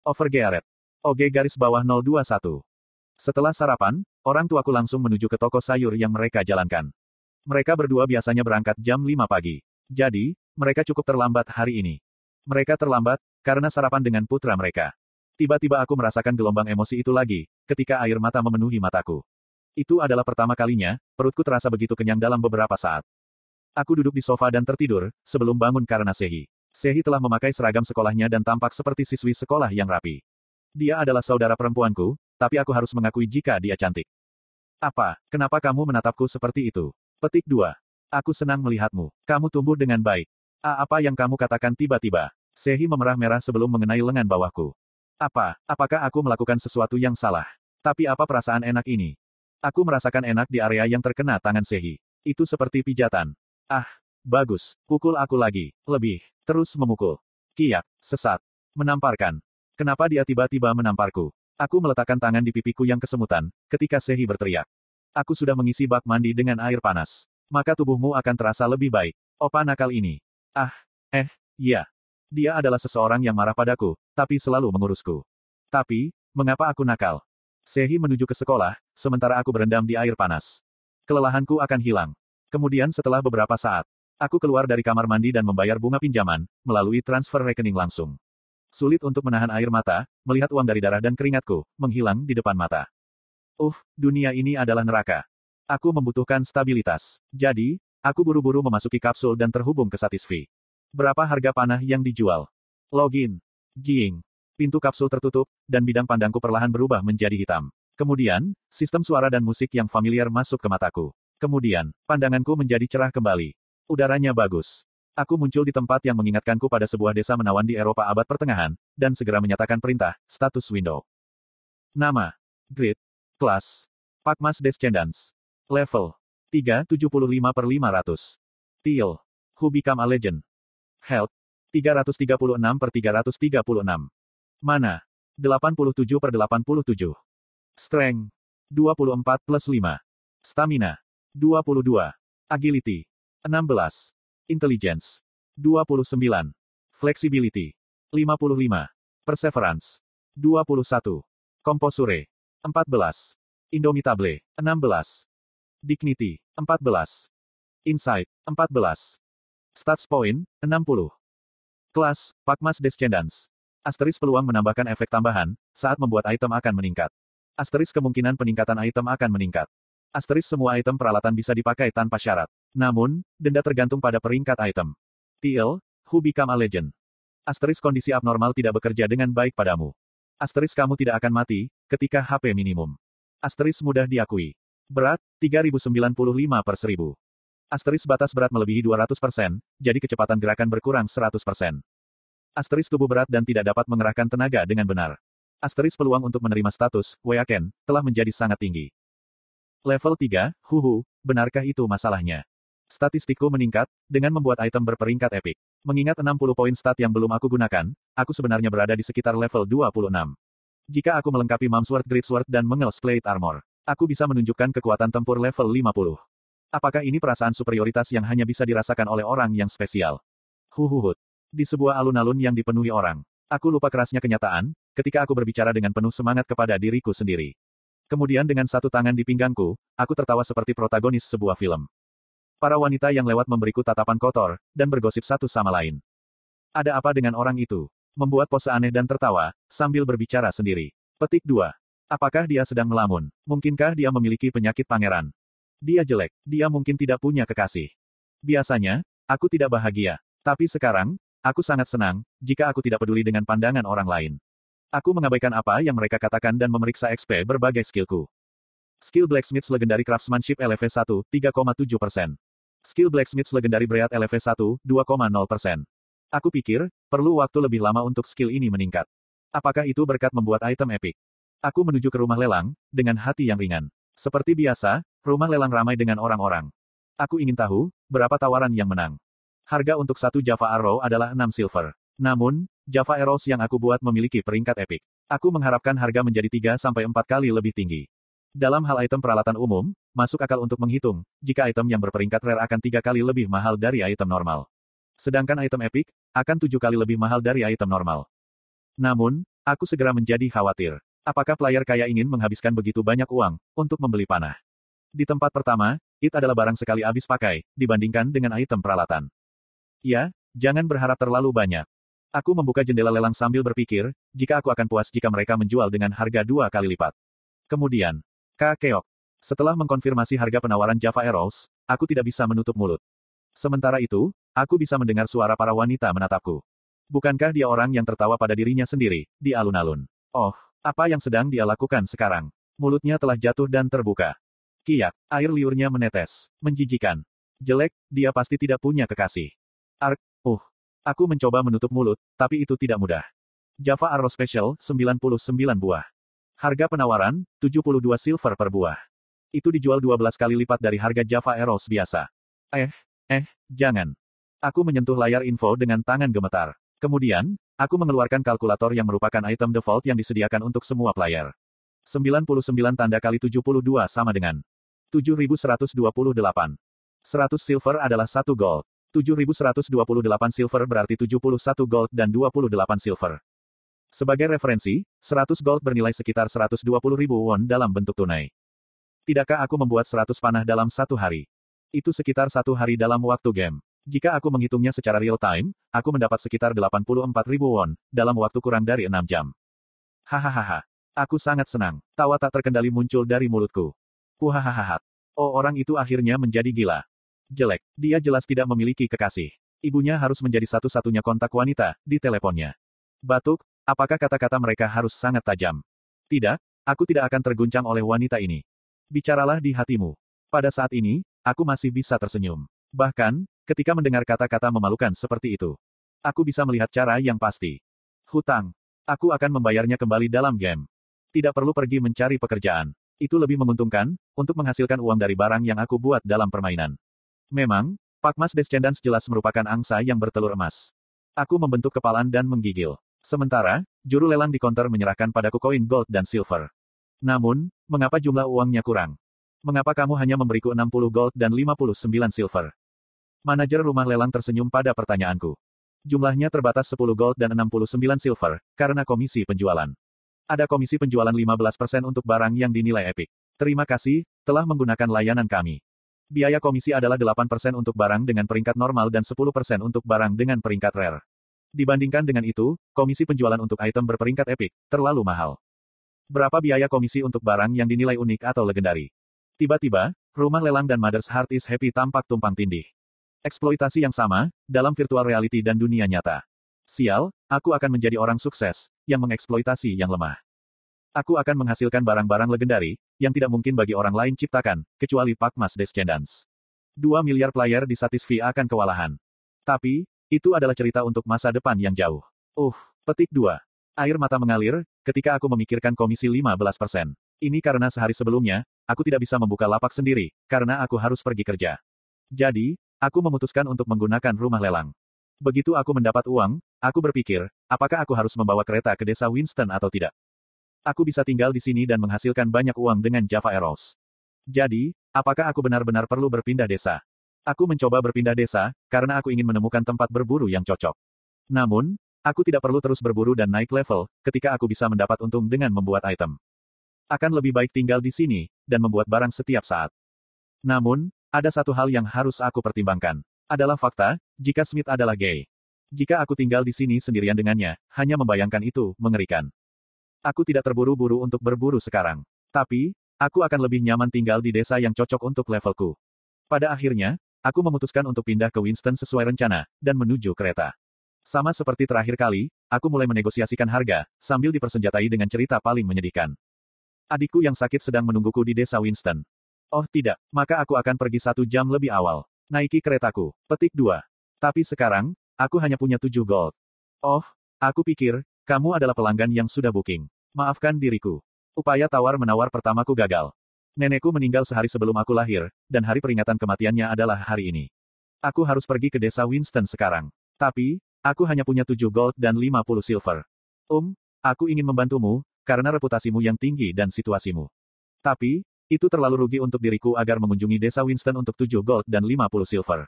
Overgearet. OG garis bawah 021. Setelah sarapan, orang tuaku langsung menuju ke toko sayur yang mereka jalankan. Mereka berdua biasanya berangkat jam 5 pagi. Jadi, mereka cukup terlambat hari ini. Mereka terlambat, karena sarapan dengan putra mereka. Tiba-tiba aku merasakan gelombang emosi itu lagi, ketika air mata memenuhi mataku. Itu adalah pertama kalinya, perutku terasa begitu kenyang dalam beberapa saat. Aku duduk di sofa dan tertidur, sebelum bangun karena Sehi. Sehi telah memakai seragam sekolahnya dan tampak seperti siswi sekolah yang rapi. Dia adalah saudara perempuanku, tapi aku harus mengakui jika dia cantik. Apa, kenapa kamu menatapku seperti itu? Petik 2. Aku senang melihatmu. Kamu tumbuh dengan baik. A apa yang kamu katakan tiba-tiba? Sehi memerah merah sebelum mengenai lengan bawahku. Apa, apakah aku melakukan sesuatu yang salah? Tapi apa perasaan enak ini? Aku merasakan enak di area yang terkena tangan Sehi. Itu seperti pijatan. Ah, bagus. Pukul aku lagi. Lebih. Terus memukul. Kiak, sesat. Menamparkan. Kenapa dia tiba-tiba menamparku? Aku meletakkan tangan di pipiku yang kesemutan, ketika Sehi berteriak. Aku sudah mengisi bak mandi dengan air panas. Maka tubuhmu akan terasa lebih baik. Opa nakal ini. Ah, eh, iya. Dia adalah seseorang yang marah padaku, tapi selalu mengurusku. Tapi, mengapa aku nakal? Sehi menuju ke sekolah, sementara aku berendam di air panas. Kelelahanku akan hilang. Kemudian setelah beberapa saat, aku keluar dari kamar mandi dan membayar bunga pinjaman, melalui transfer rekening langsung. Sulit untuk menahan air mata, melihat uang dari darah dan keringatku, menghilang di depan mata. Uff, dunia ini adalah neraka. Aku membutuhkan stabilitas. Jadi, aku buru-buru memasuki kapsul dan terhubung ke Satisfi. Berapa harga panah yang dijual? Login. Jing. Pintu kapsul tertutup, dan bidang pandangku perlahan berubah menjadi hitam. Kemudian, sistem suara dan musik yang familiar masuk ke mataku. Kemudian, pandanganku menjadi cerah kembali. Udaranya bagus. Aku muncul di tempat yang mengingatkanku pada sebuah desa menawan di Eropa abad pertengahan, dan segera menyatakan perintah, status window. Nama. Grid. Kelas. Pakmas Descendants. Level. 375 per 500. Teal. Who become a legend. Health. 336 per 336. Mana. 87 per 87. Strength. 24 plus 5. Stamina. 22. Agility. 16. Intelligence. 29. Flexibility. 55. Perseverance. 21. Composure. 14. Indomitable, 16. Dignity, 14. Insight, 14. Stats point, 60. Kelas, Pakmas Descendants. Asteris peluang menambahkan efek tambahan, saat membuat item akan meningkat. Asteris kemungkinan peningkatan item akan meningkat. Asteris semua item peralatan bisa dipakai tanpa syarat. Namun, denda tergantung pada peringkat item. TL, Who Become a Legend. Asteris kondisi abnormal tidak bekerja dengan baik padamu. Asteris kamu tidak akan mati, ketika HP minimum. Asteris mudah diakui. Berat, 3095 per 1000. Asteris batas berat melebihi 200%, jadi kecepatan gerakan berkurang 100%. Asteris tubuh berat dan tidak dapat mengerahkan tenaga dengan benar. Asteris peluang untuk menerima status, Weaken, telah menjadi sangat tinggi. Level 3, huhu, benarkah itu masalahnya? Statistikku meningkat, dengan membuat item berperingkat epic. Mengingat 60 poin stat yang belum aku gunakan, aku sebenarnya berada di sekitar level 26. Jika aku melengkapi Mamsworth Greatsword dan Mengels Plate Armor, aku bisa menunjukkan kekuatan tempur level 50. Apakah ini perasaan superioritas yang hanya bisa dirasakan oleh orang yang spesial? Huhuhut. Di sebuah alun-alun yang dipenuhi orang, aku lupa kerasnya kenyataan, ketika aku berbicara dengan penuh semangat kepada diriku sendiri. Kemudian dengan satu tangan di pinggangku, aku tertawa seperti protagonis sebuah film. Para wanita yang lewat memberiku tatapan kotor, dan bergosip satu sama lain. Ada apa dengan orang itu? Membuat pose aneh dan tertawa, sambil berbicara sendiri. Petik 2. Apakah dia sedang melamun? Mungkinkah dia memiliki penyakit pangeran? Dia jelek. Dia mungkin tidak punya kekasih. Biasanya, aku tidak bahagia. Tapi sekarang, aku sangat senang, jika aku tidak peduli dengan pandangan orang lain. Aku mengabaikan apa yang mereka katakan dan memeriksa XP berbagai skillku. Skill Blacksmith's Legendary Craftsmanship LV1, 3,7%. Skill Blacksmith's Legendary Bread LV1, 2,0%. Aku pikir, perlu waktu lebih lama untuk skill ini meningkat. Apakah itu berkat membuat item epic? Aku menuju ke rumah lelang, dengan hati yang ringan. Seperti biasa, rumah lelang ramai dengan orang-orang. Aku ingin tahu, berapa tawaran yang menang. Harga untuk satu Java Arrow adalah 6 silver. Namun, Java Arrows yang aku buat memiliki peringkat epic. Aku mengharapkan harga menjadi 3-4 kali lebih tinggi. Dalam hal item peralatan umum, masuk akal untuk menghitung, jika item yang berperingkat rare akan tiga kali lebih mahal dari item normal. Sedangkan item epic, akan tujuh kali lebih mahal dari item normal. Namun, aku segera menjadi khawatir. Apakah player kaya ingin menghabiskan begitu banyak uang untuk membeli panah? Di tempat pertama, it adalah barang sekali habis pakai, dibandingkan dengan item peralatan. Ya, jangan berharap terlalu banyak. Aku membuka jendela lelang sambil berpikir, jika aku akan puas jika mereka menjual dengan harga dua kali lipat. Kemudian, Keok. Setelah mengkonfirmasi harga penawaran Java Eros, aku tidak bisa menutup mulut. Sementara itu, aku bisa mendengar suara para wanita menatapku. Bukankah dia orang yang tertawa pada dirinya sendiri, di alun-alun? Oh, apa yang sedang dia lakukan sekarang? Mulutnya telah jatuh dan terbuka. Kiak, air liurnya menetes. Menjijikan. Jelek, dia pasti tidak punya kekasih. Ark, uh. Aku mencoba menutup mulut, tapi itu tidak mudah. Java Arrow Special, 99 buah. Harga penawaran, 72 silver per buah. Itu dijual 12 kali lipat dari harga Java Eros biasa. Eh, eh, jangan. Aku menyentuh layar info dengan tangan gemetar. Kemudian, Aku mengeluarkan kalkulator yang merupakan item default yang disediakan untuk semua player. 99 tanda kali 72 sama dengan 7128. 100 silver adalah 1 gold. 7128 silver berarti 71 gold dan 28 silver. Sebagai referensi, 100 gold bernilai sekitar 120 ribu won dalam bentuk tunai. Tidakkah aku membuat 100 panah dalam satu hari? Itu sekitar satu hari dalam waktu game. Jika aku menghitungnya secara real time, aku mendapat sekitar 84 ribu won, dalam waktu kurang dari 6 jam. Hahaha. Aku sangat senang. Tawa tak terkendali muncul dari mulutku. Puhahaha. Oh orang itu akhirnya menjadi gila. Jelek. Dia jelas tidak memiliki kekasih. Ibunya harus menjadi satu-satunya kontak wanita, di teleponnya. Batuk, apakah kata-kata mereka harus sangat tajam? Tidak, aku tidak akan terguncang oleh wanita ini. Bicaralah di hatimu. Pada saat ini, aku masih bisa tersenyum. Bahkan, Ketika mendengar kata-kata memalukan seperti itu, aku bisa melihat cara yang pasti. Hutang. Aku akan membayarnya kembali dalam game. Tidak perlu pergi mencari pekerjaan. Itu lebih menguntungkan, untuk menghasilkan uang dari barang yang aku buat dalam permainan. Memang, Pakmas Descendants jelas merupakan angsa yang bertelur emas. Aku membentuk kepalan dan menggigil. Sementara, juru lelang di konter menyerahkan padaku koin gold dan silver. Namun, mengapa jumlah uangnya kurang? Mengapa kamu hanya memberiku 60 gold dan 59 silver? Manajer rumah lelang tersenyum pada pertanyaanku. Jumlahnya terbatas 10 gold dan 69 silver, karena komisi penjualan. Ada komisi penjualan 15% untuk barang yang dinilai epic. Terima kasih, telah menggunakan layanan kami. Biaya komisi adalah 8% untuk barang dengan peringkat normal dan 10% untuk barang dengan peringkat rare. Dibandingkan dengan itu, komisi penjualan untuk item berperingkat epic, terlalu mahal. Berapa biaya komisi untuk barang yang dinilai unik atau legendari? Tiba-tiba, rumah lelang dan Mother's Heart is Happy tampak tumpang tindih. Eksploitasi yang sama, dalam virtual reality dan dunia nyata. Sial, aku akan menjadi orang sukses, yang mengeksploitasi yang lemah. Aku akan menghasilkan barang-barang legendari, yang tidak mungkin bagi orang lain ciptakan, kecuali Pakmas Descendants. Dua miliar player di Satisfy akan kewalahan. Tapi, itu adalah cerita untuk masa depan yang jauh. Uh, petik 2. Air mata mengalir, ketika aku memikirkan komisi 15%. Ini karena sehari sebelumnya, aku tidak bisa membuka lapak sendiri, karena aku harus pergi kerja. Jadi, Aku memutuskan untuk menggunakan rumah lelang. Begitu aku mendapat uang, aku berpikir, apakah aku harus membawa kereta ke desa Winston atau tidak. Aku bisa tinggal di sini dan menghasilkan banyak uang dengan Java Eros. Jadi, apakah aku benar-benar perlu berpindah desa? Aku mencoba berpindah desa, karena aku ingin menemukan tempat berburu yang cocok. Namun, aku tidak perlu terus berburu dan naik level, ketika aku bisa mendapat untung dengan membuat item. Akan lebih baik tinggal di sini, dan membuat barang setiap saat. Namun, ada satu hal yang harus aku pertimbangkan. Adalah fakta, jika Smith adalah gay. Jika aku tinggal di sini sendirian dengannya, hanya membayangkan itu, mengerikan. Aku tidak terburu-buru untuk berburu sekarang. Tapi, aku akan lebih nyaman tinggal di desa yang cocok untuk levelku. Pada akhirnya, aku memutuskan untuk pindah ke Winston sesuai rencana, dan menuju kereta. Sama seperti terakhir kali, aku mulai menegosiasikan harga, sambil dipersenjatai dengan cerita paling menyedihkan. Adikku yang sakit sedang menungguku di desa Winston. Oh tidak, maka aku akan pergi satu jam lebih awal. Naiki keretaku. Petik 2. Tapi sekarang, aku hanya punya tujuh gold. Oh, aku pikir, kamu adalah pelanggan yang sudah booking. Maafkan diriku. Upaya tawar-menawar pertamaku gagal. Nenekku meninggal sehari sebelum aku lahir, dan hari peringatan kematiannya adalah hari ini. Aku harus pergi ke desa Winston sekarang. Tapi, aku hanya punya tujuh gold dan lima puluh silver. Um, aku ingin membantumu, karena reputasimu yang tinggi dan situasimu. Tapi, itu terlalu rugi untuk diriku agar mengunjungi desa Winston untuk 7 gold dan 50 silver.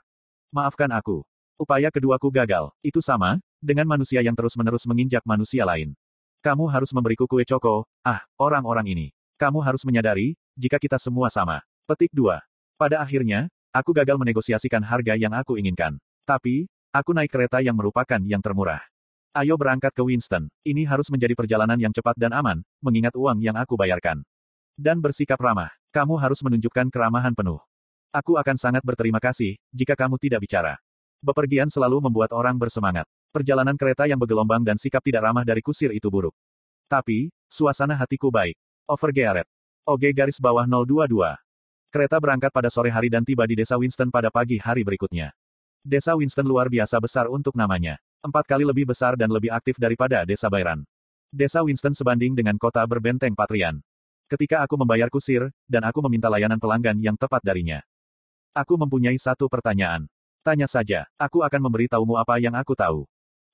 Maafkan aku. Upaya keduaku gagal. Itu sama, dengan manusia yang terus-menerus menginjak manusia lain. Kamu harus memberiku kue coko, ah, orang-orang ini. Kamu harus menyadari, jika kita semua sama. Petik 2. Pada akhirnya, aku gagal menegosiasikan harga yang aku inginkan. Tapi, aku naik kereta yang merupakan yang termurah. Ayo berangkat ke Winston. Ini harus menjadi perjalanan yang cepat dan aman, mengingat uang yang aku bayarkan. Dan bersikap ramah. Kamu harus menunjukkan keramahan penuh. Aku akan sangat berterima kasih, jika kamu tidak bicara. Bepergian selalu membuat orang bersemangat. Perjalanan kereta yang bergelombang dan sikap tidak ramah dari kusir itu buruk. Tapi, suasana hatiku baik. Over Gearet. OG garis bawah 022. Kereta berangkat pada sore hari dan tiba di desa Winston pada pagi hari berikutnya. Desa Winston luar biasa besar untuk namanya. Empat kali lebih besar dan lebih aktif daripada desa Bayran. Desa Winston sebanding dengan kota berbenteng Patrian. Ketika aku membayar kusir, dan aku meminta layanan pelanggan yang tepat darinya. Aku mempunyai satu pertanyaan. Tanya saja, aku akan memberitahumu apa yang aku tahu.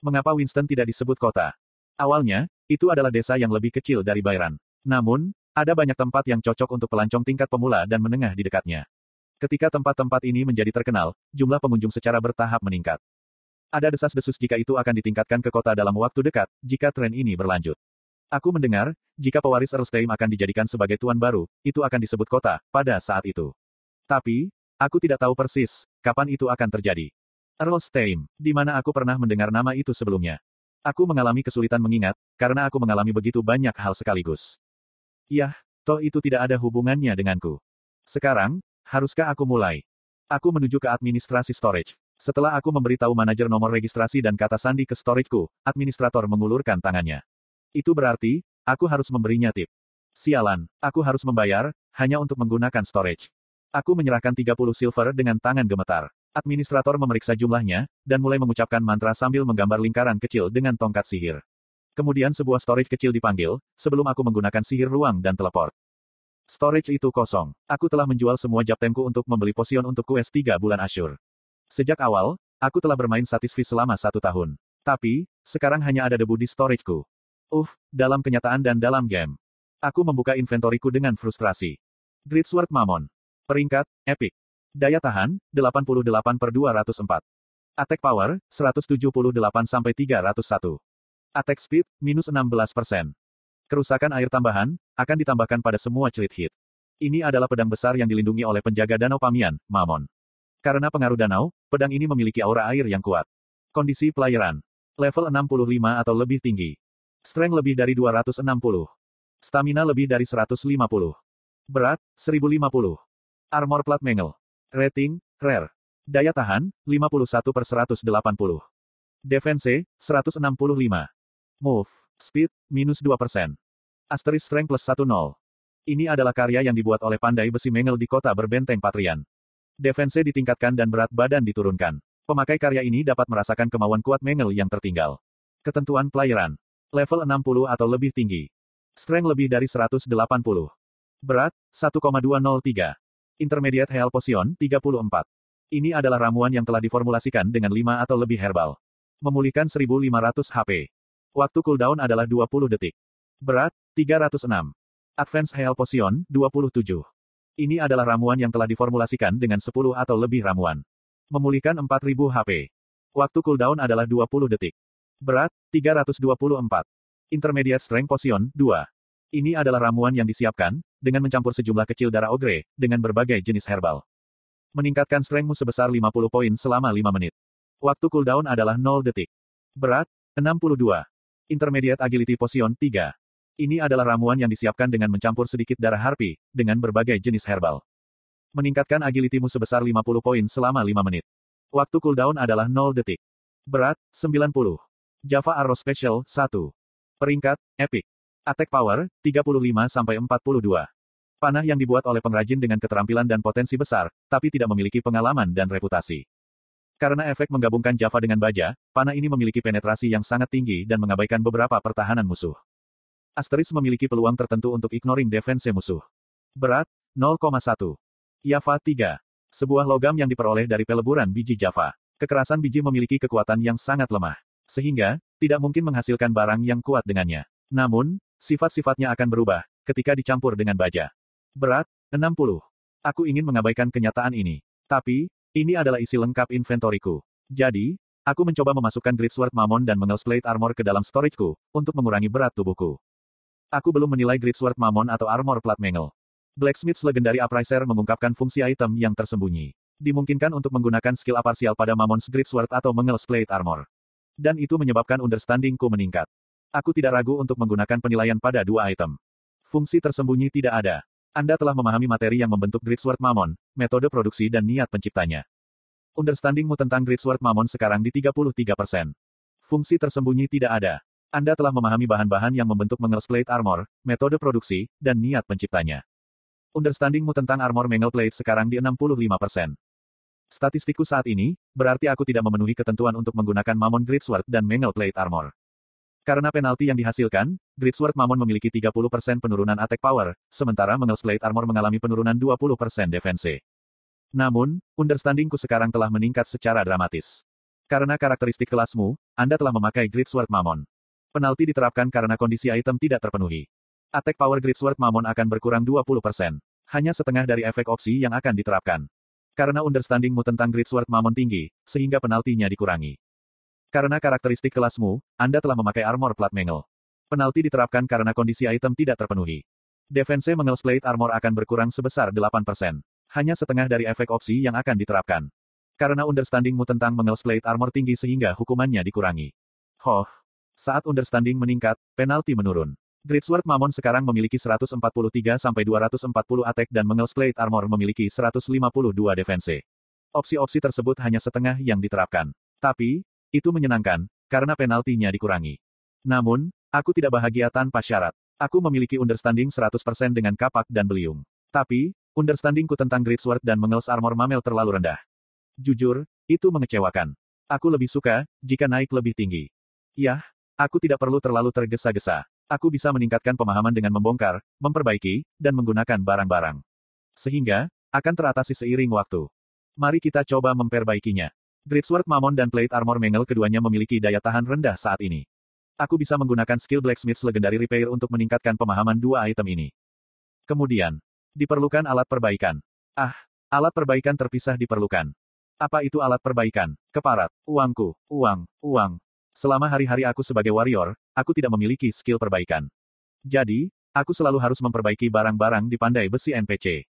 Mengapa Winston tidak disebut kota? Awalnya, itu adalah desa yang lebih kecil dari Bayran. Namun, ada banyak tempat yang cocok untuk pelancong tingkat pemula dan menengah di dekatnya. Ketika tempat-tempat ini menjadi terkenal, jumlah pengunjung secara bertahap meningkat. Ada desas-desus jika itu akan ditingkatkan ke kota dalam waktu dekat, jika tren ini berlanjut. Aku mendengar, jika pewaris Earlstein akan dijadikan sebagai tuan baru, itu akan disebut kota, pada saat itu. Tapi, aku tidak tahu persis, kapan itu akan terjadi. Earl Stein, di mana aku pernah mendengar nama itu sebelumnya. Aku mengalami kesulitan mengingat, karena aku mengalami begitu banyak hal sekaligus. Yah, toh itu tidak ada hubungannya denganku. Sekarang, haruskah aku mulai? Aku menuju ke administrasi storage. Setelah aku memberitahu manajer nomor registrasi dan kata sandi ke storageku, administrator mengulurkan tangannya. Itu berarti, aku harus memberinya tip. Sialan, aku harus membayar, hanya untuk menggunakan storage. Aku menyerahkan 30 silver dengan tangan gemetar. Administrator memeriksa jumlahnya, dan mulai mengucapkan mantra sambil menggambar lingkaran kecil dengan tongkat sihir. Kemudian sebuah storage kecil dipanggil, sebelum aku menggunakan sihir ruang dan teleport. Storage itu kosong. Aku telah menjual semua japtemku untuk membeli posion untuk quest 3 bulan Asyur. Sejak awal, aku telah bermain satisfi selama satu tahun. Tapi, sekarang hanya ada debu di storageku. Uff, dalam kenyataan dan dalam game. Aku membuka inventoriku dengan frustrasi. Greatsword Mammon. Peringkat, Epic. Daya tahan, 88 per 204. Attack power, 178 sampai 301. Attack speed, minus 16%. Kerusakan air tambahan, akan ditambahkan pada semua cerit hit. Ini adalah pedang besar yang dilindungi oleh penjaga danau Pamian, Mamon. Karena pengaruh danau, pedang ini memiliki aura air yang kuat. Kondisi pelayaran. Level 65 atau lebih tinggi. Strength lebih dari 260. Stamina lebih dari 150. Berat, 1050. Armor plat mengel. Rating, Rare. Daya tahan, 51 per 180. Defense, 165. Move, Speed, minus 2%. Asterisk Strength plus 10. Ini adalah karya yang dibuat oleh pandai besi Mengel di kota berbenteng Patrian. Defense ditingkatkan dan berat badan diturunkan. Pemakai karya ini dapat merasakan kemauan kuat Mengel yang tertinggal. Ketentuan pelayaran. Level 60 atau lebih tinggi. Strength lebih dari 180. Berat, 1,203. Intermediate Heal Potion, 34. Ini adalah ramuan yang telah diformulasikan dengan 5 atau lebih herbal. Memulihkan 1500 HP. Waktu cooldown adalah 20 detik. Berat, 306. Advance Heal Potion, 27. Ini adalah ramuan yang telah diformulasikan dengan 10 atau lebih ramuan. Memulihkan 4000 HP. Waktu cooldown adalah 20 detik. Berat, 324. Intermediate Strength Potion, 2. Ini adalah ramuan yang disiapkan, dengan mencampur sejumlah kecil darah ogre, dengan berbagai jenis herbal. Meningkatkan strengthmu sebesar 50 poin selama 5 menit. Waktu cooldown adalah 0 detik. Berat, 62. Intermediate Agility Potion 3. Ini adalah ramuan yang disiapkan dengan mencampur sedikit darah harpi, dengan berbagai jenis herbal. Meningkatkan agilitymu sebesar 50 poin selama 5 menit. Waktu cooldown adalah 0 detik. Berat, 90. Java Arrow Special, 1. Peringkat, Epic. Attack Power, 35-42. Panah yang dibuat oleh pengrajin dengan keterampilan dan potensi besar, tapi tidak memiliki pengalaman dan reputasi. Karena efek menggabungkan Java dengan baja, panah ini memiliki penetrasi yang sangat tinggi dan mengabaikan beberapa pertahanan musuh. Asteris memiliki peluang tertentu untuk ignoring defense musuh. Berat, 0,1. Java 3. Sebuah logam yang diperoleh dari peleburan biji Java. Kekerasan biji memiliki kekuatan yang sangat lemah. Sehingga, tidak mungkin menghasilkan barang yang kuat dengannya. Namun, Sifat-sifatnya akan berubah, ketika dicampur dengan baja. Berat, 60. Aku ingin mengabaikan kenyataan ini. Tapi, ini adalah isi lengkap inventoriku. Jadi, Aku mencoba memasukkan Great Sword Mammon dan Mangle's Plate Armor ke dalam storageku, untuk mengurangi berat tubuhku. Aku belum menilai Great Sword Mammon atau Armor Plat Mangle. Blacksmith's Legendary Upriser mengungkapkan fungsi item yang tersembunyi. Dimungkinkan untuk menggunakan skill aparsial pada Mammon's Great Sword atau Mangle's Plate Armor. Dan itu menyebabkan understandingku meningkat. Aku tidak ragu untuk menggunakan penilaian pada dua item. Fungsi tersembunyi tidak ada. Anda telah memahami materi yang membentuk Great Sword Mammon, metode produksi dan niat penciptanya. Understandingmu tentang Great Sword Mammon sekarang di 33%. Fungsi tersembunyi tidak ada. Anda telah memahami bahan-bahan yang membentuk Mangle's Plate Armor, metode produksi, dan niat penciptanya. Understandingmu tentang armor Mangle Plate sekarang di 65%. Statistikku saat ini, berarti aku tidak memenuhi ketentuan untuk menggunakan Mammon Great Sword dan Mangle Plate Armor. Karena penalti yang dihasilkan, Great Sword Mammon memiliki 30% penurunan attack power, sementara Mangle's Plate Armor mengalami penurunan 20% defense. Namun, understandingku sekarang telah meningkat secara dramatis. Karena karakteristik kelasmu, Anda telah memakai Great Sword Mammon. Penalti diterapkan karena kondisi item tidak terpenuhi. Attack power Great Sword Mammon akan berkurang 20%. Hanya setengah dari efek opsi yang akan diterapkan. Karena understandingmu tentang Great Sword Mammon tinggi, sehingga penaltinya dikurangi. Karena karakteristik kelasmu, Anda telah memakai armor plat Mangle. Penalti diterapkan karena kondisi item tidak terpenuhi. Defense Mangle's Plate Armor akan berkurang sebesar 8% hanya setengah dari efek opsi yang akan diterapkan. Karena understandingmu tentang Mangle's Plate Armor tinggi sehingga hukumannya dikurangi. Hoh. Saat understanding meningkat, penalti menurun. Great Sword Mammon sekarang memiliki 143-240 attack dan Mangle's Plate Armor memiliki 152 defense. Opsi-opsi tersebut hanya setengah yang diterapkan. Tapi, itu menyenangkan, karena penaltinya dikurangi. Namun, aku tidak bahagia tanpa syarat. Aku memiliki understanding 100% dengan kapak dan beliung. Tapi, Understandingku tentang Great Sword dan Mangle's Armor Mamel terlalu rendah. Jujur, itu mengecewakan. Aku lebih suka, jika naik lebih tinggi. Yah, aku tidak perlu terlalu tergesa-gesa. Aku bisa meningkatkan pemahaman dengan membongkar, memperbaiki, dan menggunakan barang-barang. Sehingga, akan teratasi seiring waktu. Mari kita coba memperbaikinya. Great Sword Mammon dan Plate Armor Mangle keduanya memiliki daya tahan rendah saat ini. Aku bisa menggunakan skill Blacksmith's Legendary Repair untuk meningkatkan pemahaman dua item ini. Kemudian, Diperlukan alat perbaikan. Ah, alat perbaikan terpisah diperlukan. Apa itu alat perbaikan? Keparat, uangku, uang, uang. Selama hari-hari aku sebagai warrior, aku tidak memiliki skill perbaikan. Jadi, aku selalu harus memperbaiki barang-barang di pandai besi NPC.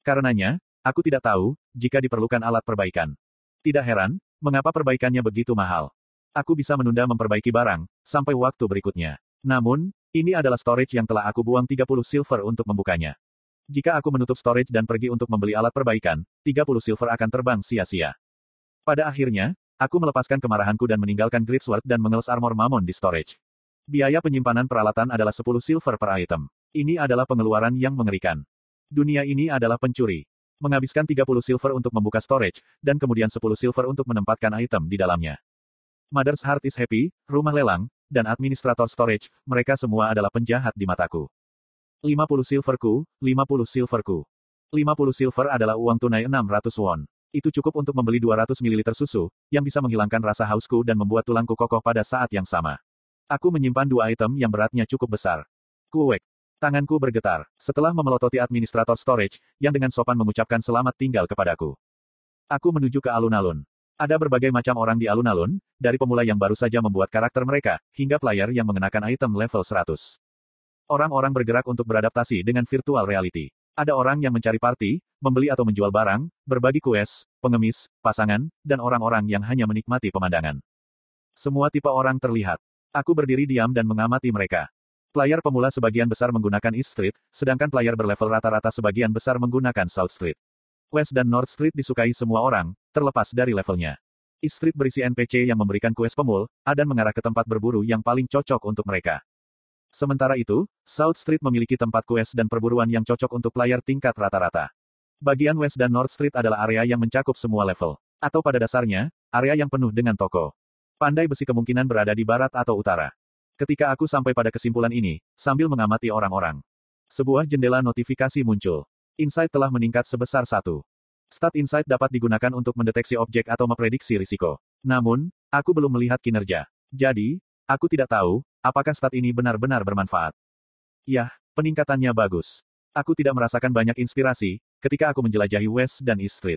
Karenanya, aku tidak tahu, jika diperlukan alat perbaikan. Tidak heran, mengapa perbaikannya begitu mahal. Aku bisa menunda memperbaiki barang, sampai waktu berikutnya. Namun, ini adalah storage yang telah aku buang 30 silver untuk membukanya. Jika aku menutup storage dan pergi untuk membeli alat perbaikan, 30 silver akan terbang sia-sia. Pada akhirnya, aku melepaskan kemarahanku dan meninggalkan Great Sword dan Mangle's Armor Mammon di storage. Biaya penyimpanan peralatan adalah 10 silver per item. Ini adalah pengeluaran yang mengerikan. Dunia ini adalah pencuri. Menghabiskan 30 silver untuk membuka storage, dan kemudian 10 silver untuk menempatkan item di dalamnya. Mother's Heart is Happy, rumah lelang, dan administrator storage, mereka semua adalah penjahat di mataku. 50 silverku, 50 silverku. 50 silver adalah uang tunai 600 won. Itu cukup untuk membeli 200 ml susu, yang bisa menghilangkan rasa hausku dan membuat tulangku kokoh pada saat yang sama. Aku menyimpan dua item yang beratnya cukup besar. Kuek. Tanganku bergetar, setelah memelototi administrator storage, yang dengan sopan mengucapkan selamat tinggal kepadaku. Aku menuju ke alun-alun. Ada berbagai macam orang di alun-alun, dari pemula yang baru saja membuat karakter mereka, hingga player yang mengenakan item level 100. Orang-orang bergerak untuk beradaptasi dengan virtual reality. Ada orang yang mencari party, membeli atau menjual barang, berbagi kues, pengemis, pasangan, dan orang-orang yang hanya menikmati pemandangan. Semua tipe orang terlihat. Aku berdiri diam dan mengamati mereka. Player pemula sebagian besar menggunakan East Street, sedangkan player berlevel rata-rata sebagian besar menggunakan South Street. West dan North Street disukai semua orang, terlepas dari levelnya. East Street berisi NPC yang memberikan kues pemul, dan mengarah ke tempat berburu yang paling cocok untuk mereka. Sementara itu, South Street memiliki tempat quest dan perburuan yang cocok untuk player tingkat rata-rata. Bagian West dan North Street adalah area yang mencakup semua level. Atau pada dasarnya, area yang penuh dengan toko. Pandai besi kemungkinan berada di barat atau utara. Ketika aku sampai pada kesimpulan ini, sambil mengamati orang-orang. Sebuah jendela notifikasi muncul. Insight telah meningkat sebesar satu. Stat Insight dapat digunakan untuk mendeteksi objek atau memprediksi risiko. Namun, aku belum melihat kinerja. Jadi, aku tidak tahu, Apakah stat ini benar-benar bermanfaat? Yah, peningkatannya bagus. Aku tidak merasakan banyak inspirasi, ketika aku menjelajahi West dan East Street.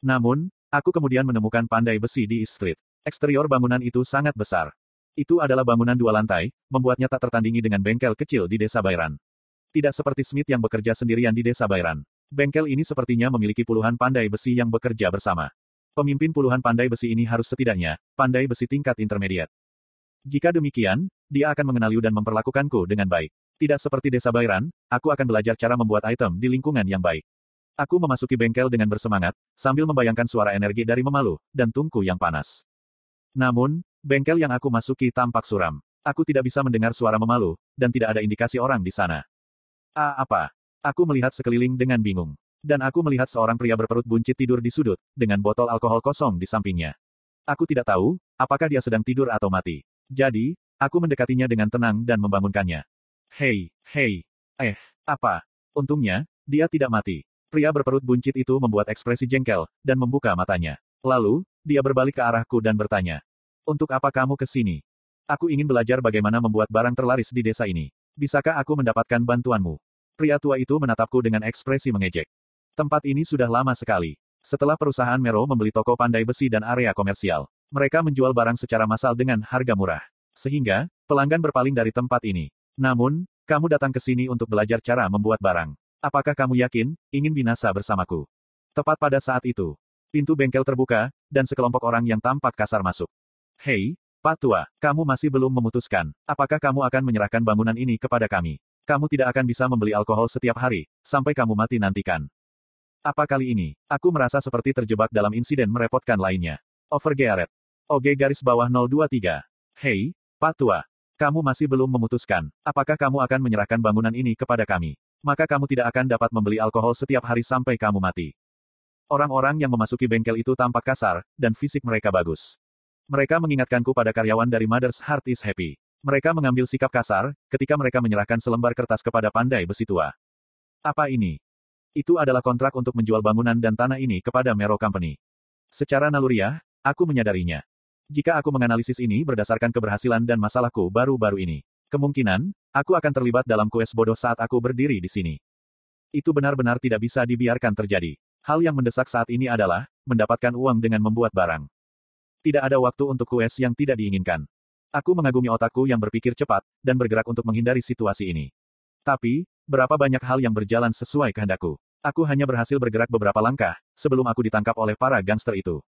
Namun, aku kemudian menemukan pandai besi di East Street. Eksterior bangunan itu sangat besar. Itu adalah bangunan dua lantai, membuatnya tak tertandingi dengan bengkel kecil di desa Bairan. Tidak seperti Smith yang bekerja sendirian di desa Bairan. Bengkel ini sepertinya memiliki puluhan pandai besi yang bekerja bersama. Pemimpin puluhan pandai besi ini harus setidaknya pandai besi tingkat intermediate. Jika demikian, dia akan mengenali dan memperlakukanku dengan baik. Tidak seperti desa Bairan, aku akan belajar cara membuat item di lingkungan yang baik. Aku memasuki bengkel dengan bersemangat, sambil membayangkan suara energi dari memalu, dan tungku yang panas. Namun, bengkel yang aku masuki tampak suram. Aku tidak bisa mendengar suara memalu, dan tidak ada indikasi orang di sana. Ah, apa? Aku melihat sekeliling dengan bingung. Dan aku melihat seorang pria berperut buncit tidur di sudut, dengan botol alkohol kosong di sampingnya. Aku tidak tahu, apakah dia sedang tidur atau mati. Jadi, aku mendekatinya dengan tenang dan membangunkannya. Hei, hei. Eh, apa? Untungnya, dia tidak mati. Pria berperut buncit itu membuat ekspresi jengkel, dan membuka matanya. Lalu, dia berbalik ke arahku dan bertanya. Untuk apa kamu ke sini? Aku ingin belajar bagaimana membuat barang terlaris di desa ini. Bisakah aku mendapatkan bantuanmu? Pria tua itu menatapku dengan ekspresi mengejek. Tempat ini sudah lama sekali. Setelah perusahaan Mero membeli toko pandai besi dan area komersial, mereka menjual barang secara massal dengan harga murah. Sehingga, pelanggan berpaling dari tempat ini. Namun, kamu datang ke sini untuk belajar cara membuat barang. Apakah kamu yakin, ingin binasa bersamaku? Tepat pada saat itu, pintu bengkel terbuka, dan sekelompok orang yang tampak kasar masuk. Hei, Pak Tua, kamu masih belum memutuskan, apakah kamu akan menyerahkan bangunan ini kepada kami? Kamu tidak akan bisa membeli alkohol setiap hari, sampai kamu mati nantikan. Apa kali ini, aku merasa seperti terjebak dalam insiden merepotkan lainnya. Over. OG garis bawah 023. Hei, Pak Tua, kamu masih belum memutuskan, apakah kamu akan menyerahkan bangunan ini kepada kami? maka kamu tidak akan dapat membeli alkohol setiap hari sampai kamu mati. Orang-orang yang memasuki bengkel itu tampak kasar, dan fisik mereka bagus. Mereka mengingatkanku pada karyawan dari Mother's Heart is Happy. Mereka mengambil sikap kasar, ketika mereka menyerahkan selembar kertas kepada pandai besi tua. Apa ini? Itu adalah kontrak untuk menjual bangunan dan tanah ini kepada Mero Company. Secara naluriah, aku menyadarinya. Jika aku menganalisis ini berdasarkan keberhasilan dan masalahku baru-baru ini, kemungkinan, Aku akan terlibat dalam kues bodoh saat aku berdiri di sini. Itu benar-benar tidak bisa dibiarkan terjadi. Hal yang mendesak saat ini adalah, mendapatkan uang dengan membuat barang. Tidak ada waktu untuk kues yang tidak diinginkan. Aku mengagumi otakku yang berpikir cepat, dan bergerak untuk menghindari situasi ini. Tapi, berapa banyak hal yang berjalan sesuai kehendakku. Aku hanya berhasil bergerak beberapa langkah, sebelum aku ditangkap oleh para gangster itu.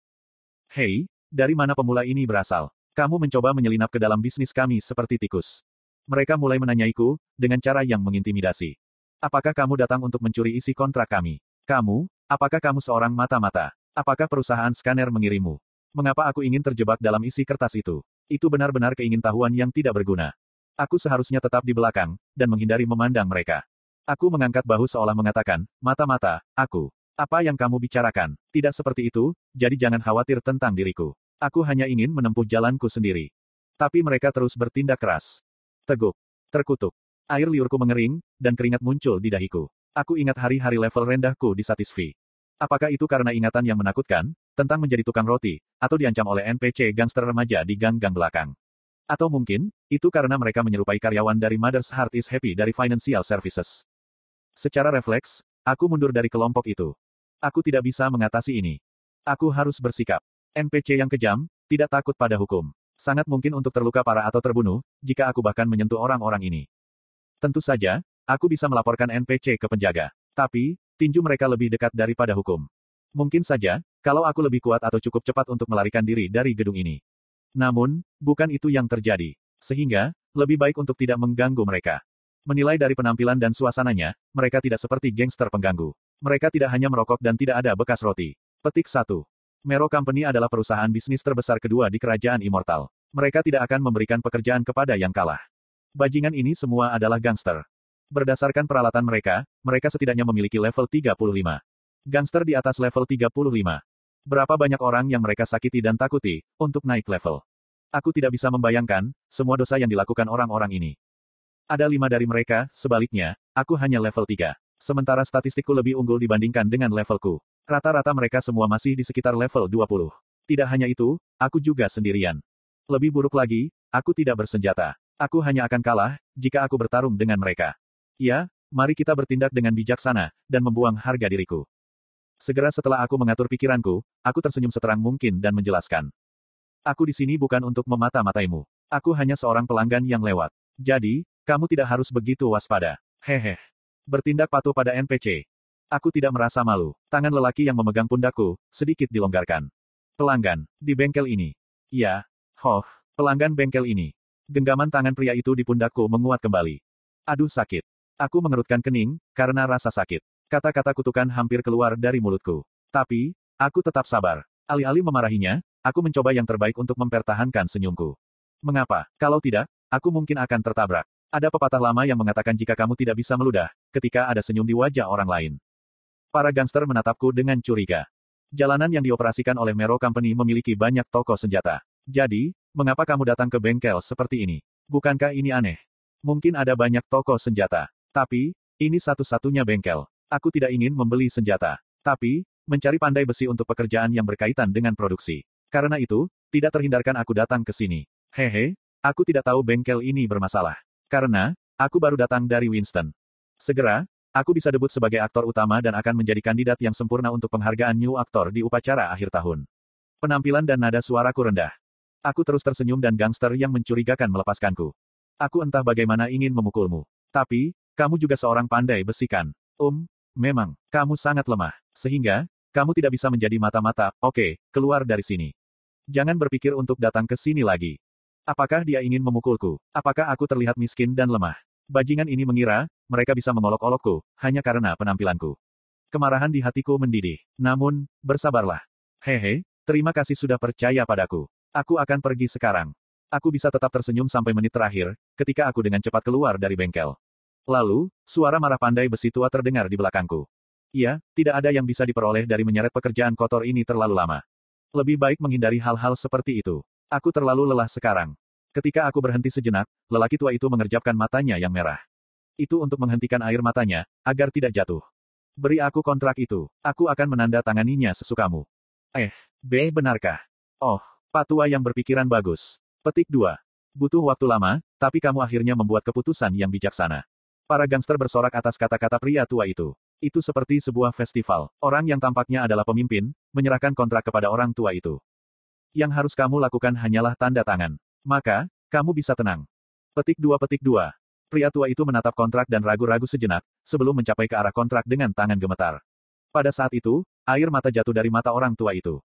Hei, dari mana pemula ini berasal? Kamu mencoba menyelinap ke dalam bisnis kami seperti tikus. Mereka mulai menanyaiku, dengan cara yang mengintimidasi. Apakah kamu datang untuk mencuri isi kontrak kami? Kamu, apakah kamu seorang mata-mata? Apakah perusahaan skaner mengirimmu? Mengapa aku ingin terjebak dalam isi kertas itu? Itu benar-benar keingintahuan yang tidak berguna. Aku seharusnya tetap di belakang, dan menghindari memandang mereka. Aku mengangkat bahu seolah mengatakan, mata-mata, aku. Apa yang kamu bicarakan? Tidak seperti itu, jadi jangan khawatir tentang diriku. Aku hanya ingin menempuh jalanku sendiri. Tapi mereka terus bertindak keras. Teguk. Terkutuk. Air liurku mengering, dan keringat muncul di dahiku. Aku ingat hari-hari level rendahku di Satisfy. Apakah itu karena ingatan yang menakutkan, tentang menjadi tukang roti, atau diancam oleh NPC gangster remaja di gang-gang belakang? Atau mungkin, itu karena mereka menyerupai karyawan dari Mother's Heart is Happy dari Financial Services. Secara refleks, aku mundur dari kelompok itu. Aku tidak bisa mengatasi ini. Aku harus bersikap. NPC yang kejam, tidak takut pada hukum. Sangat mungkin untuk terluka parah atau terbunuh, jika aku bahkan menyentuh orang-orang ini. Tentu saja, aku bisa melaporkan NPC ke penjaga. Tapi, tinju mereka lebih dekat daripada hukum. Mungkin saja, kalau aku lebih kuat atau cukup cepat untuk melarikan diri dari gedung ini. Namun, bukan itu yang terjadi. Sehingga, lebih baik untuk tidak mengganggu mereka. Menilai dari penampilan dan suasananya, mereka tidak seperti gangster pengganggu. Mereka tidak hanya merokok dan tidak ada bekas roti. Petik 1. Mero Company adalah perusahaan bisnis terbesar kedua di kerajaan Immortal. Mereka tidak akan memberikan pekerjaan kepada yang kalah. Bajingan ini semua adalah gangster. Berdasarkan peralatan mereka, mereka setidaknya memiliki level 35. Gangster di atas level 35. Berapa banyak orang yang mereka sakiti dan takuti, untuk naik level. Aku tidak bisa membayangkan, semua dosa yang dilakukan orang-orang ini. Ada lima dari mereka, sebaliknya, aku hanya level 3. Sementara statistikku lebih unggul dibandingkan dengan levelku. Rata-rata mereka semua masih di sekitar level 20. Tidak hanya itu, aku juga sendirian. Lebih buruk lagi, aku tidak bersenjata. Aku hanya akan kalah, jika aku bertarung dengan mereka. Ya, mari kita bertindak dengan bijaksana, dan membuang harga diriku. Segera setelah aku mengatur pikiranku, aku tersenyum seterang mungkin dan menjelaskan. Aku di sini bukan untuk memata-mataimu. Aku hanya seorang pelanggan yang lewat. Jadi, kamu tidak harus begitu waspada. Hehe. Bertindak patuh pada NPC. Aku tidak merasa malu. Tangan lelaki yang memegang pundakku, sedikit dilonggarkan. Pelanggan, di bengkel ini. Ya, hoh, pelanggan bengkel ini. Genggaman tangan pria itu di pundakku menguat kembali. Aduh sakit. Aku mengerutkan kening, karena rasa sakit. Kata-kata kutukan hampir keluar dari mulutku. Tapi, aku tetap sabar. Alih-alih memarahinya, Aku mencoba yang terbaik untuk mempertahankan senyumku. Mengapa? Kalau tidak, aku mungkin akan tertabrak. Ada pepatah lama yang mengatakan jika kamu tidak bisa meludah, ketika ada senyum di wajah orang lain. Para gangster menatapku dengan curiga. Jalanan yang dioperasikan oleh Mero Company memiliki banyak toko senjata. Jadi, mengapa kamu datang ke bengkel seperti ini? Bukankah ini aneh? Mungkin ada banyak toko senjata. Tapi, ini satu-satunya bengkel. Aku tidak ingin membeli senjata. Tapi, mencari pandai besi untuk pekerjaan yang berkaitan dengan produksi. Karena itu, tidak terhindarkan aku datang ke sini. Hehe, aku tidak tahu bengkel ini bermasalah. Karena, aku baru datang dari Winston. Segera, aku bisa debut sebagai aktor utama dan akan menjadi kandidat yang sempurna untuk penghargaan New Actor di upacara akhir tahun. Penampilan dan nada suaraku rendah. Aku terus tersenyum dan gangster yang mencurigakan melepaskanku. Aku entah bagaimana ingin memukulmu. Tapi, kamu juga seorang pandai besikan. Um, memang, kamu sangat lemah. Sehingga, kamu tidak bisa menjadi mata-mata, oke, keluar dari sini. Jangan berpikir untuk datang ke sini lagi. Apakah dia ingin memukulku? Apakah aku terlihat miskin dan lemah? Bajingan ini mengira, mereka bisa mengolok-olokku, hanya karena penampilanku. Kemarahan di hatiku mendidih. Namun, bersabarlah. Hehe, terima kasih sudah percaya padaku. Aku akan pergi sekarang. Aku bisa tetap tersenyum sampai menit terakhir, ketika aku dengan cepat keluar dari bengkel. Lalu, suara marah pandai besi tua terdengar di belakangku. Iya, tidak ada yang bisa diperoleh dari menyeret pekerjaan kotor ini terlalu lama. Lebih baik menghindari hal-hal seperti itu. Aku terlalu lelah sekarang. Ketika aku berhenti sejenak, lelaki tua itu mengerjapkan matanya yang merah. Itu untuk menghentikan air matanya, agar tidak jatuh. Beri aku kontrak itu. Aku akan menandatanganinya sesukamu. Eh, B, benarkah? Oh, patua yang berpikiran bagus. Petik 2. Butuh waktu lama, tapi kamu akhirnya membuat keputusan yang bijaksana. Para gangster bersorak atas kata-kata pria tua itu. Itu seperti sebuah festival. Orang yang tampaknya adalah pemimpin, menyerahkan kontrak kepada orang tua itu. Yang harus kamu lakukan hanyalah tanda tangan. Maka, kamu bisa tenang. Petik dua petik dua. Pria tua itu menatap kontrak dan ragu-ragu sejenak, sebelum mencapai ke arah kontrak dengan tangan gemetar. Pada saat itu, air mata jatuh dari mata orang tua itu.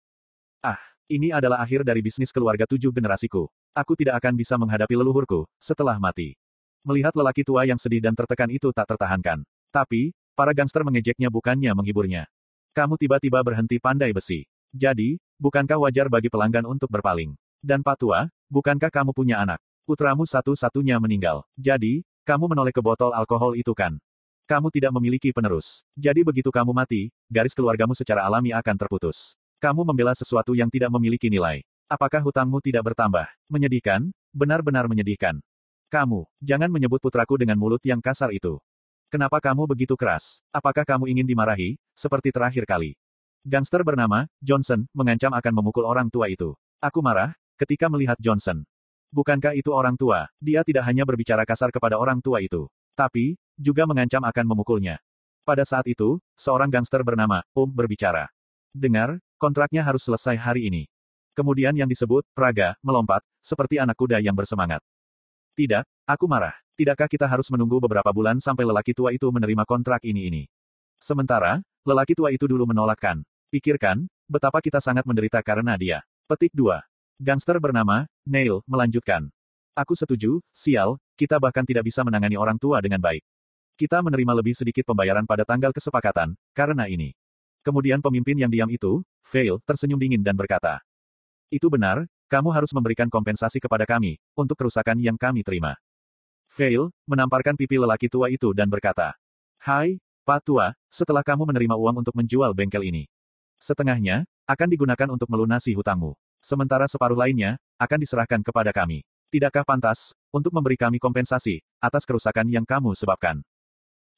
Ah, ini adalah akhir dari bisnis keluarga tujuh generasiku. Aku tidak akan bisa menghadapi leluhurku, setelah mati. Melihat lelaki tua yang sedih dan tertekan itu tak tertahankan. Tapi, Para gangster mengejeknya bukannya menghiburnya. Kamu tiba-tiba berhenti pandai besi. Jadi, bukankah wajar bagi pelanggan untuk berpaling? Dan Patua, bukankah kamu punya anak? Putramu satu-satunya meninggal. Jadi, kamu menoleh ke botol alkohol itu kan? Kamu tidak memiliki penerus. Jadi begitu kamu mati, garis keluargamu secara alami akan terputus. Kamu membela sesuatu yang tidak memiliki nilai. Apakah hutangmu tidak bertambah? Menyedihkan? Benar-benar menyedihkan. Kamu, jangan menyebut putraku dengan mulut yang kasar itu. Kenapa kamu begitu keras? Apakah kamu ingin dimarahi, seperti terakhir kali? Gangster bernama, Johnson, mengancam akan memukul orang tua itu. Aku marah, ketika melihat Johnson. Bukankah itu orang tua? Dia tidak hanya berbicara kasar kepada orang tua itu. Tapi, juga mengancam akan memukulnya. Pada saat itu, seorang gangster bernama, Um, berbicara. Dengar, kontraknya harus selesai hari ini. Kemudian yang disebut, Praga, melompat, seperti anak kuda yang bersemangat. Tidak, aku marah. Tidakkah kita harus menunggu beberapa bulan sampai lelaki tua itu menerima kontrak ini-ini? Sementara, lelaki tua itu dulu menolakkan. Pikirkan, betapa kita sangat menderita karena dia. Petik 2. Gangster bernama, Neil, melanjutkan. Aku setuju, sial, kita bahkan tidak bisa menangani orang tua dengan baik. Kita menerima lebih sedikit pembayaran pada tanggal kesepakatan, karena ini. Kemudian pemimpin yang diam itu, Fail, tersenyum dingin dan berkata. Itu benar, kamu harus memberikan kompensasi kepada kami, untuk kerusakan yang kami terima. Fail, menamparkan pipi lelaki tua itu dan berkata, Hai, Pak Tua, setelah kamu menerima uang untuk menjual bengkel ini. Setengahnya, akan digunakan untuk melunasi hutangmu. Sementara separuh lainnya, akan diserahkan kepada kami. Tidakkah pantas, untuk memberi kami kompensasi, atas kerusakan yang kamu sebabkan?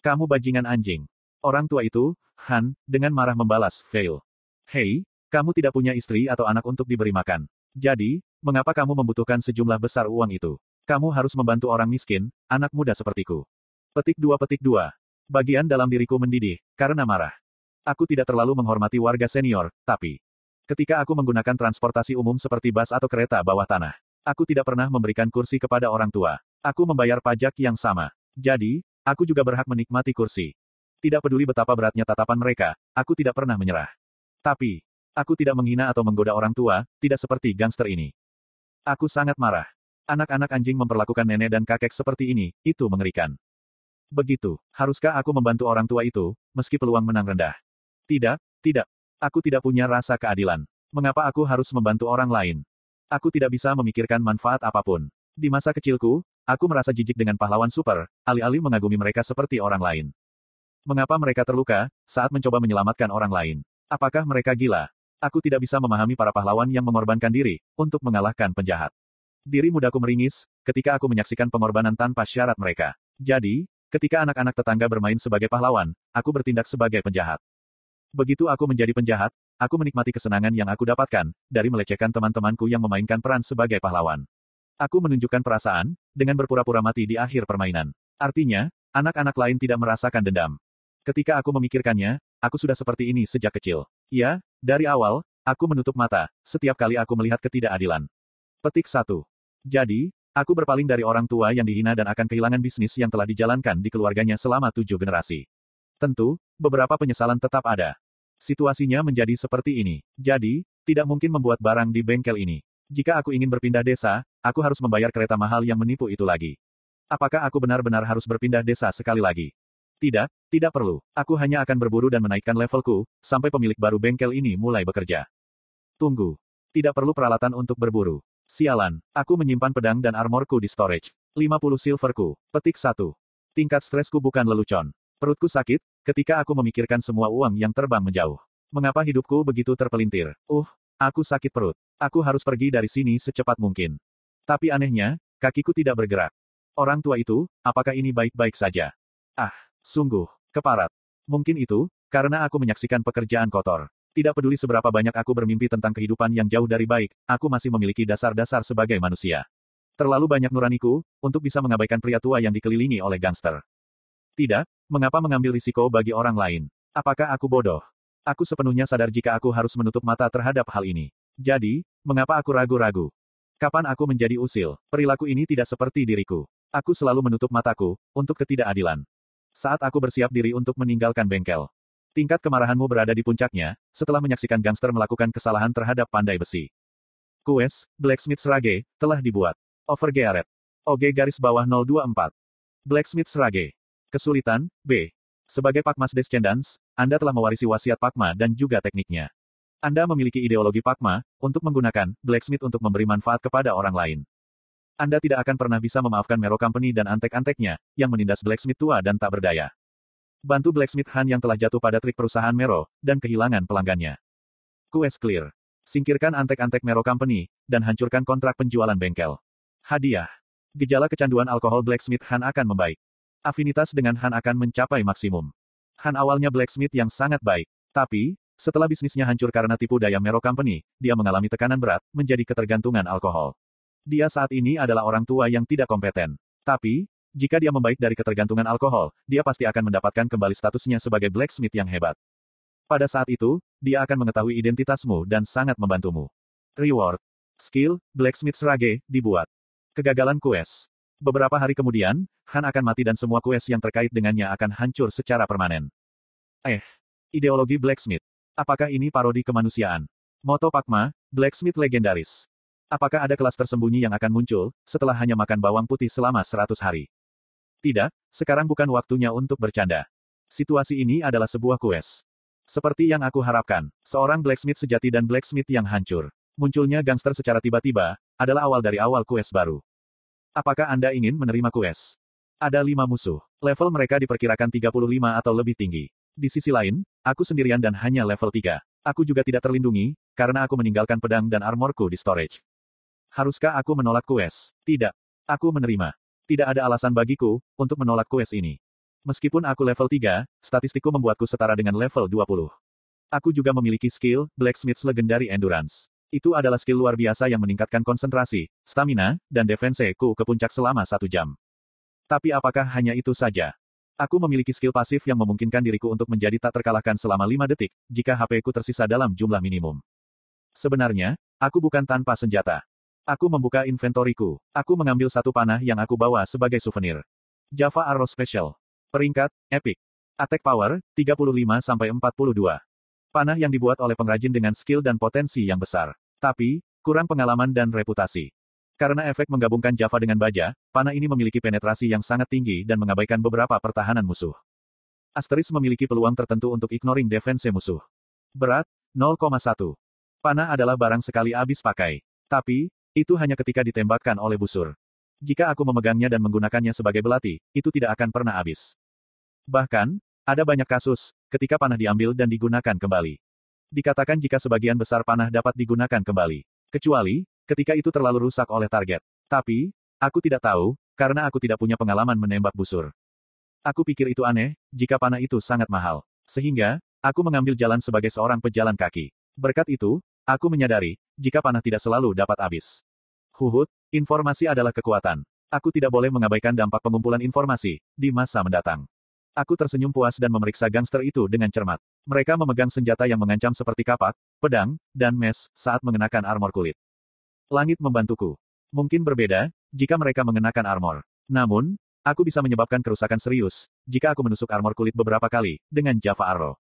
Kamu bajingan anjing. Orang tua itu, Han, dengan marah membalas, Fail. Hei, kamu tidak punya istri atau anak untuk diberi makan. Jadi, mengapa kamu membutuhkan sejumlah besar uang itu? Kamu harus membantu orang miskin, anak muda sepertiku. Petik dua petik dua. Bagian dalam diriku mendidih, karena marah. Aku tidak terlalu menghormati warga senior, tapi... Ketika aku menggunakan transportasi umum seperti bus atau kereta bawah tanah, aku tidak pernah memberikan kursi kepada orang tua. Aku membayar pajak yang sama. Jadi, aku juga berhak menikmati kursi. Tidak peduli betapa beratnya tatapan mereka, aku tidak pernah menyerah. Tapi, aku tidak menghina atau menggoda orang tua, tidak seperti gangster ini. Aku sangat marah. Anak-anak anjing memperlakukan nenek dan kakek seperti ini, itu mengerikan. Begitu, haruskah aku membantu orang tua itu, meski peluang menang rendah? Tidak, tidak. Aku tidak punya rasa keadilan. Mengapa aku harus membantu orang lain? Aku tidak bisa memikirkan manfaat apa pun. Di masa kecilku, aku merasa jijik dengan pahlawan super, alih-alih mengagumi mereka seperti orang lain. Mengapa mereka terluka saat mencoba menyelamatkan orang lain? Apakah mereka gila? Aku tidak bisa memahami para pahlawan yang mengorbankan diri untuk mengalahkan penjahat. Diri mudaku meringis ketika aku menyaksikan pengorbanan tanpa syarat mereka. Jadi, ketika anak-anak tetangga bermain sebagai pahlawan, aku bertindak sebagai penjahat. Begitu aku menjadi penjahat, aku menikmati kesenangan yang aku dapatkan dari melecehkan teman-temanku yang memainkan peran sebagai pahlawan. Aku menunjukkan perasaan dengan berpura-pura mati di akhir permainan. Artinya, anak-anak lain tidak merasakan dendam. Ketika aku memikirkannya, aku sudah seperti ini sejak kecil. Ya, dari awal, aku menutup mata, setiap kali aku melihat ketidakadilan. Petik 1. Jadi, aku berpaling dari orang tua yang dihina dan akan kehilangan bisnis yang telah dijalankan di keluarganya selama tujuh generasi. Tentu, beberapa penyesalan tetap ada. Situasinya menjadi seperti ini. Jadi, tidak mungkin membuat barang di bengkel ini. Jika aku ingin berpindah desa, aku harus membayar kereta mahal yang menipu itu lagi. Apakah aku benar-benar harus berpindah desa sekali lagi? Tidak, tidak perlu. Aku hanya akan berburu dan menaikkan levelku, sampai pemilik baru bengkel ini mulai bekerja. Tunggu. Tidak perlu peralatan untuk berburu. Sialan, aku menyimpan pedang dan armorku di storage. 50 silverku. Petik 1. Tingkat stresku bukan lelucon. Perutku sakit, ketika aku memikirkan semua uang yang terbang menjauh. Mengapa hidupku begitu terpelintir? Uh, aku sakit perut. Aku harus pergi dari sini secepat mungkin. Tapi anehnya, kakiku tidak bergerak. Orang tua itu, apakah ini baik-baik saja? Ah, Sungguh, keparat. Mungkin itu, karena aku menyaksikan pekerjaan kotor. Tidak peduli seberapa banyak aku bermimpi tentang kehidupan yang jauh dari baik, aku masih memiliki dasar-dasar sebagai manusia. Terlalu banyak nuraniku, untuk bisa mengabaikan pria tua yang dikelilingi oleh gangster. Tidak, mengapa mengambil risiko bagi orang lain? Apakah aku bodoh? Aku sepenuhnya sadar jika aku harus menutup mata terhadap hal ini. Jadi, mengapa aku ragu-ragu? Kapan aku menjadi usil? Perilaku ini tidak seperti diriku. Aku selalu menutup mataku, untuk ketidakadilan. Saat aku bersiap diri untuk meninggalkan bengkel. Tingkat kemarahanmu berada di puncaknya, setelah menyaksikan gangster melakukan kesalahan terhadap pandai besi. Quest, Blacksmith Rage, telah dibuat. Overgearet. OG garis bawah 024. Blacksmith Rage. Kesulitan, B. Sebagai Pakmas Descendants, Anda telah mewarisi wasiat Pakma dan juga tekniknya. Anda memiliki ideologi Pakma, untuk menggunakan Blacksmith untuk memberi manfaat kepada orang lain. Anda tidak akan pernah bisa memaafkan Mero Company dan antek-anteknya, yang menindas Blacksmith tua dan tak berdaya. Bantu Blacksmith Han yang telah jatuh pada trik perusahaan Mero, dan kehilangan pelanggannya. Quest clear. Singkirkan antek-antek Mero Company, dan hancurkan kontrak penjualan bengkel. Hadiah. Gejala kecanduan alkohol Blacksmith Han akan membaik. Afinitas dengan Han akan mencapai maksimum. Han awalnya Blacksmith yang sangat baik. Tapi, setelah bisnisnya hancur karena tipu daya Mero Company, dia mengalami tekanan berat, menjadi ketergantungan alkohol. Dia saat ini adalah orang tua yang tidak kompeten. Tapi, jika dia membaik dari ketergantungan alkohol, dia pasti akan mendapatkan kembali statusnya sebagai blacksmith yang hebat. Pada saat itu, dia akan mengetahui identitasmu dan sangat membantumu. Reward. Skill, Blacksmith Rage, dibuat. Kegagalan quest. Beberapa hari kemudian, Han akan mati dan semua quest yang terkait dengannya akan hancur secara permanen. Eh, ideologi Blacksmith. Apakah ini parodi kemanusiaan? Moto Pakma, Blacksmith legendaris. Apakah ada kelas tersembunyi yang akan muncul, setelah hanya makan bawang putih selama 100 hari? Tidak, sekarang bukan waktunya untuk bercanda. Situasi ini adalah sebuah quest. Seperti yang aku harapkan, seorang blacksmith sejati dan blacksmith yang hancur. Munculnya gangster secara tiba-tiba, adalah awal dari awal quest baru. Apakah Anda ingin menerima quest? Ada lima musuh. Level mereka diperkirakan 35 atau lebih tinggi. Di sisi lain, aku sendirian dan hanya level 3. Aku juga tidak terlindungi, karena aku meninggalkan pedang dan armorku di storage. Haruskah aku menolak quest? Tidak. Aku menerima. Tidak ada alasan bagiku, untuk menolak quest ini. Meskipun aku level 3, statistikku membuatku setara dengan level 20. Aku juga memiliki skill, Blacksmith's Legendary Endurance. Itu adalah skill luar biasa yang meningkatkan konsentrasi, stamina, dan defense-ku ke puncak selama satu jam. Tapi apakah hanya itu saja? Aku memiliki skill pasif yang memungkinkan diriku untuk menjadi tak terkalahkan selama 5 detik, jika HP-ku tersisa dalam jumlah minimum. Sebenarnya, aku bukan tanpa senjata. Aku membuka inventoriku. Aku mengambil satu panah yang aku bawa sebagai souvenir. Java Arrow Special. Peringkat, Epic. Attack Power, 35-42. Panah yang dibuat oleh pengrajin dengan skill dan potensi yang besar. Tapi, kurang pengalaman dan reputasi. Karena efek menggabungkan Java dengan baja, panah ini memiliki penetrasi yang sangat tinggi dan mengabaikan beberapa pertahanan musuh. Asteris memiliki peluang tertentu untuk ignoring defense musuh. Berat, 0,1. Panah adalah barang sekali habis pakai. Tapi, itu hanya ketika ditembakkan oleh busur. Jika aku memegangnya dan menggunakannya sebagai belati, itu tidak akan pernah habis. Bahkan, ada banyak kasus, ketika panah diambil dan digunakan kembali. Dikatakan jika sebagian besar panah dapat digunakan kembali. Kecuali, ketika itu terlalu rusak oleh target. Tapi, aku tidak tahu, karena aku tidak punya pengalaman menembak busur. Aku pikir itu aneh, jika panah itu sangat mahal. Sehingga, aku mengambil jalan sebagai seorang pejalan kaki. Berkat itu, Aku menyadari, jika panah tidak selalu dapat habis. Huhut, informasi adalah kekuatan. Aku tidak boleh mengabaikan dampak pengumpulan informasi, di masa mendatang. Aku tersenyum puas dan memeriksa gangster itu dengan cermat. Mereka memegang senjata yang mengancam seperti kapak, pedang, dan mes, saat mengenakan armor kulit. Langit membantuku. Mungkin berbeda, jika mereka mengenakan armor. Namun, aku bisa menyebabkan kerusakan serius, jika aku menusuk armor kulit beberapa kali, dengan Java Arrow.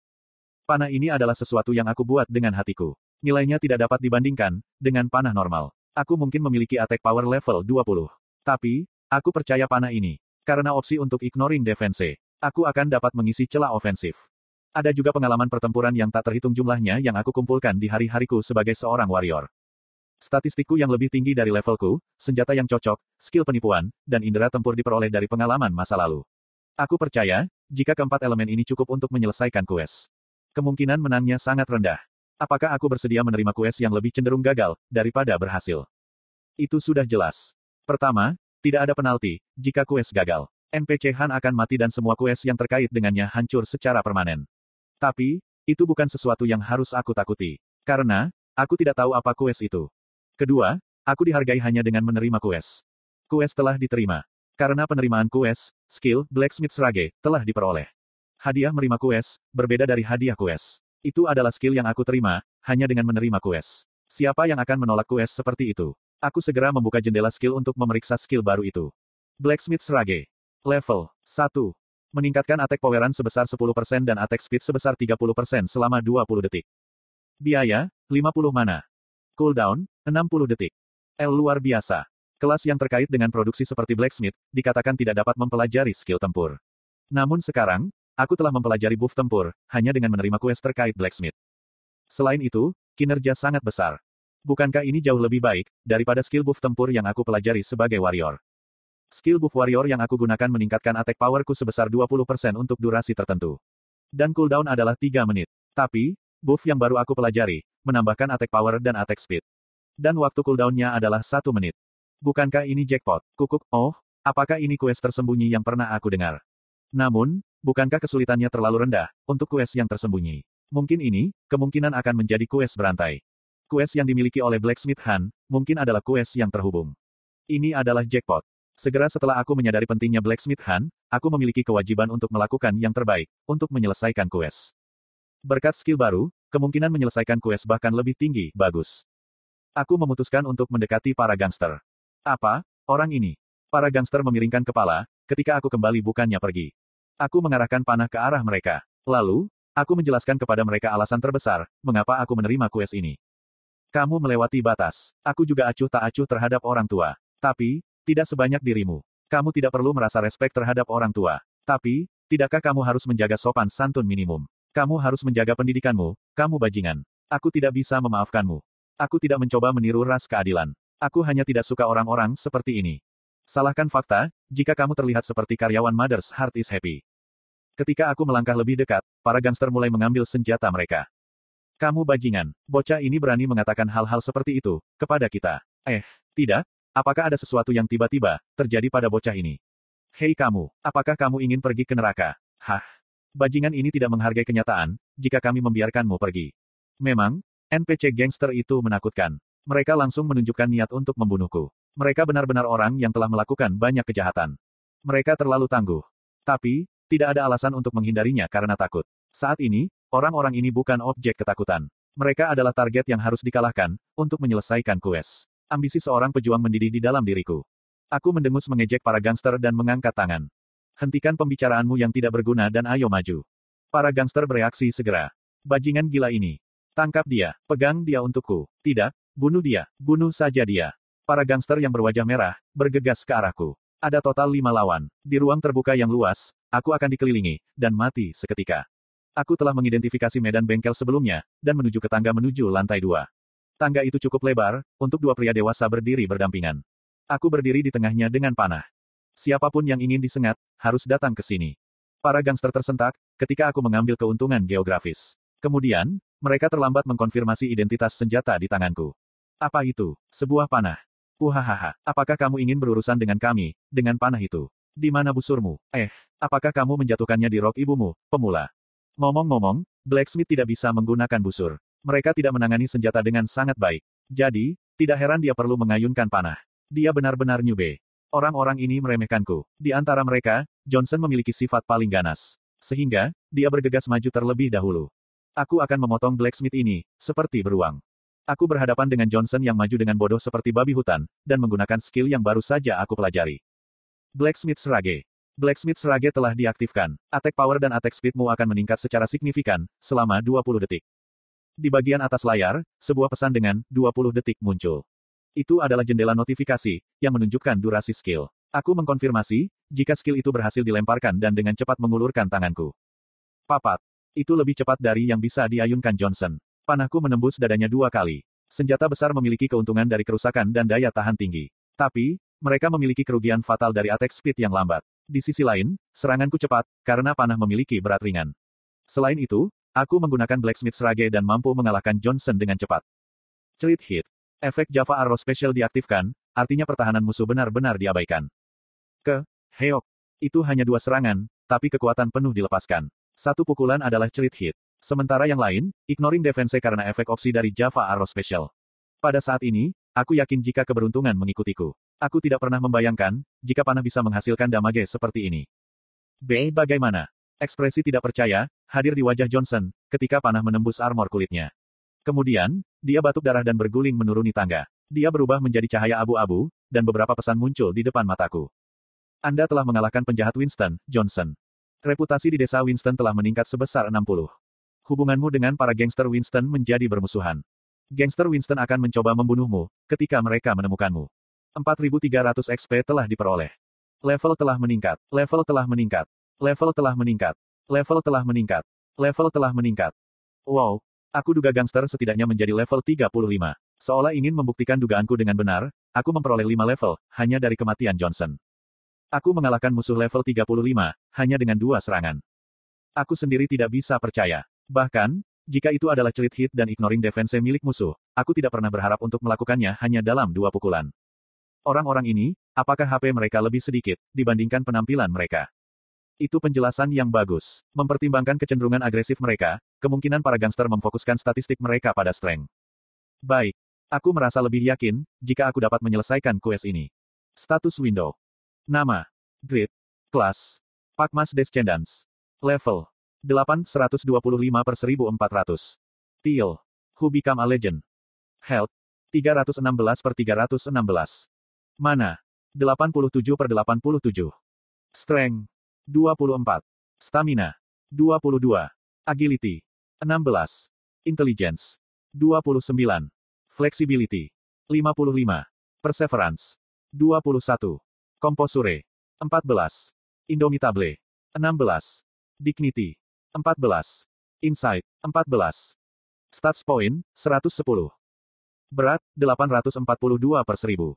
Panah ini adalah sesuatu yang aku buat dengan hatiku. Nilainya tidak dapat dibandingkan dengan panah normal. Aku mungkin memiliki attack power level 20. Tapi, aku percaya panah ini. Karena opsi untuk ignoring defense, aku akan dapat mengisi celah ofensif. Ada juga pengalaman pertempuran yang tak terhitung jumlahnya yang aku kumpulkan di hari-hariku sebagai seorang warrior. Statistikku yang lebih tinggi dari levelku, senjata yang cocok, skill penipuan, dan indera tempur diperoleh dari pengalaman masa lalu. Aku percaya, jika keempat elemen ini cukup untuk menyelesaikan quest. Kemungkinan menangnya sangat rendah. Apakah aku bersedia menerima kues yang lebih cenderung gagal, daripada berhasil? Itu sudah jelas. Pertama, tidak ada penalti, jika kues gagal. NPC Han akan mati dan semua kues yang terkait dengannya hancur secara permanen. Tapi, itu bukan sesuatu yang harus aku takuti. Karena, aku tidak tahu apa kues itu. Kedua, aku dihargai hanya dengan menerima kues. Kues telah diterima. Karena penerimaan kues, skill, Blacksmith Rage, telah diperoleh. Hadiah menerima kues, berbeda dari hadiah kues. Itu adalah skill yang aku terima, hanya dengan menerima quest. Siapa yang akan menolak quest seperti itu? Aku segera membuka jendela skill untuk memeriksa skill baru itu. Blacksmith Rage. Level 1. Meningkatkan attack poweran sebesar 10% dan attack speed sebesar 30% selama 20 detik. Biaya, 50 mana. Cooldown, 60 detik. L luar biasa. Kelas yang terkait dengan produksi seperti Blacksmith, dikatakan tidak dapat mempelajari skill tempur. Namun sekarang, Aku telah mempelajari buff tempur, hanya dengan menerima quest terkait blacksmith. Selain itu, kinerja sangat besar. Bukankah ini jauh lebih baik, daripada skill buff tempur yang aku pelajari sebagai warrior? Skill buff warrior yang aku gunakan meningkatkan attack powerku sebesar 20% untuk durasi tertentu. Dan cooldown adalah 3 menit. Tapi, buff yang baru aku pelajari, menambahkan attack power dan attack speed. Dan waktu cooldownnya adalah 1 menit. Bukankah ini jackpot? Kukuk, oh, apakah ini quest tersembunyi yang pernah aku dengar? Namun, Bukankah kesulitannya terlalu rendah, untuk kues yang tersembunyi? Mungkin ini, kemungkinan akan menjadi kues berantai. Kues yang dimiliki oleh Blacksmith Han, mungkin adalah kues yang terhubung. Ini adalah jackpot. Segera setelah aku menyadari pentingnya Blacksmith Han, aku memiliki kewajiban untuk melakukan yang terbaik, untuk menyelesaikan kues. Berkat skill baru, kemungkinan menyelesaikan kues bahkan lebih tinggi, bagus. Aku memutuskan untuk mendekati para gangster. Apa? Orang ini. Para gangster memiringkan kepala, ketika aku kembali bukannya pergi. Aku mengarahkan panah ke arah mereka. Lalu, aku menjelaskan kepada mereka alasan terbesar, mengapa aku menerima kues ini. Kamu melewati batas. Aku juga acuh tak acuh terhadap orang tua. Tapi, tidak sebanyak dirimu. Kamu tidak perlu merasa respek terhadap orang tua. Tapi, tidakkah kamu harus menjaga sopan santun minimum? Kamu harus menjaga pendidikanmu, kamu bajingan. Aku tidak bisa memaafkanmu. Aku tidak mencoba meniru ras keadilan. Aku hanya tidak suka orang-orang seperti ini. Salahkan fakta, jika kamu terlihat seperti karyawan Mother's Heart is Happy. Ketika aku melangkah lebih dekat, para gangster mulai mengambil senjata mereka. Kamu bajingan. Bocah ini berani mengatakan hal-hal seperti itu, kepada kita. Eh, tidak? Apakah ada sesuatu yang tiba-tiba, terjadi pada bocah ini? Hei kamu, apakah kamu ingin pergi ke neraka? Hah? Bajingan ini tidak menghargai kenyataan, jika kami membiarkanmu pergi. Memang, NPC gangster itu menakutkan. Mereka langsung menunjukkan niat untuk membunuhku. Mereka benar-benar orang yang telah melakukan banyak kejahatan. Mereka terlalu tangguh. Tapi, tidak ada alasan untuk menghindarinya karena takut. Saat ini, orang-orang ini bukan objek ketakutan. Mereka adalah target yang harus dikalahkan, untuk menyelesaikan quest. Ambisi seorang pejuang mendidih di dalam diriku. Aku mendengus mengejek para gangster dan mengangkat tangan. Hentikan pembicaraanmu yang tidak berguna dan ayo maju. Para gangster bereaksi segera. Bajingan gila ini. Tangkap dia, pegang dia untukku. Tidak, bunuh dia, bunuh saja dia. Para gangster yang berwajah merah, bergegas ke arahku. Ada total lima lawan. Di ruang terbuka yang luas, aku akan dikelilingi, dan mati seketika. Aku telah mengidentifikasi medan bengkel sebelumnya, dan menuju ke tangga menuju lantai dua. Tangga itu cukup lebar, untuk dua pria dewasa berdiri berdampingan. Aku berdiri di tengahnya dengan panah. Siapa pun yang ingin disengat, harus datang ke sini. Para gangster tersentak, ketika aku mengambil keuntungan geografis. Kemudian, mereka terlambat mengkonfirmasi identitas senjata di tanganku. Apa itu? Sebuah panah. Uhahaha, apakah kamu ingin berurusan dengan kami, dengan panah itu? Di mana busurmu? Eh, apakah kamu menjatuhkannya di rok ibumu, pemula? Ngomong-ngomong, Blacksmith tidak bisa menggunakan busur. Mereka tidak menangani senjata dengan sangat baik. Jadi, tidak heran dia perlu mengayunkan panah. Dia benar-benar nyube. Orang-orang ini meremehkanku. Di antara mereka, Johnson memiliki sifat paling ganas. Sehingga, dia bergegas maju terlebih dahulu. Aku akan memotong Blacksmith ini, seperti beruang. Aku berhadapan dengan Johnson yang maju dengan bodoh seperti babi hutan, dan menggunakan skill yang baru saja aku pelajari. Blacksmith Serage. Blacksmith Serage telah diaktifkan. Attack power dan attack speedmu akan meningkat secara signifikan, selama 20 detik. Di bagian atas layar, sebuah pesan dengan 20 detik muncul. Itu adalah jendela notifikasi, yang menunjukkan durasi skill. Aku mengkonfirmasi, jika skill itu berhasil dilemparkan dan dengan cepat mengulurkan tanganku. Papat. Itu lebih cepat dari yang bisa diayunkan Johnson. Panahku menembus dadanya dua kali. Senjata besar memiliki keuntungan dari kerusakan dan daya tahan tinggi. Tapi, mereka memiliki kerugian fatal dari attack speed yang lambat. Di sisi lain, seranganku cepat, karena panah memiliki berat ringan. Selain itu, aku menggunakan Blacksmith Serage dan mampu mengalahkan Johnson dengan cepat. Crit Hit. Efek Java Arrow Special diaktifkan, artinya pertahanan musuh benar-benar diabaikan. Ke, Heok. Itu hanya dua serangan, tapi kekuatan penuh dilepaskan. Satu pukulan adalah Crit Hit. Sementara yang lain, ignoring defense karena efek opsi dari Java Arrow Special. Pada saat ini, aku yakin jika keberuntungan mengikutiku. Aku tidak pernah membayangkan, jika panah bisa menghasilkan damage seperti ini. B. Bagaimana? Ekspresi tidak percaya, hadir di wajah Johnson, ketika panah menembus armor kulitnya. Kemudian, dia batuk darah dan berguling menuruni tangga. Dia berubah menjadi cahaya abu-abu, dan beberapa pesan muncul di depan mataku. Anda telah mengalahkan penjahat Winston, Johnson. Reputasi di desa Winston telah meningkat sebesar 60. Hubunganmu dengan para gangster Winston menjadi bermusuhan. Gangster Winston akan mencoba membunuhmu, ketika mereka menemukanmu. 4300 XP telah diperoleh. Level telah meningkat. Level telah meningkat. Level telah meningkat. Level telah meningkat. Level telah meningkat. Wow. Aku duga gangster setidaknya menjadi level 35. Seolah ingin membuktikan dugaanku dengan benar, aku memperoleh 5 level, hanya dari kematian Johnson. Aku mengalahkan musuh level 35, hanya dengan dua serangan. Aku sendiri tidak bisa percaya. Bahkan, jika itu adalah cerit hit dan ignoring defense milik musuh, aku tidak pernah berharap untuk melakukannya hanya dalam dua pukulan. Orang-orang ini, apakah HP mereka lebih sedikit, dibandingkan penampilan mereka? Itu penjelasan yang bagus. Mempertimbangkan kecenderungan agresif mereka, kemungkinan para gangster memfokuskan statistik mereka pada strength. Baik. Aku merasa lebih yakin, jika aku dapat menyelesaikan quest ini. Status window. Nama. Grid. Kelas. Pakmas Descendants. Level. 8, 125 per 1400. Teal. Who become a legend. Health. 316 per 316. Mana? 87 per 87. Strength. 24. Stamina. 22. Agility. 16. Intelligence. 29. Flexibility. 55. Perseverance. 21. Composure. 14. Indomitable. 16. Dignity. 14. Insight. 14. Stats point, 110. Berat, 842 per 1000.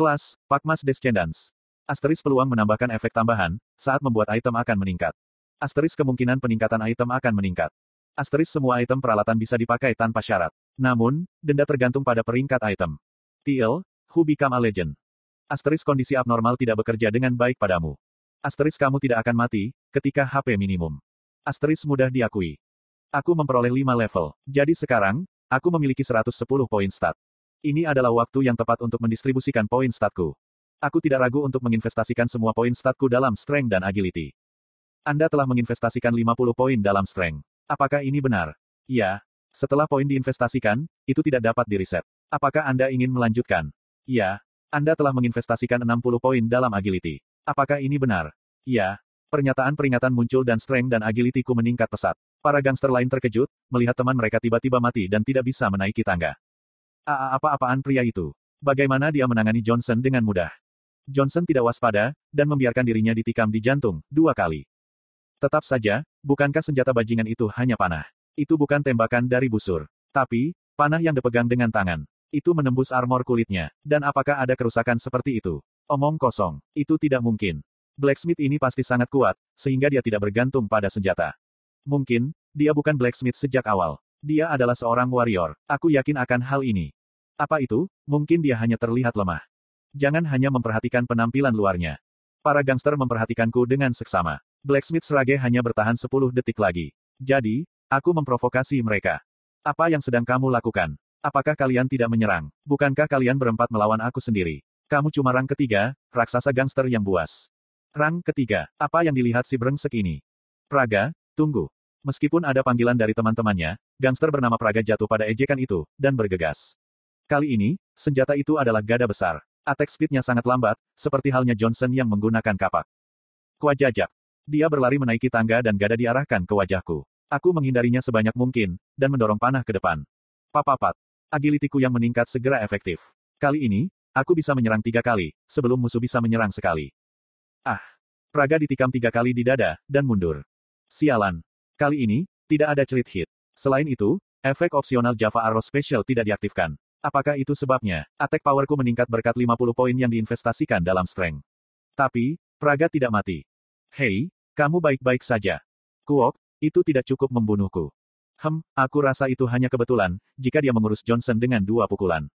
Kelas, Pakmas Descendants. Asteris peluang menambahkan efek tambahan, saat membuat item akan meningkat. Asteris kemungkinan peningkatan item akan meningkat. Asteris semua item peralatan bisa dipakai tanpa syarat. Namun, denda tergantung pada peringkat item. TL, Who Become a Legend. Asteris kondisi abnormal tidak bekerja dengan baik padamu. Asteris kamu tidak akan mati, ketika HP minimum. Asteris mudah diakui. Aku memperoleh 5 level. Jadi sekarang, aku memiliki 110 poin stat. Ini adalah waktu yang tepat untuk mendistribusikan poin statku. Aku tidak ragu untuk menginvestasikan semua poin statku dalam strength dan agility. Anda telah menginvestasikan 50 poin dalam strength. Apakah ini benar? Ya. Setelah poin diinvestasikan, itu tidak dapat direset. Apakah Anda ingin melanjutkan? Ya, Anda telah menginvestasikan 60 poin dalam agility. Apakah ini benar? Ya. Pernyataan peringatan muncul dan strength dan agility-ku meningkat pesat. Para gangster lain terkejut, melihat teman mereka tiba-tiba mati dan tidak bisa menaiki tangga. Ah, apa-apaan pria itu? Bagaimana dia menangani Johnson dengan mudah? Johnson tidak waspada, dan membiarkan dirinya ditikam di jantung, dua kali. Tetap saja, bukankah senjata bajingan itu hanya panah? Itu bukan tembakan dari busur. Tapi, panah yang dipegang dengan tangan. Itu menembus armor kulitnya. Dan apakah ada kerusakan seperti itu? Omong kosong. Itu tidak mungkin. Blacksmith ini pasti sangat kuat, sehingga dia tidak bergantung pada senjata. Mungkin, dia bukan blacksmith sejak awal. Dia adalah seorang warrior. Aku yakin akan hal ini. Apa itu? Mungkin dia hanya terlihat lemah. Jangan hanya memperhatikan penampilan luarnya. Para gangster memperhatikanku dengan seksama. Blacksmith Serage hanya bertahan 10 detik lagi. Jadi, Aku memprovokasi mereka. Apa yang sedang kamu lakukan? Apakah kalian tidak menyerang? Bukankah kalian berempat melawan aku sendiri? Kamu cuma rang ketiga, raksasa gangster yang buas. Rang ketiga, apa yang dilihat si brengsek ini? Praga, tunggu. Meskipun ada panggilan dari teman-temannya, gangster bernama Praga jatuh pada ejekan itu, dan bergegas. Kali ini, senjata itu adalah gada besar. Attack speednya sangat lambat, seperti halnya Johnson yang menggunakan kapak. Kuajajak. Dia berlari menaiki tangga dan gada diarahkan ke wajahku. Aku menghindarinya sebanyak mungkin, dan mendorong panah ke depan. Papapat. Agilitiku yang meningkat segera efektif. Kali ini, aku bisa menyerang tiga kali, sebelum musuh bisa menyerang sekali. Ah. Praga ditikam tiga kali di dada, dan mundur. Sialan. Kali ini, tidak ada cerit hit. Selain itu, efek opsional Java Arrow Special tidak diaktifkan. Apakah itu sebabnya? Attack powerku meningkat berkat 50 poin yang diinvestasikan dalam strength. Tapi, Praga tidak mati. Hei, kamu baik-baik saja. Kuok, itu tidak cukup membunuhku. Hem, aku rasa itu hanya kebetulan, jika dia mengurus Johnson dengan dua pukulan.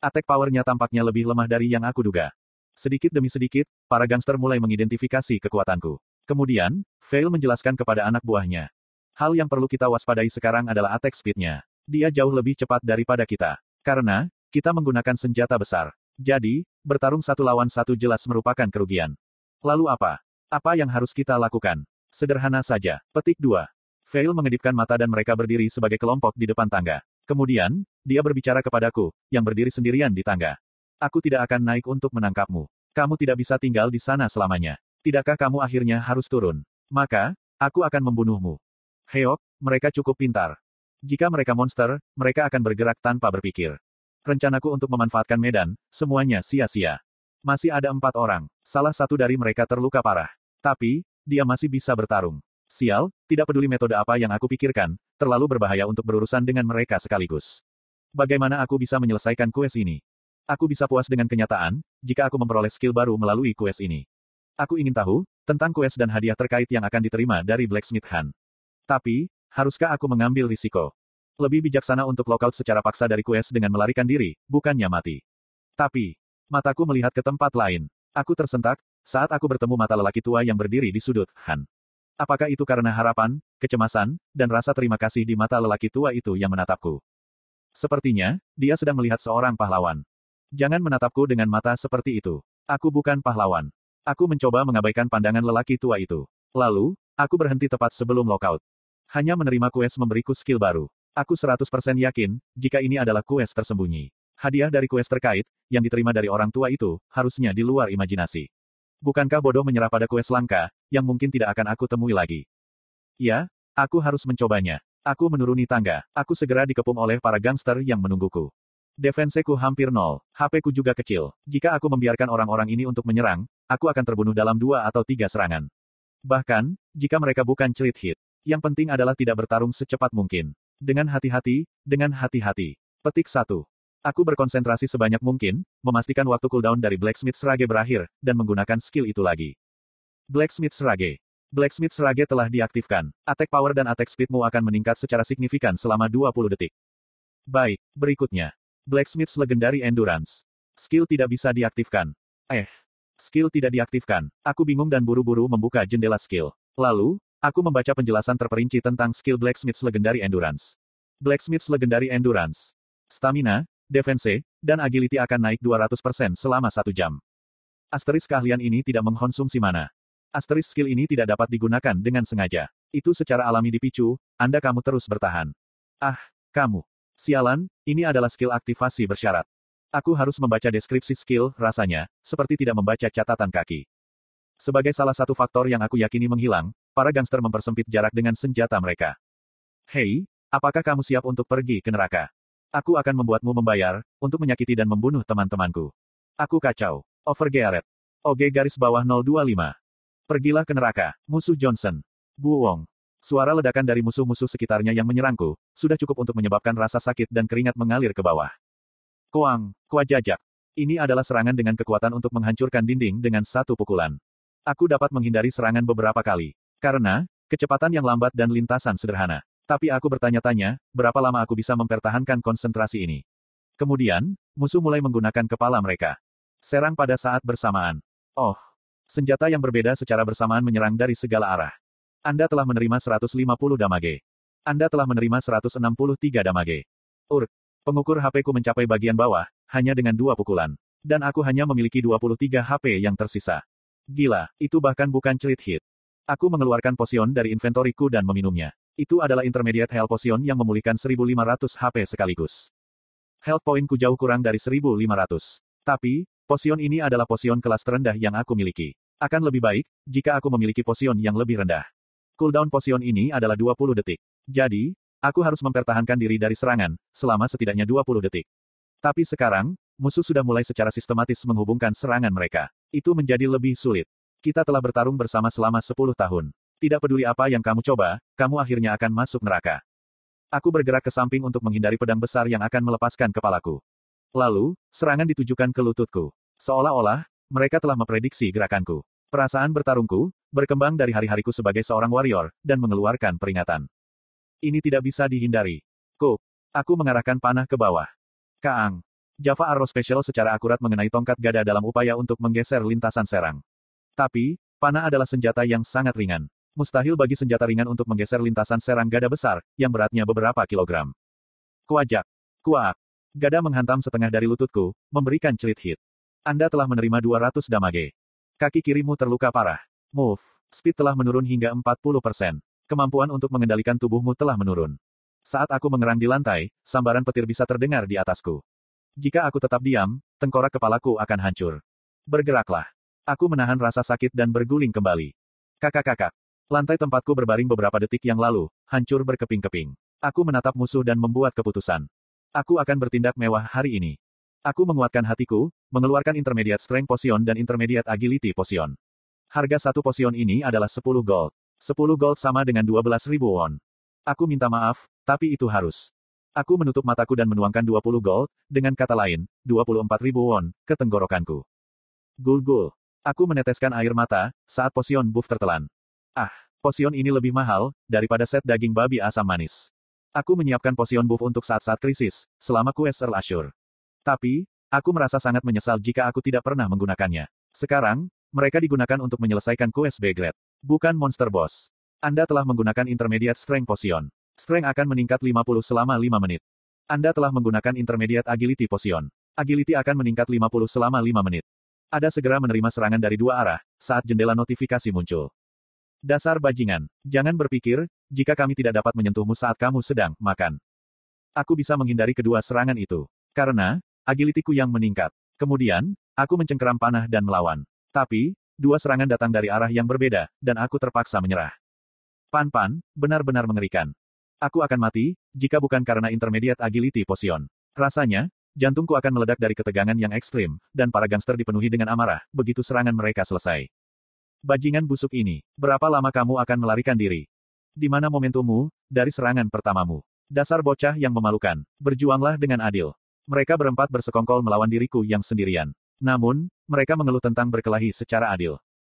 Attack powernya tampaknya lebih lemah dari yang aku duga. Sedikit demi sedikit, para gangster mulai mengidentifikasi kekuatanku. Kemudian, Fail menjelaskan kepada anak buahnya. Hal yang perlu kita waspadai sekarang adalah attack speednya. Dia jauh lebih cepat daripada kita. Karena, kita menggunakan senjata besar. Jadi, bertarung satu lawan satu jelas merupakan kerugian. Lalu apa? Apa yang harus kita lakukan? Sederhana saja. Petik 2. Fail mengedipkan mata dan mereka berdiri sebagai kelompok di depan tangga. Kemudian, dia berbicara kepadaku, yang berdiri sendirian di tangga. Aku tidak akan naik untuk menangkapmu. Kamu tidak bisa tinggal di sana selamanya. Tidakkah kamu akhirnya harus turun? Maka, aku akan membunuhmu. Heok, mereka cukup pintar. Jika mereka monster, mereka akan bergerak tanpa berpikir. Rencanaku untuk memanfaatkan medan, semuanya sia-sia. Masih ada empat orang. Salah satu dari mereka terluka parah. Tapi, dia masih bisa bertarung. Sial, tidak peduli metode apa yang aku pikirkan, terlalu berbahaya untuk berurusan dengan mereka sekaligus. Bagaimana aku bisa menyelesaikan kues ini? Aku bisa puas dengan kenyataan, jika aku memperoleh skill baru melalui kues ini. Aku ingin tahu, tentang kues dan hadiah terkait yang akan diterima dari Blacksmith Han. Tapi, haruskah aku mengambil risiko? Lebih bijaksana untuk lockout secara paksa dari kues dengan melarikan diri, bukannya mati. Tapi, mataku melihat ke tempat lain. Aku tersentak, saat aku bertemu mata lelaki tua yang berdiri di sudut, Han. Apakah itu karena harapan, kecemasan, dan rasa terima kasih di mata lelaki tua itu yang menatapku? Sepertinya, dia sedang melihat seorang pahlawan. Jangan menatapku dengan mata seperti itu. Aku bukan pahlawan. Aku mencoba mengabaikan pandangan lelaki tua itu. Lalu, aku berhenti tepat sebelum lockout. Hanya menerima kues memberiku skill baru. Aku 100% yakin, jika ini adalah kues tersembunyi. Hadiah dari kues terkait, yang diterima dari orang tua itu, harusnya di luar imajinasi. Bukankah bodoh menyerah pada kue langka, yang mungkin tidak akan aku temui lagi? Ya, aku harus mencobanya. Aku menuruni tangga. Aku segera dikepung oleh para gangster yang menungguku. Defenseku hampir nol. HP-ku juga kecil. Jika aku membiarkan orang-orang ini untuk menyerang, aku akan terbunuh dalam dua atau tiga serangan. Bahkan, jika mereka bukan cerit hit. Yang penting adalah tidak bertarung secepat mungkin. Dengan hati-hati, dengan hati-hati. Petik 1. Aku berkonsentrasi sebanyak mungkin, memastikan waktu cooldown dari Blacksmith Serage berakhir, dan menggunakan skill itu lagi. Blacksmith Serage. Blacksmith Serage telah diaktifkan. Attack power dan attack speedmu akan meningkat secara signifikan selama 20 detik. Baik, berikutnya. Blacksmith's Legendary Endurance. Skill tidak bisa diaktifkan. Eh. Skill tidak diaktifkan. Aku bingung dan buru-buru membuka jendela skill. Lalu, aku membaca penjelasan terperinci tentang skill Blacksmith's Legendary Endurance. Blacksmith's Legendary Endurance. Stamina, defense, dan agility akan naik 200% selama satu jam. Asteris keahlian ini tidak mengkonsumsi mana. Asteris skill ini tidak dapat digunakan dengan sengaja. Itu secara alami dipicu, Anda kamu terus bertahan. Ah, Kamu. Sialan, ini adalah skill aktivasi bersyarat. Aku harus membaca deskripsi skill, rasanya, seperti tidak membaca catatan kaki. Sebagai salah satu faktor yang aku yakini menghilang, para gangster mempersempit jarak dengan senjata mereka. Hei, apakah kamu siap untuk pergi ke neraka? Aku akan membuatmu membayar, untuk menyakiti dan membunuh teman-temanku. Aku kacau. Over Gearet. OG garis bawah 025. Pergilah ke neraka, musuh Johnson. Bu Wong. Suara ledakan dari musuh-musuh sekitarnya yang menyerangku, sudah cukup untuk menyebabkan rasa sakit dan keringat mengalir ke bawah. Kuang, kuajajak. Ini adalah serangan dengan kekuatan untuk menghancurkan dinding dengan satu pukulan. Aku dapat menghindari serangan beberapa kali. Karena, kecepatan yang lambat dan lintasan sederhana. Tapi aku bertanya-tanya, berapa lama aku bisa mempertahankan konsentrasi ini. Kemudian, musuh mulai menggunakan kepala mereka. Serang pada saat bersamaan. Oh, senjata yang berbeda secara bersamaan menyerang dari segala arah. Anda telah menerima 150 damage. Anda telah menerima 163 damage. Ur, pengukur HP ku mencapai bagian bawah, hanya dengan dua pukulan. Dan aku hanya memiliki 23 HP yang tersisa. Gila, itu bahkan bukan cerit hit. Aku mengeluarkan posion dari inventoriku dan meminumnya. Itu adalah intermediate health potion yang memulihkan 1500 HP sekaligus. Health point ku jauh kurang dari 1500. Tapi, posion ini adalah posion kelas terendah yang aku miliki. Akan lebih baik, jika aku memiliki posion yang lebih rendah. Cooldown potion ini adalah 20 detik. Jadi, aku harus mempertahankan diri dari serangan, selama setidaknya 20 detik. Tapi sekarang, musuh sudah mulai secara sistematis menghubungkan serangan mereka. Itu menjadi lebih sulit. Kita telah bertarung bersama selama 10 tahun. Tidak peduli apa yang kamu coba, kamu akhirnya akan masuk neraka. Aku bergerak ke samping untuk menghindari pedang besar yang akan melepaskan kepalaku. Lalu, serangan ditujukan ke lututku. Seolah-olah, mereka telah memprediksi gerakanku. Perasaan bertarungku, berkembang dari hari-hariku sebagai seorang warrior, dan mengeluarkan peringatan. Ini tidak bisa dihindari. Ku. Aku mengarahkan panah ke bawah. Kaang. Java Arrow Special secara akurat mengenai tongkat gada dalam upaya untuk menggeser lintasan serang. Tapi, panah adalah senjata yang sangat ringan. Mustahil bagi senjata ringan untuk menggeser lintasan serang gada besar, yang beratnya beberapa kilogram. Kuajak. Kuak. Gada menghantam setengah dari lututku, memberikan cerit hit. Anda telah menerima 200 damage. Kaki kirimu terluka parah. Move. Speed telah menurun hingga 40%. Kemampuan untuk mengendalikan tubuhmu telah menurun. Saat aku mengerang di lantai, sambaran petir bisa terdengar di atasku. Jika aku tetap diam, tengkorak kepalaku akan hancur. Bergeraklah. Aku menahan rasa sakit dan berguling kembali. Kakak-kakak. Lantai tempatku berbaring beberapa detik yang lalu, hancur berkeping-keping. Aku menatap musuh dan membuat keputusan. Aku akan bertindak mewah hari ini. Aku menguatkan hatiku, mengeluarkan Intermediate Strength Potion dan Intermediate Agility Potion. Harga satu potion ini adalah 10 gold. 10 gold sama dengan 12.000 won. Aku minta maaf, tapi itu harus. Aku menutup mataku dan menuangkan 20 gold, dengan kata lain, 24.000 won, ke tenggorokanku. Gul-gul. Aku meneteskan air mata, saat potion buff tertelan. Ah, potion ini lebih mahal, daripada set daging babi asam manis. Aku menyiapkan potion buff untuk saat-saat krisis, selama quest Earl Ashur. Tapi, aku merasa sangat menyesal jika aku tidak pernah menggunakannya. Sekarang, mereka digunakan untuk menyelesaikan quest B grade. Bukan monster boss. Anda telah menggunakan intermediate strength potion. Strength akan meningkat 50 selama 5 menit. Anda telah menggunakan intermediate agility potion. Agility akan meningkat 50 selama 5 menit. Ada segera menerima serangan dari dua arah, saat jendela notifikasi muncul. Dasar bajingan. Jangan berpikir, jika kami tidak dapat menyentuhmu saat kamu sedang makan. Aku bisa menghindari kedua serangan itu. Karena, agilitiku yang meningkat. Kemudian, aku mencengkeram panah dan melawan. Tapi, dua serangan datang dari arah yang berbeda, dan aku terpaksa menyerah. Pan-pan, benar-benar mengerikan. Aku akan mati, jika bukan karena intermediate agility potion. Rasanya, jantungku akan meledak dari ketegangan yang ekstrim, dan para gangster dipenuhi dengan amarah, begitu serangan mereka selesai. Bajingan busuk ini, berapa lama kamu akan melarikan diri? Di mana momentummu, dari serangan pertamamu? Dasar bocah yang memalukan, berjuanglah dengan adil. Mereka berempat bersekongkol melawan diriku yang sendirian. Namun, mereka mengeluh tentang berkelahi secara adil.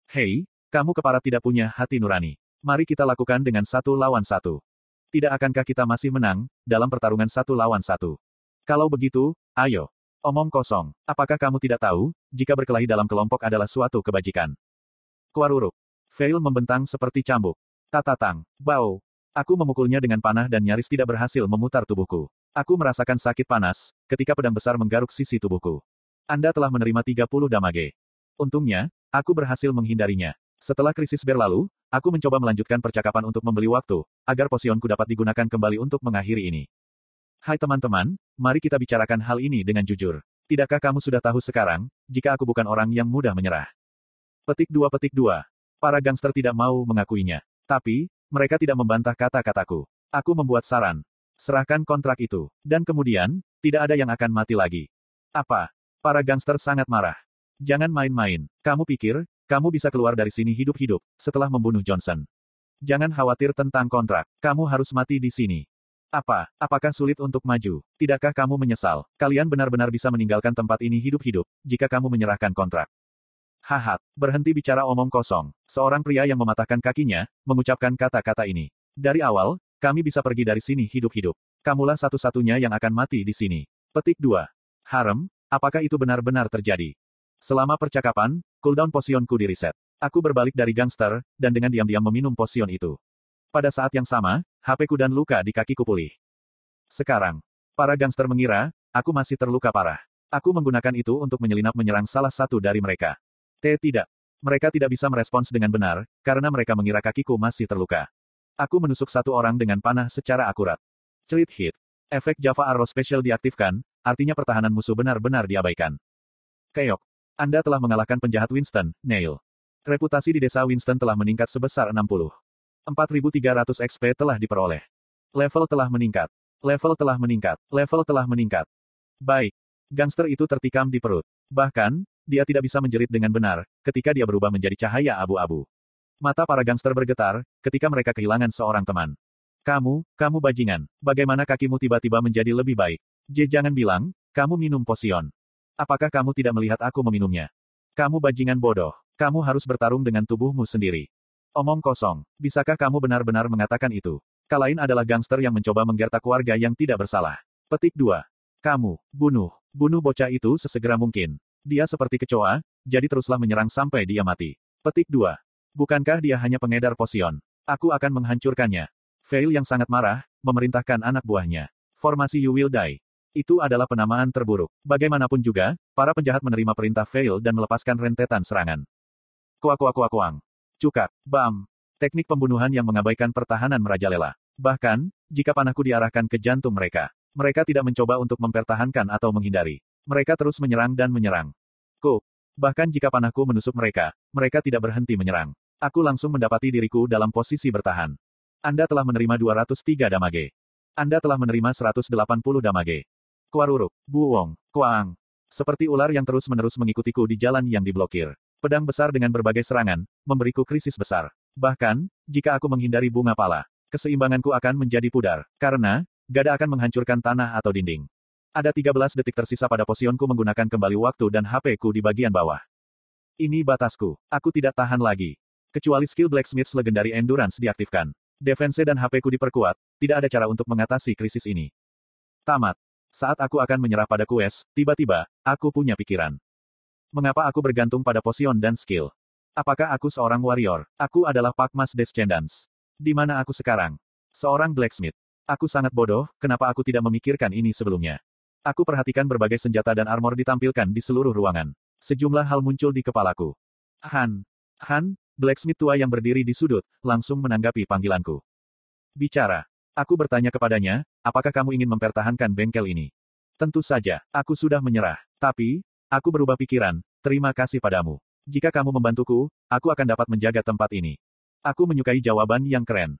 Hei, kamu keparat tidak punya hati nurani. Mari kita lakukan dengan satu lawan satu. Tidak akankah kita masih menang, dalam pertarungan satu lawan satu? Kalau begitu, ayo. Omong kosong, apakah kamu tidak tahu, jika berkelahi dalam kelompok adalah suatu kebajikan? Kuaruruk. Fail membentang seperti cambuk. Tatatang, bau. Aku memukulnya dengan panah dan nyaris tidak berhasil memutar tubuhku. Aku merasakan sakit panas, ketika pedang besar menggaruk sisi tubuhku. Anda telah menerima 30 damage. Untungnya, aku berhasil menghindarinya. Setelah krisis berlalu, aku mencoba melanjutkan percakapan untuk membeli waktu, agar posionku dapat digunakan kembali untuk mengakhiri ini. Hai teman-teman, mari kita bicarakan hal ini dengan jujur. Tidakkah kamu sudah tahu sekarang, jika aku bukan orang yang mudah menyerah? Petik dua petik dua. Para gangster tidak mau mengakuinya. Tapi, mereka tidak membantah kata-kataku. Aku membuat saran. Serahkan kontrak itu. Dan kemudian, tidak ada yang akan mati lagi. Apa? Para gangster sangat marah. Jangan main-main. Kamu pikir, kamu bisa keluar dari sini hidup-hidup, setelah membunuh Johnson. Jangan khawatir tentang kontrak. Kamu harus mati di sini. Apa? Apakah sulit untuk maju? Tidakkah kamu menyesal? Kalian benar-benar bisa meninggalkan tempat ini hidup-hidup, jika kamu menyerahkan kontrak. Hahat, berhenti bicara omong kosong. Seorang pria yang mematahkan kakinya, mengucapkan kata-kata ini. Dari awal, kami bisa pergi dari sini hidup-hidup. Kamulah satu-satunya yang akan mati di sini. Petik 2. Harem, apakah itu benar-benar terjadi? Selama percakapan, cooldown posionku di reset. Aku berbalik dari gangster, dan dengan diam-diam meminum posion itu. Pada saat yang sama, HP-ku dan luka di kakiku pulih. Sekarang, para gangster mengira, aku masih terluka parah. Aku menggunakan itu untuk menyelinap menyerang salah satu dari mereka. T tidak. Mereka tidak bisa merespons dengan benar, karena mereka mengira kakiku masih terluka. Aku menusuk satu orang dengan panah secara akurat. Cerit hit. Efek Java Arrow Special diaktifkan, artinya pertahanan musuh benar-benar diabaikan. Keok. Anda telah mengalahkan penjahat Winston, Neil. Reputasi di desa Winston telah meningkat sebesar 60. 4.300 XP telah diperoleh. Level telah meningkat. Level telah meningkat. Level telah meningkat. Baik. Gangster itu tertikam di perut. Bahkan, dia tidak bisa menjerit dengan benar, ketika dia berubah menjadi cahaya abu-abu. Mata para gangster bergetar, ketika mereka kehilangan seorang teman. Kamu, kamu bajingan, bagaimana kakimu tiba-tiba menjadi lebih baik? J jangan bilang, kamu minum posion. Apakah kamu tidak melihat aku meminumnya? Kamu bajingan bodoh. Kamu harus bertarung dengan tubuhmu sendiri. Omong kosong. Bisakah kamu benar-benar mengatakan itu? Kalain adalah gangster yang mencoba menggertak warga yang tidak bersalah. Petik 2. Kamu, bunuh. Bunuh bocah itu sesegera mungkin. Dia seperti kecoa, jadi teruslah menyerang sampai dia mati. Petik 2. Bukankah dia hanya pengedar posion? Aku akan menghancurkannya. Fail yang sangat marah, memerintahkan anak buahnya. Formasi You Will Die. Itu adalah penamaan terburuk. Bagaimanapun juga, para penjahat menerima perintah fail dan melepaskan rentetan serangan. Kuak kuak kuak kuang. Cukak, bam. Teknik pembunuhan yang mengabaikan pertahanan merajalela. Bahkan, jika panahku diarahkan ke jantung mereka, mereka tidak mencoba untuk mempertahankan atau menghindari. Mereka terus menyerang dan menyerang. Ku. Bahkan jika panahku menusuk mereka, mereka tidak berhenti menyerang. Aku langsung mendapati diriku dalam posisi bertahan. Anda telah menerima 203 damage. Anda telah menerima 180 damage. Kuaruruk, Buwong, Kuang. Seperti ular yang terus-menerus mengikutiku di jalan yang diblokir. Pedang besar dengan berbagai serangan, memberiku krisis besar. Bahkan, jika aku menghindari bunga pala, keseimbanganku akan menjadi pudar. Karena, gada akan menghancurkan tanah atau dinding. Ada 13 detik tersisa pada posionku menggunakan kembali waktu dan HP-ku di bagian bawah. Ini batasku. Aku tidak tahan lagi. Kecuali skill Blacksmith's Legendary Endurance diaktifkan. Defense dan HP-ku diperkuat, tidak ada cara untuk mengatasi krisis ini. Tamat. Saat aku akan menyerah pada quest, tiba-tiba, aku punya pikiran. Mengapa aku bergantung pada posion dan skill? Apakah aku seorang warrior? Aku adalah Pakmas Descendants. Di mana aku sekarang? Seorang blacksmith. Aku sangat bodoh, kenapa aku tidak memikirkan ini sebelumnya? Aku perhatikan berbagai senjata dan armor ditampilkan di seluruh ruangan. Sejumlah hal muncul di kepalaku. Han. Han, blacksmith tua yang berdiri di sudut, langsung menanggapi panggilanku. Bicara. Aku bertanya kepadanya, apakah kamu ingin mempertahankan bengkel ini? Tentu saja, aku sudah menyerah. Tapi, aku berubah pikiran, terima kasih padamu. Jika kamu membantuku, aku akan dapat menjaga tempat ini. Aku menyukai jawaban yang keren.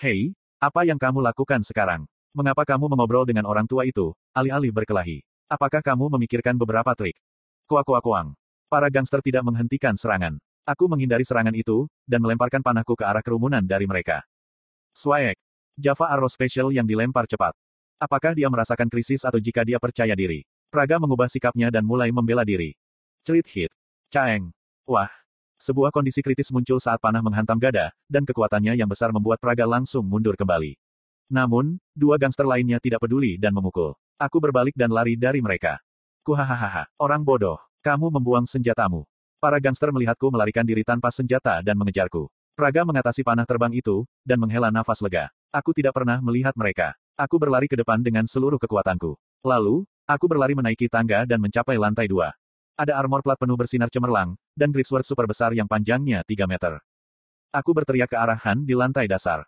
Hei, apa yang kamu lakukan sekarang? Mengapa kamu mengobrol dengan orang tua itu, alih-alih berkelahi? Apakah kamu memikirkan beberapa trik? Kuak-kuak-kuang. Para gangster tidak menghentikan serangan. Aku menghindari serangan itu, dan melemparkan panahku ke arah kerumunan dari mereka. Swag. Java Arrow Special yang dilempar cepat. Apakah dia merasakan krisis atau jika dia percaya diri? Praga mengubah sikapnya dan mulai membela diri. Cerit hit. Caeng. Wah. Sebuah kondisi kritis muncul saat panah menghantam gada, dan kekuatannya yang besar membuat Praga langsung mundur kembali. Namun, dua gangster lainnya tidak peduli dan memukul. Aku berbalik dan lari dari mereka. Kuhahaha, orang bodoh. Kamu membuang senjatamu. Para gangster melihatku melarikan diri tanpa senjata dan mengejarku. Praga mengatasi panah terbang itu, dan menghela nafas lega. Aku tidak pernah melihat mereka. Aku berlari ke depan dengan seluruh kekuatanku. Lalu, aku berlari menaiki tangga dan mencapai lantai dua. Ada armor plat penuh bersinar cemerlang, dan greatsword super besar yang panjangnya 3 meter. Aku berteriak ke arah Han di lantai dasar.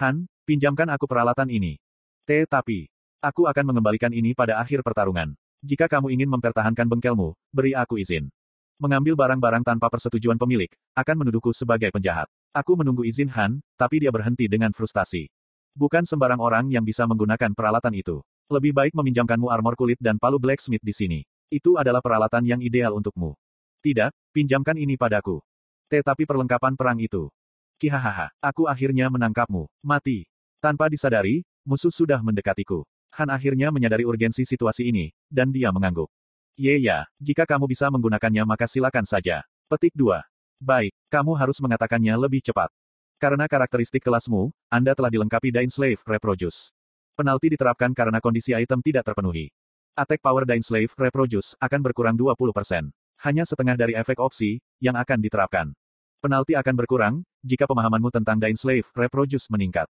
Han, pinjamkan aku peralatan ini. Tetapi, Aku akan mengembalikan ini pada akhir pertarungan. Jika kamu ingin mempertahankan bengkelmu, beri aku izin. Mengambil barang-barang tanpa persetujuan pemilik, akan menuduhku sebagai penjahat. Aku menunggu izin Han, tapi dia berhenti dengan frustasi. Bukan sembarang orang yang bisa menggunakan peralatan itu. Lebih baik meminjamkanmu armor kulit dan palu blacksmith di sini. Itu adalah peralatan yang ideal untukmu. Tidak, pinjamkan ini padaku. Tetapi perlengkapan perang itu. Kihahaha, aku akhirnya menangkapmu. Mati. Tanpa disadari, musuh sudah mendekatiku. Han akhirnya menyadari urgensi situasi ini, dan dia mengangguk. Ye ya, jika kamu bisa menggunakannya maka silakan saja. Petik 2. Baik, kamu harus mengatakannya lebih cepat. Karena karakteristik kelasmu, Anda telah dilengkapi Dain Slave Reproduce. Penalti diterapkan karena kondisi item tidak terpenuhi. Attack Power Dain Slave Reproduce akan berkurang 20%. Hanya setengah dari efek opsi, yang akan diterapkan. Penalti akan berkurang, jika pemahamanmu tentang Dain Slave Reproduce meningkat.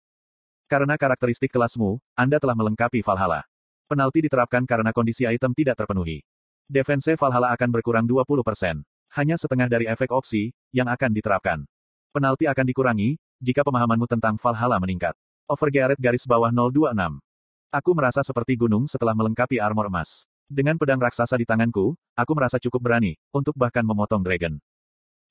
Karena karakteristik kelasmu, Anda telah melengkapi Valhalla. Penalti diterapkan karena kondisi item tidak terpenuhi. Defense Valhalla akan berkurang 20%. Hanya setengah dari efek opsi, yang akan diterapkan. Penalti akan dikurangi, jika pemahamanmu tentang Valhalla meningkat. Overgearet garis bawah 026. Aku merasa seperti gunung setelah melengkapi armor emas. Dengan pedang raksasa di tanganku, aku merasa cukup berani, untuk bahkan memotong dragon.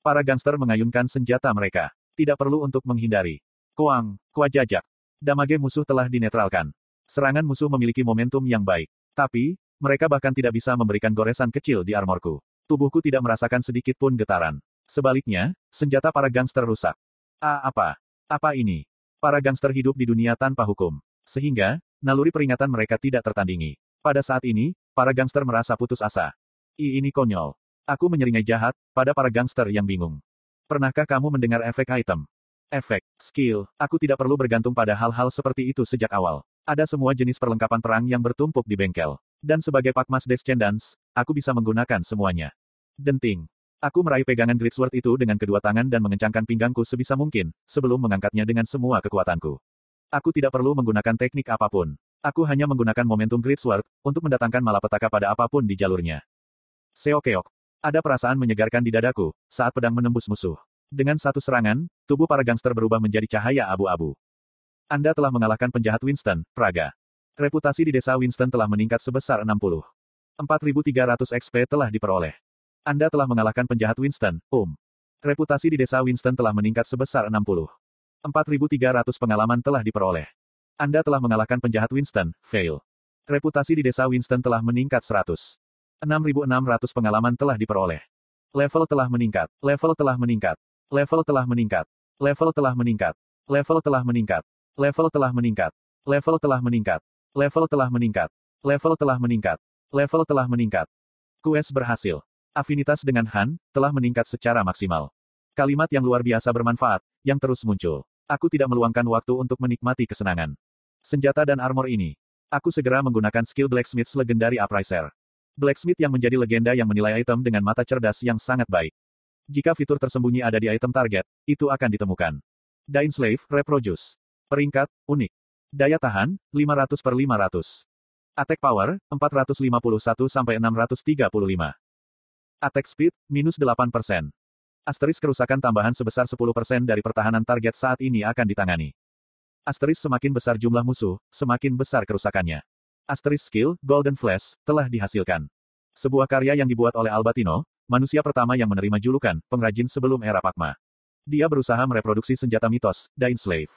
Para gangster mengayunkan senjata mereka. Tidak perlu untuk menghindari. Kuang, kuajajak. Damage musuh telah dinetralkan. Serangan musuh memiliki momentum yang baik. Tapi, mereka bahkan tidak bisa memberikan goresan kecil di armorku. Tubuhku tidak merasakan sedikit pun getaran. Sebaliknya, senjata para gangster rusak. Ah, apa? Apa ini? Para gangster hidup di dunia tanpa hukum. Sehingga, naluri peringatan mereka tidak tertandingi. Pada saat ini, para gangster merasa putus asa. I ini konyol. Aku menyeringai jahat, pada para gangster yang bingung. Pernahkah kamu mendengar efek item? Efek, skill, aku tidak perlu bergantung pada hal-hal seperti itu sejak awal. Ada semua jenis perlengkapan perang yang bertumpuk di bengkel. Dan sebagai Pakmas Descendants, aku bisa menggunakan semuanya. Denting. Aku meraih pegangan Great Sword itu dengan kedua tangan dan mengencangkan pinggangku sebisa mungkin, sebelum mengangkatnya dengan semua kekuatanku. Aku tidak perlu menggunakan teknik apa pun. Aku hanya menggunakan momentum Great Sword, untuk mendatangkan malapetaka pada apa pun di jalurnya. Seokeok. Ada perasaan menyegarkan di dadaku, saat pedang menembus musuh. Dengan satu serangan, tubuh para gangster berubah menjadi cahaya abu-abu. Anda telah mengalahkan penjahat Winston, Praga. Reputasi di desa Winston telah meningkat sebesar 60. 4.300 XP telah diperoleh. Anda telah mengalahkan penjahat Winston, Um. Reputasi di desa Winston telah meningkat sebesar 60. 4.300 pengalaman telah diperoleh. Anda telah mengalahkan penjahat Winston, Fail. Reputasi di desa Winston telah meningkat 100. 6.600 pengalaman telah diperoleh. Level telah meningkat. Level telah meningkat. Level telah meningkat. Level telah meningkat. Level telah meningkat. Level telah meningkat. Level telah meningkat. Level telah meningkat. Level telah meningkat. Level telah meningkat. Quest berhasil. Afinitas dengan Han, telah meningkat secara maksimal. Kalimat yang luar biasa bermanfaat, yang terus muncul. Aku tidak meluangkan waktu untuk menikmati kesenangan. Senjata dan armor ini. Aku segera menggunakan skill Blacksmith's Legendary Upriser. Blacksmith yang menjadi legenda yang menilai item dengan mata cerdas yang sangat baik. Jika fitur tersembunyi ada di item target, itu akan ditemukan. Dain Slave, Reproduce. Peringkat, unik. Daya tahan, 500 per 500. Attack power, 451 sampai 635. Attack speed, minus 8%. Asteris kerusakan tambahan sebesar 10% dari pertahanan target saat ini akan ditangani. Asteris semakin besar jumlah musuh, semakin besar kerusakannya. Asteris skill, Golden Flash, telah dihasilkan. Sebuah karya yang dibuat oleh Albatino, manusia pertama yang menerima julukan, pengrajin sebelum era Pakma. Dia berusaha mereproduksi senjata mitos, Dain Slave.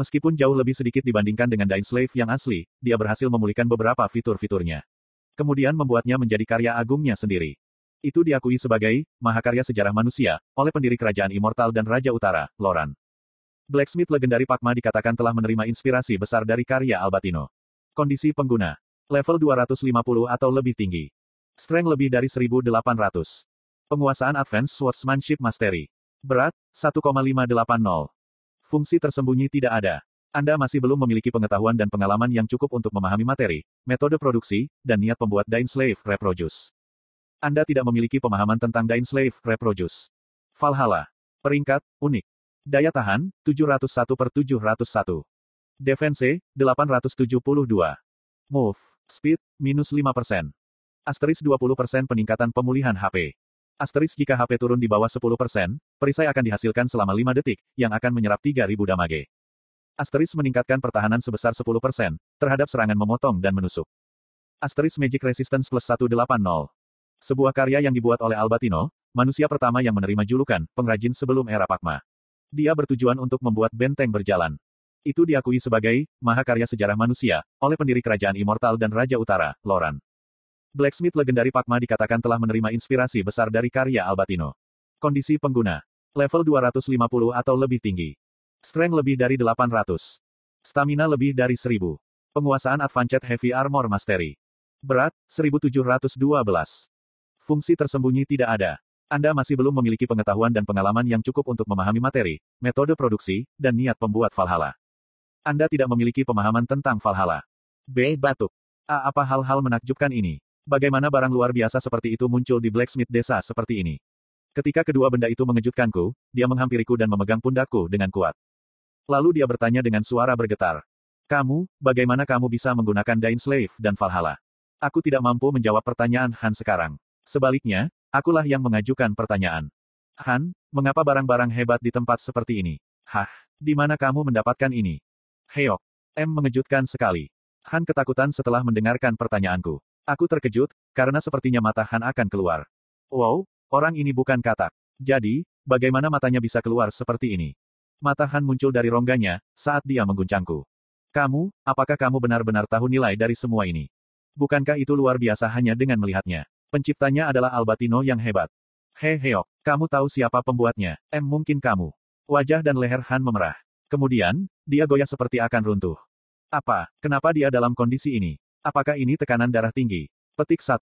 Meskipun jauh lebih sedikit dibandingkan dengan Dain Slave yang asli, dia berhasil memulihkan beberapa fitur-fiturnya. Kemudian membuatnya menjadi karya agungnya sendiri. Itu diakui sebagai mahakarya sejarah manusia oleh pendiri kerajaan immortal dan Raja Utara, Loran. Blacksmith legendari Pakma dikatakan telah menerima inspirasi besar dari karya Albatino. Kondisi pengguna. Level 250 atau lebih tinggi. Strength lebih dari 1800. Penguasaan Advanced Swordsmanship Mastery. Berat, 1,580. Fungsi tersembunyi tidak ada. Anda masih belum memiliki pengetahuan dan pengalaman yang cukup untuk memahami materi, metode produksi, dan niat pembuat Dain Slave Reproduce. Anda tidak memiliki pemahaman tentang Dain Slave Reproduce. Valhalla. Peringkat, unik. Daya tahan, 701 per 701. Defense, 872. Move, speed, minus 5%. Asteris 20% peningkatan pemulihan HP. Asteris jika HP turun di bawah 10%, perisai akan dihasilkan selama 5 detik, yang akan menyerap 3000 damage. Asteris meningkatkan pertahanan sebesar 10% terhadap serangan memotong dan menusuk. Asteris Magic Resistance plus 180. Sebuah karya yang dibuat oleh Albatino, manusia pertama yang menerima julukan pengrajin sebelum era Pakma. Dia bertujuan untuk membuat benteng berjalan. Itu diakui sebagai mahakarya sejarah manusia oleh pendiri kerajaan immortal dan Raja Utara, Loran. Blacksmith legendari Pakma dikatakan telah menerima inspirasi besar dari karya Albatino. Kondisi pengguna. Level 250 atau lebih tinggi. Strength lebih dari 800. Stamina lebih dari 1000. Penguasaan Advanced Heavy Armor Mastery. Berat, 1712. Fungsi tersembunyi tidak ada. Anda masih belum memiliki pengetahuan dan pengalaman yang cukup untuk memahami materi, metode produksi, dan niat pembuat Valhalla. Anda tidak memiliki pemahaman tentang Valhalla. B. Batuk. A. Apa hal-hal menakjubkan ini? Bagaimana barang luar biasa seperti itu muncul di blacksmith desa seperti ini? Ketika kedua benda itu mengejutkanku, dia menghampiriku dan memegang pundakku dengan kuat. Lalu dia bertanya dengan suara bergetar. Kamu, bagaimana kamu bisa menggunakan Dain Slave dan Valhalla? Aku tidak mampu menjawab pertanyaan Han sekarang. Sebaliknya, akulah yang mengajukan pertanyaan. Han, mengapa barang-barang hebat di tempat seperti ini? Hah, di mana kamu mendapatkan ini? Heok. M mengejutkan sekali. Han ketakutan setelah mendengarkan pertanyaanku. Aku terkejut, karena sepertinya mata Han akan keluar. Wow, orang ini bukan katak. Jadi, bagaimana matanya bisa keluar seperti ini? Mata Han muncul dari rongganya, saat dia mengguncangku. Kamu, apakah kamu benar-benar tahu nilai dari semua ini? Bukankah itu luar biasa hanya dengan melihatnya? Penciptanya adalah Albatino yang hebat. He Heok, kamu tahu siapa pembuatnya? M mungkin kamu. Wajah dan leher Han memerah. Kemudian, dia goyah seperti akan runtuh. Apa, kenapa dia dalam kondisi ini? Apakah ini tekanan darah tinggi? Petik 1.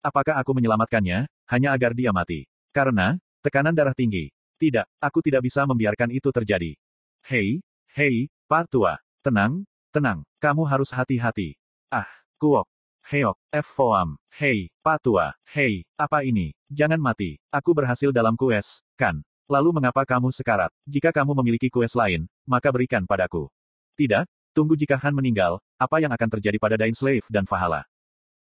Apakah aku menyelamatkannya, hanya agar dia mati? Karena, tekanan darah tinggi. Tidak, aku tidak bisa membiarkan itu terjadi. Hei, hei, Pak Tua. Tenang, tenang, kamu harus hati-hati. Ah, Kuok. Heok, F. Foam. Hei, Pak Tua. Hei, apa ini? Jangan mati. Aku berhasil dalam kues, kan? Lalu mengapa kamu sekarat? Jika kamu memiliki kues lain, maka berikan padaku. Tidak, tunggu jika Han meninggal, apa yang akan terjadi pada Dain Slave dan Fahala?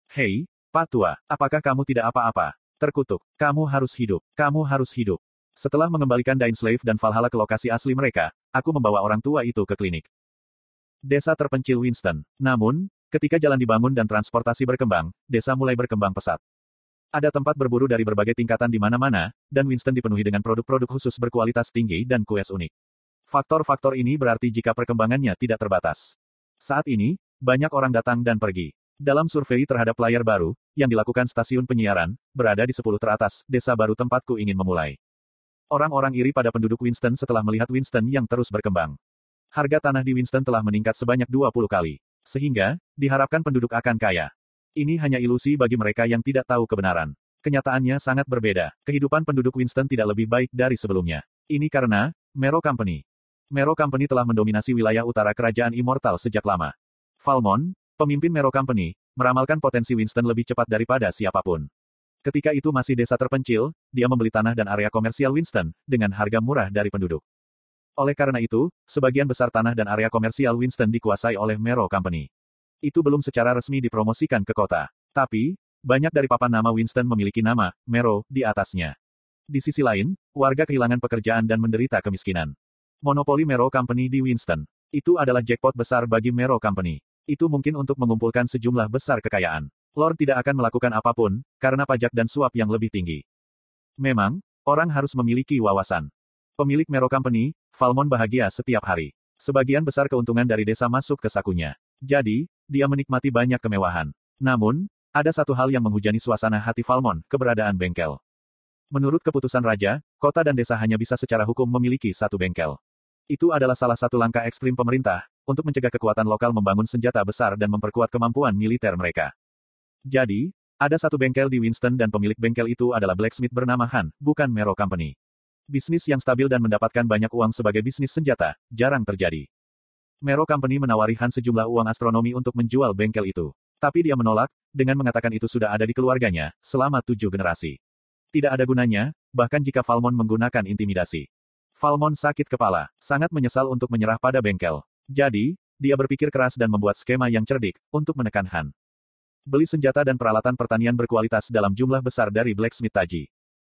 Hei, Pak Tua, apakah kamu tidak apa-apa? Terkutuk, kamu harus hidup, kamu harus hidup. Setelah mengembalikan Dain Slave dan Valhalla ke lokasi asli mereka, aku membawa orang tua itu ke klinik. Desa terpencil Winston. Namun, ketika jalan dibangun dan transportasi berkembang, desa mulai berkembang pesat. Ada tempat berburu dari berbagai tingkatan di mana-mana, dan Winston dipenuhi dengan produk-produk khusus berkualitas tinggi dan kues unik. Faktor-faktor ini berarti jika perkembangannya tidak terbatas. Saat ini, banyak orang datang dan pergi. Dalam survei terhadap layar baru, yang dilakukan stasiun penyiaran, berada di 10 teratas, desa baru tempatku ingin memulai. Orang-orang iri pada penduduk Winston setelah melihat Winston yang terus berkembang. Harga tanah di Winston telah meningkat sebanyak 20 kali. Sehingga, diharapkan penduduk akan kaya. Ini hanya ilusi bagi mereka yang tidak tahu kebenaran. Kenyataannya sangat berbeda. Kehidupan penduduk Winston tidak lebih baik dari sebelumnya. Ini karena, Mero Company. Mero Company telah mendominasi wilayah utara kerajaan Immortal sejak lama. Falmon, pemimpin Mero Company, meramalkan potensi Winston lebih cepat daripada siapa pun. Ketika itu masih desa terpencil, dia membeli tanah dan area komersial Winston, dengan harga murah dari penduduk. Oleh karena itu, sebagian besar tanah dan area komersial Winston dikuasai oleh Mero Company. Itu belum secara resmi dipromosikan ke kota. Tapi, banyak dari papan nama Winston memiliki nama, Mero, di atasnya. Di sisi lain, warga kehilangan pekerjaan dan menderita kemiskinan. Monopoli Mero Company di Winston. Itu adalah jackpot besar bagi Mero Company. Itu mungkin untuk mengumpulkan sejumlah besar kekayaan. Lord tidak akan melakukan apa pun, karena pajak dan suap yang lebih tinggi. Memang, orang harus memiliki wawasan. Pemilik Mero Company, Falmon bahagia setiap hari. Sebagian besar keuntungan dari desa masuk ke sakunya. Jadi, dia menikmati banyak kemewahan. Namun, ada satu hal yang menghujani suasana hati Falmon, keberadaan bengkel. Menurut keputusan raja, kota dan desa hanya bisa secara hukum memiliki satu bengkel. Itu adalah salah satu langkah ekstrim pemerintah, untuk mencegah kekuatan lokal membangun senjata besar dan memperkuat kemampuan militer mereka. Jadi, ada satu bengkel di Winston dan pemilik bengkel itu adalah blacksmith bernama Han, bukan Mero Company. Bisnis yang stabil dan mendapatkan banyak uang sebagai bisnis senjata, jarang terjadi. Mero Company menawari Han sejumlah uang astronomi untuk menjual bengkel itu. Tapi dia menolak, dengan mengatakan itu sudah ada di keluarganya, selama tujuh generasi. Tidak ada gunanya, bahkan jika Falmon menggunakan intimidasi. Falmon sakit kepala, sangat menyesal untuk menyerah pada bengkel. Jadi, dia berpikir keras dan membuat skema yang cerdik, untuk menekan Han. Beli senjata dan peralatan pertanian berkualitas dalam jumlah besar dari Blacksmith Taji.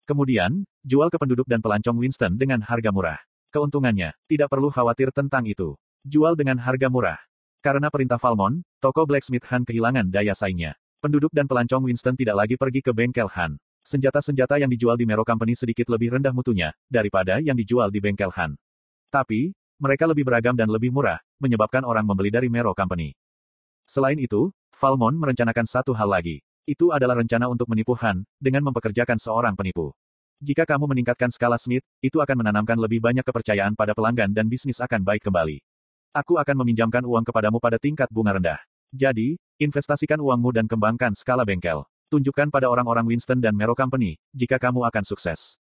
Kemudian, jual ke penduduk dan pelancong Winston dengan harga murah. Keuntungannya, tidak perlu khawatir tentang itu. Jual dengan harga murah. Karena perintah Falmon, toko blacksmith Han kehilangan daya saingnya. Penduduk dan pelancong Winston tidak lagi pergi ke bengkel Han. Senjata-senjata yang dijual di Mero Company sedikit lebih rendah mutunya, daripada yang dijual di bengkel Han. Tapi, mereka lebih beragam dan lebih murah, menyebabkan orang membeli dari Mero Company. Selain itu, Falmon merencanakan satu hal lagi. Itu adalah rencana untuk menipu Han, dengan mempekerjakan seorang penipu. Jika kamu meningkatkan skala Smith, itu akan menanamkan lebih banyak kepercayaan pada pelanggan dan bisnis akan baik kembali. Aku akan meminjamkan uang kepadamu pada tingkat bunga rendah. Jadi, investasikan uangmu dan kembangkan skala bengkel. Tunjukkan pada orang-orang Winston dan Mero Company, jika kamu akan sukses.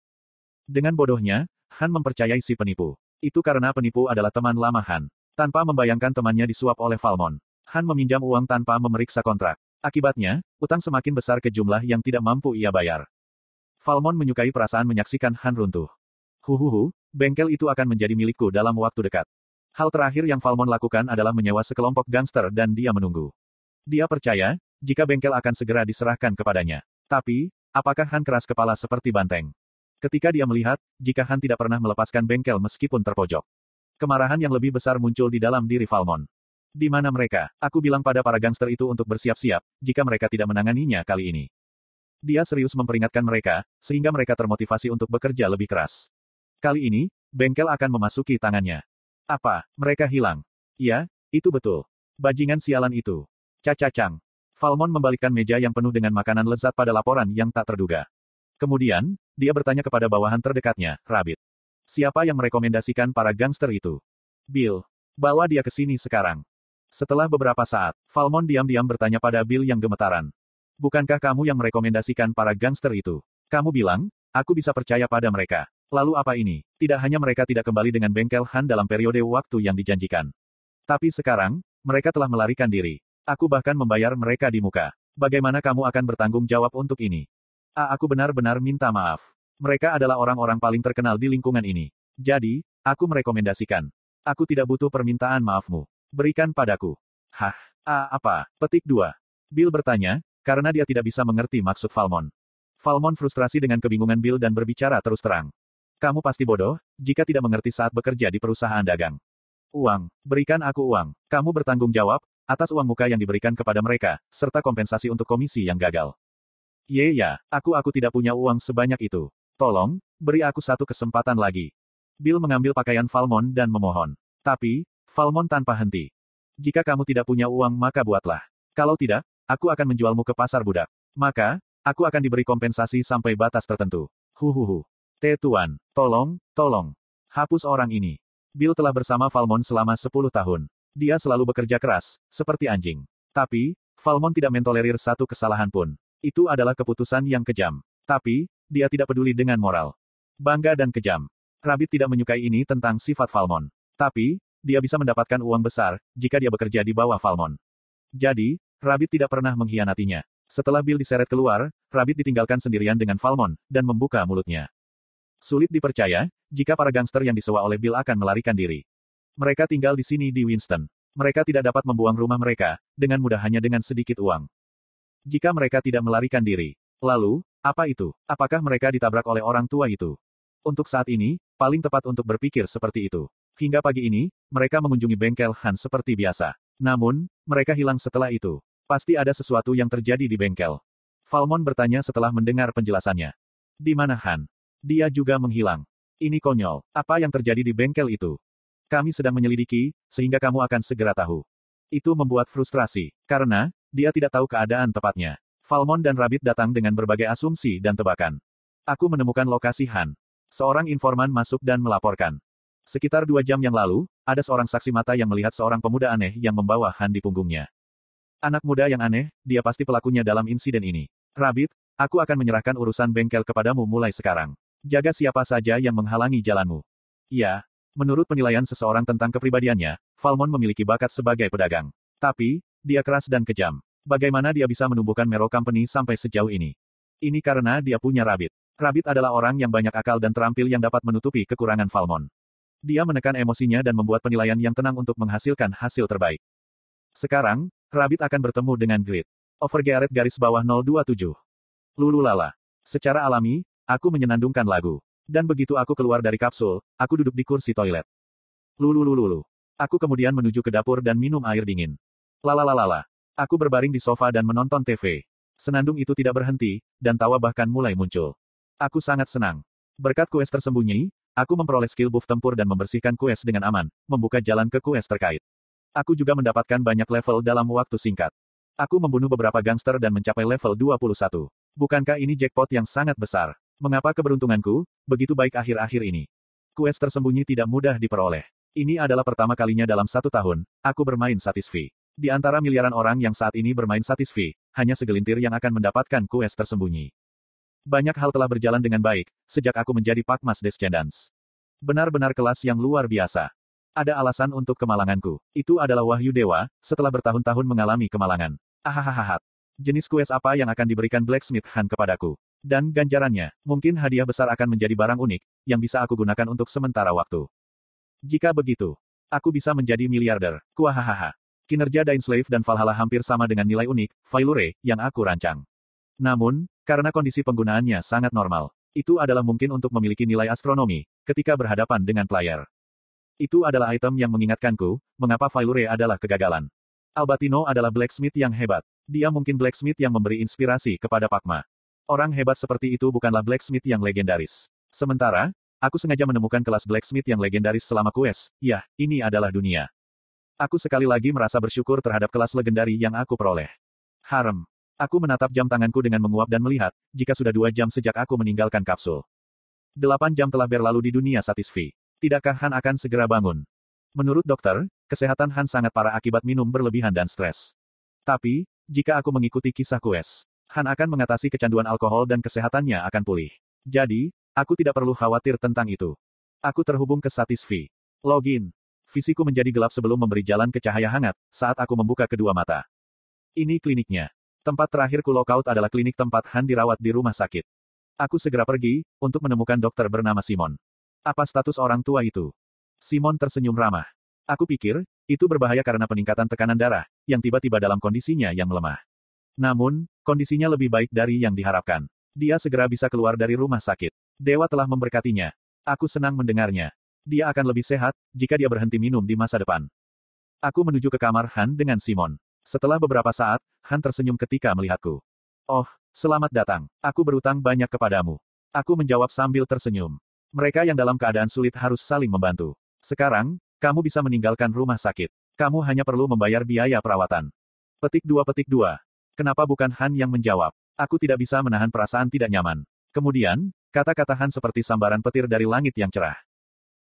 Dengan bodohnya, Han mempercayai si penipu. Itu karena penipu adalah teman lama Han. Tanpa membayangkan temannya disuap oleh Falmon. Han meminjam uang tanpa memeriksa kontrak. Akibatnya, utang semakin besar ke jumlah yang tidak mampu ia bayar. Falmon menyukai perasaan menyaksikan Han runtuh. Huhuhu, bengkel itu akan menjadi milikku dalam waktu dekat. Hal terakhir yang Falmon lakukan adalah menyewa sekelompok gangster dan dia menunggu. Dia percaya, jika bengkel akan segera diserahkan kepadanya. Tapi, apakah Han keras kepala seperti banteng? Ketika dia melihat, jika Han tidak pernah melepaskan bengkel meskipun terpojok. Kemarahan yang lebih besar muncul di dalam diri Falmon. Di mana mereka? Aku bilang pada para gangster itu untuk bersiap-siap, jika mereka tidak menanganinya kali ini. Dia serius memperingatkan mereka, sehingga mereka termotivasi untuk bekerja lebih keras. Kali ini, bengkel akan memasuki tangannya. Apa, mereka hilang? Ya, itu betul. Bajingan sialan itu. Cacacang. Falmon membalikkan meja yang penuh dengan makanan lezat pada laporan yang tak terduga. Kemudian, dia bertanya kepada bawahan terdekatnya, Rabbit. Siapa yang merekomendasikan para gangster itu? Bill. Bawa dia ke sini sekarang. Setelah beberapa saat, Falmon diam-diam bertanya pada Bill yang gemetaran. Bukankah kamu yang merekomendasikan para gangster itu? Kamu bilang, aku bisa percaya pada mereka. Lalu apa ini? Tidak hanya mereka tidak kembali dengan bengkel Han dalam periode waktu yang dijanjikan. Tapi sekarang, mereka telah melarikan diri. Aku bahkan membayar mereka di muka. Bagaimana kamu akan bertanggung jawab untuk ini? Ah, aku benar-benar minta maaf. Mereka adalah orang-orang paling terkenal di lingkungan ini. Jadi, aku merekomendasikan. Aku tidak butuh permintaan maafmu. Berikan padaku. Hah? Ah, apa? Petik 2. Bill bertanya, karena dia tidak bisa mengerti maksud Falmon. Falmon frustrasi dengan kebingungan Bill dan berbicara terus terang. Kamu pasti bodoh, jika tidak mengerti saat bekerja di perusahaan dagang. Uang, berikan aku uang. Kamu bertanggung jawab, atas uang muka yang diberikan kepada mereka, serta kompensasi untuk komisi yang gagal. Ye ya, aku aku tidak punya uang sebanyak itu. Tolong, beri aku satu kesempatan lagi. Bill mengambil pakaian Falmon dan memohon. Tapi, Falmon tanpa henti. Jika kamu tidak punya uang maka buatlah. Kalau tidak, aku akan menjualmu ke pasar budak. Maka, aku akan diberi kompensasi sampai batas tertentu. Huhuhu. T Tuan, tolong, tolong. Hapus orang ini. Bill telah bersama Falmon selama 10 tahun. Dia selalu bekerja keras, seperti anjing. Tapi, Falmon tidak mentolerir satu kesalahan pun. Itu adalah keputusan yang kejam. Tapi, dia tidak peduli dengan moral. Bangga dan kejam. Rabbit tidak menyukai ini tentang sifat Falmon. Tapi, dia bisa mendapatkan uang besar, jika dia bekerja di bawah Falmon. Jadi, Rabbit tidak pernah mengkhianatinya. Setelah Bill diseret keluar, Rabbit ditinggalkan sendirian dengan Falmon, dan membuka mulutnya. Sulit dipercaya, jika para gangster yang disewa oleh Bill akan melarikan diri. Mereka tinggal di sini di Winston. Mereka tidak dapat membuang rumah mereka, dengan mudah hanya dengan sedikit uang. Jika mereka tidak melarikan diri. Lalu, apa itu? Apakah mereka ditabrak oleh orang tua itu? Untuk saat ini, paling tepat untuk berpikir seperti itu. Hingga pagi ini, mereka mengunjungi bengkel Han seperti biasa. Namun, mereka hilang setelah itu. Pasti ada sesuatu yang terjadi di bengkel. Falmon bertanya setelah mendengar penjelasannya. Di mana Han? Dia juga menghilang. Ini konyol. Apa yang terjadi di bengkel itu? Kami sedang menyelidiki, sehingga kamu akan segera tahu. Itu membuat frustrasi. Karena, dia tidak tahu keadaan tepatnya. Falmon dan Rabbit datang dengan berbagai asumsi dan tebakan. Aku menemukan lokasi Han. Seorang informan masuk dan melaporkan. Sekitar dua jam yang lalu, ada seorang saksi mata yang melihat seorang pemuda aneh yang membawa Han di punggungnya. Anak muda yang aneh, dia pasti pelakunya dalam insiden ini. Rabbit, aku akan menyerahkan urusan bengkel kepadamu mulai sekarang. Jaga siapa saja yang menghalangi jalanmu. Ya, menurut penilaian seseorang tentang kepribadiannya, Falmon memiliki bakat sebagai pedagang. Tapi, dia keras dan kejam. Bagaimana dia bisa menumbuhkan Mero Company sampai sejauh ini? Ini karena dia punya Rabbit. Rabbit adalah orang yang banyak akal dan terampil yang dapat menutupi kekurangan Falmon. Dia menekan emosinya dan membuat penilaian yang tenang untuk menghasilkan hasil terbaik. Sekarang, Rabbit akan bertemu dengan Grid. Overgearet garis bawah 027. Lululala. Secara alami, aku menyenandungkan lagu. Dan begitu aku keluar dari kapsul, aku duduk di kursi toilet. Lululululu. Aku kemudian menuju ke dapur dan minum air dingin. Lalalalala. Aku berbaring di sofa dan menonton TV. Senandung itu tidak berhenti, dan tawa bahkan mulai muncul. Aku sangat senang. Berkat kues tersembunyi, aku memperoleh skill buff tempur dan membersihkan kues dengan aman, membuka jalan ke kues terkait. Aku juga mendapatkan banyak level dalam waktu singkat. Aku membunuh beberapa gangster dan mencapai level 21. Bukankah ini jackpot yang sangat besar? Mengapa keberuntunganku begitu baik akhir-akhir ini? Kues tersembunyi tidak mudah diperoleh. Ini adalah pertama kalinya dalam satu tahun, aku bermain Satisfy. Di antara miliaran orang yang saat ini bermain Satisfy, hanya segelintir yang akan mendapatkan kues tersembunyi. Banyak hal telah berjalan dengan baik, sejak aku menjadi Pakmas Descendants. Benar-benar kelas yang luar biasa. Ada alasan untuk kemalanganku. Itu adalah Wahyu Dewa, setelah bertahun-tahun mengalami kemalangan. Ahahaha. Jenis kues apa yang akan diberikan Blacksmith Han kepadaku? Dan ganjarannya, mungkin hadiah besar akan menjadi barang unik, yang bisa aku gunakan untuk sementara waktu. Jika begitu, aku bisa menjadi miliarder. Kuahahaha. Kinerja Slave dan Valhalla hampir sama dengan nilai unik, Failure, yang aku rancang. Namun, karena kondisi penggunaannya sangat normal, itu adalah mungkin untuk memiliki nilai astronomi, ketika berhadapan dengan player. Itu adalah item yang mengingatkanku, mengapa Failure adalah kegagalan. Albatino adalah blacksmith yang hebat. Dia mungkin blacksmith yang memberi inspirasi kepada Pakma. Orang hebat seperti itu bukanlah blacksmith yang legendaris. Sementara, Aku sengaja menemukan kelas blacksmith yang legendaris selama quest. Ya, ini adalah dunia. Aku sekali lagi merasa bersyukur terhadap kelas legendari yang aku peroleh. Harem. Aku menatap jam tanganku dengan menguap dan melihat, jika sudah dua jam sejak aku meninggalkan kapsul. Delapan jam telah berlalu di dunia Satisfi. Tidakkah Han akan segera bangun? Menurut dokter, kesehatan Han sangat parah akibat minum berlebihan dan stres. Tapi, jika aku mengikuti kisah quest, Han akan mengatasi kecanduan alkohol dan kesehatannya akan pulih. Jadi, Aku tidak perlu khawatir tentang itu. Aku terhubung ke Satisfi. Login. Visiku menjadi gelap sebelum memberi jalan ke cahaya hangat, saat aku membuka kedua mata. Ini kliniknya. Tempat terakhir ku lockout adalah klinik tempat Han dirawat di rumah sakit. Aku segera pergi, untuk menemukan dokter bernama Simon. Apa status orang tua itu? Simon tersenyum ramah. Aku pikir, itu berbahaya karena peningkatan tekanan darah, yang tiba-tiba dalam kondisinya yang melemah. Namun, kondisinya lebih baik dari yang diharapkan. Dia segera bisa keluar dari rumah sakit. Dewa telah memberkatinya. Aku senang mendengarnya. Dia akan lebih sehat, jika dia berhenti minum di masa depan. Aku menuju ke kamar Han dengan Simon. Setelah beberapa saat, Han tersenyum ketika melihatku. Oh, selamat datang. Aku berutang banyak kepadamu. Aku menjawab sambil tersenyum. Mereka yang dalam keadaan sulit harus saling membantu. Sekarang, kamu bisa meninggalkan rumah sakit. Kamu hanya perlu membayar biaya perawatan. Petik dua petik dua. Kenapa bukan Han yang menjawab? Aku tidak bisa menahan perasaan tidak nyaman. Kemudian, Kata-kata Han seperti sambaran petir dari langit yang cerah.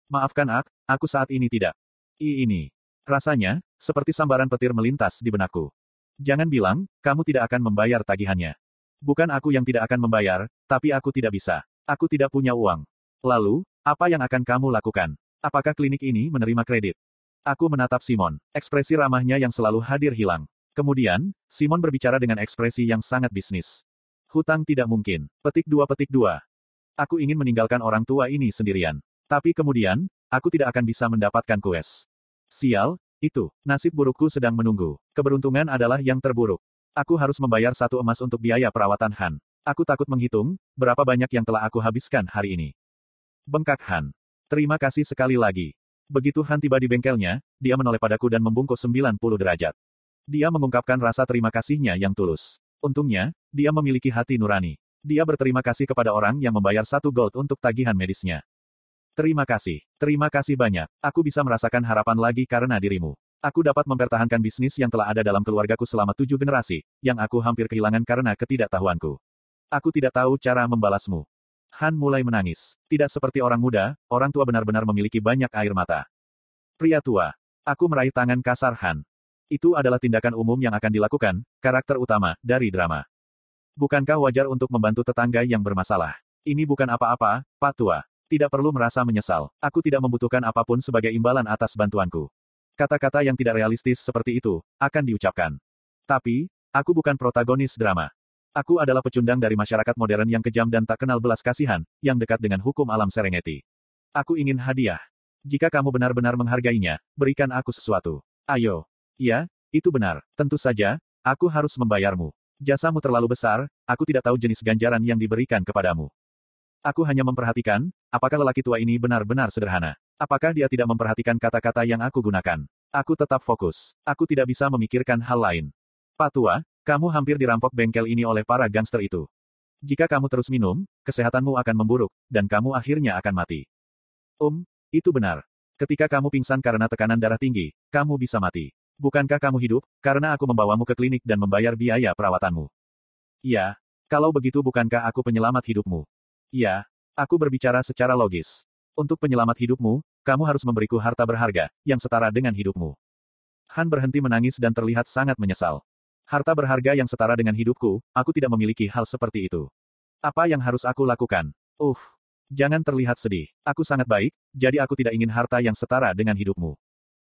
Maafkan ak, aku saat ini tidak. I ini. Rasanya, seperti sambaran petir melintas di benakku. Jangan bilang, kamu tidak akan membayar tagihannya. Bukan aku yang tidak akan membayar, tapi aku tidak bisa. Aku tidak punya uang. Lalu, apa yang akan kamu lakukan? Apakah klinik ini menerima kredit? Aku menatap Simon. Ekspresi ramahnya yang selalu hadir hilang. Kemudian, Simon berbicara dengan ekspresi yang sangat bisnis. Hutang tidak mungkin. Petik dua petik dua. Aku ingin meninggalkan orang tua ini sendirian. Tapi kemudian, aku tidak akan bisa mendapatkan kues. Sial, itu, nasib burukku sedang menunggu. Keberuntungan adalah yang terburuk. Aku harus membayar satu emas untuk biaya perawatan Han. Aku takut menghitung, berapa banyak yang telah aku habiskan hari ini. Bengkak Han. Terima kasih sekali lagi. Begitu Han tiba di bengkelnya, dia menoleh padaku dan membungkus 90 derajat. Dia mengungkapkan rasa terima kasihnya yang tulus. Untungnya, dia memiliki hati nurani. Dia berterima kasih kepada orang yang membayar satu gold untuk tagihan medisnya. Terima kasih. Terima kasih banyak. Aku bisa merasakan harapan lagi karena dirimu. Aku dapat mempertahankan bisnis yang telah ada dalam keluargaku selama tujuh generasi, yang aku hampir kehilangan karena ketidaktahuanku. Aku tidak tahu cara membalasmu. Han mulai menangis. Tidak seperti orang muda, orang tua benar-benar memiliki banyak air mata. Pria tua. Aku meraih tangan kasar Han. Itu adalah tindakan umum yang akan dilakukan, karakter utama, dari drama. Bukankah wajar untuk membantu tetangga yang bermasalah? Ini bukan apa-apa, Pak Tua. Tidak perlu merasa menyesal. Aku tidak membutuhkan apa pun sebagai imbalan atas bantuanku. Kata-kata yang tidak realistis seperti itu, akan diucapkan. Tapi, aku bukan protagonis drama. Aku adalah pecundang dari masyarakat modern yang kejam dan tak kenal belas kasihan, yang dekat dengan hukum alam Serengeti. Aku ingin hadiah. Jika kamu benar-benar menghargainya, berikan aku sesuatu. Ayo. Ya, itu benar. Tentu saja, aku harus membayarmu. Jasamu terlalu besar, aku tidak tahu jenis ganjaran yang diberikan kepadamu. Aku hanya memperhatikan, apakah lelaki tua ini benar-benar sederhana. Apakah dia tidak memperhatikan kata-kata yang aku gunakan? Aku tetap fokus. Aku tidak bisa memikirkan hal lain. Patua, kamu hampir dirampok bengkel ini oleh para gangster itu. Jika kamu terus minum, kesehatanmu akan memburuk, dan kamu akhirnya akan mati. Um, itu benar. Ketika kamu pingsan karena tekanan darah tinggi, kamu bisa mati. Bukankah kamu hidup, karena aku membawamu ke klinik dan membayar biaya perawatanmu? Iya. Kalau begitu bukankah aku penyelamat hidupmu? Iya. Aku berbicara secara logis. Untuk penyelamat hidupmu, kamu harus memberiku harta berharga, yang setara dengan hidupmu. Han berhenti menangis dan terlihat sangat menyesal. Harta berharga yang setara dengan hidupku, aku tidak memiliki hal seperti itu. Apa yang harus aku lakukan? Uh, jangan terlihat sedih. Aku sangat baik, jadi aku tidak ingin harta yang setara dengan hidupmu.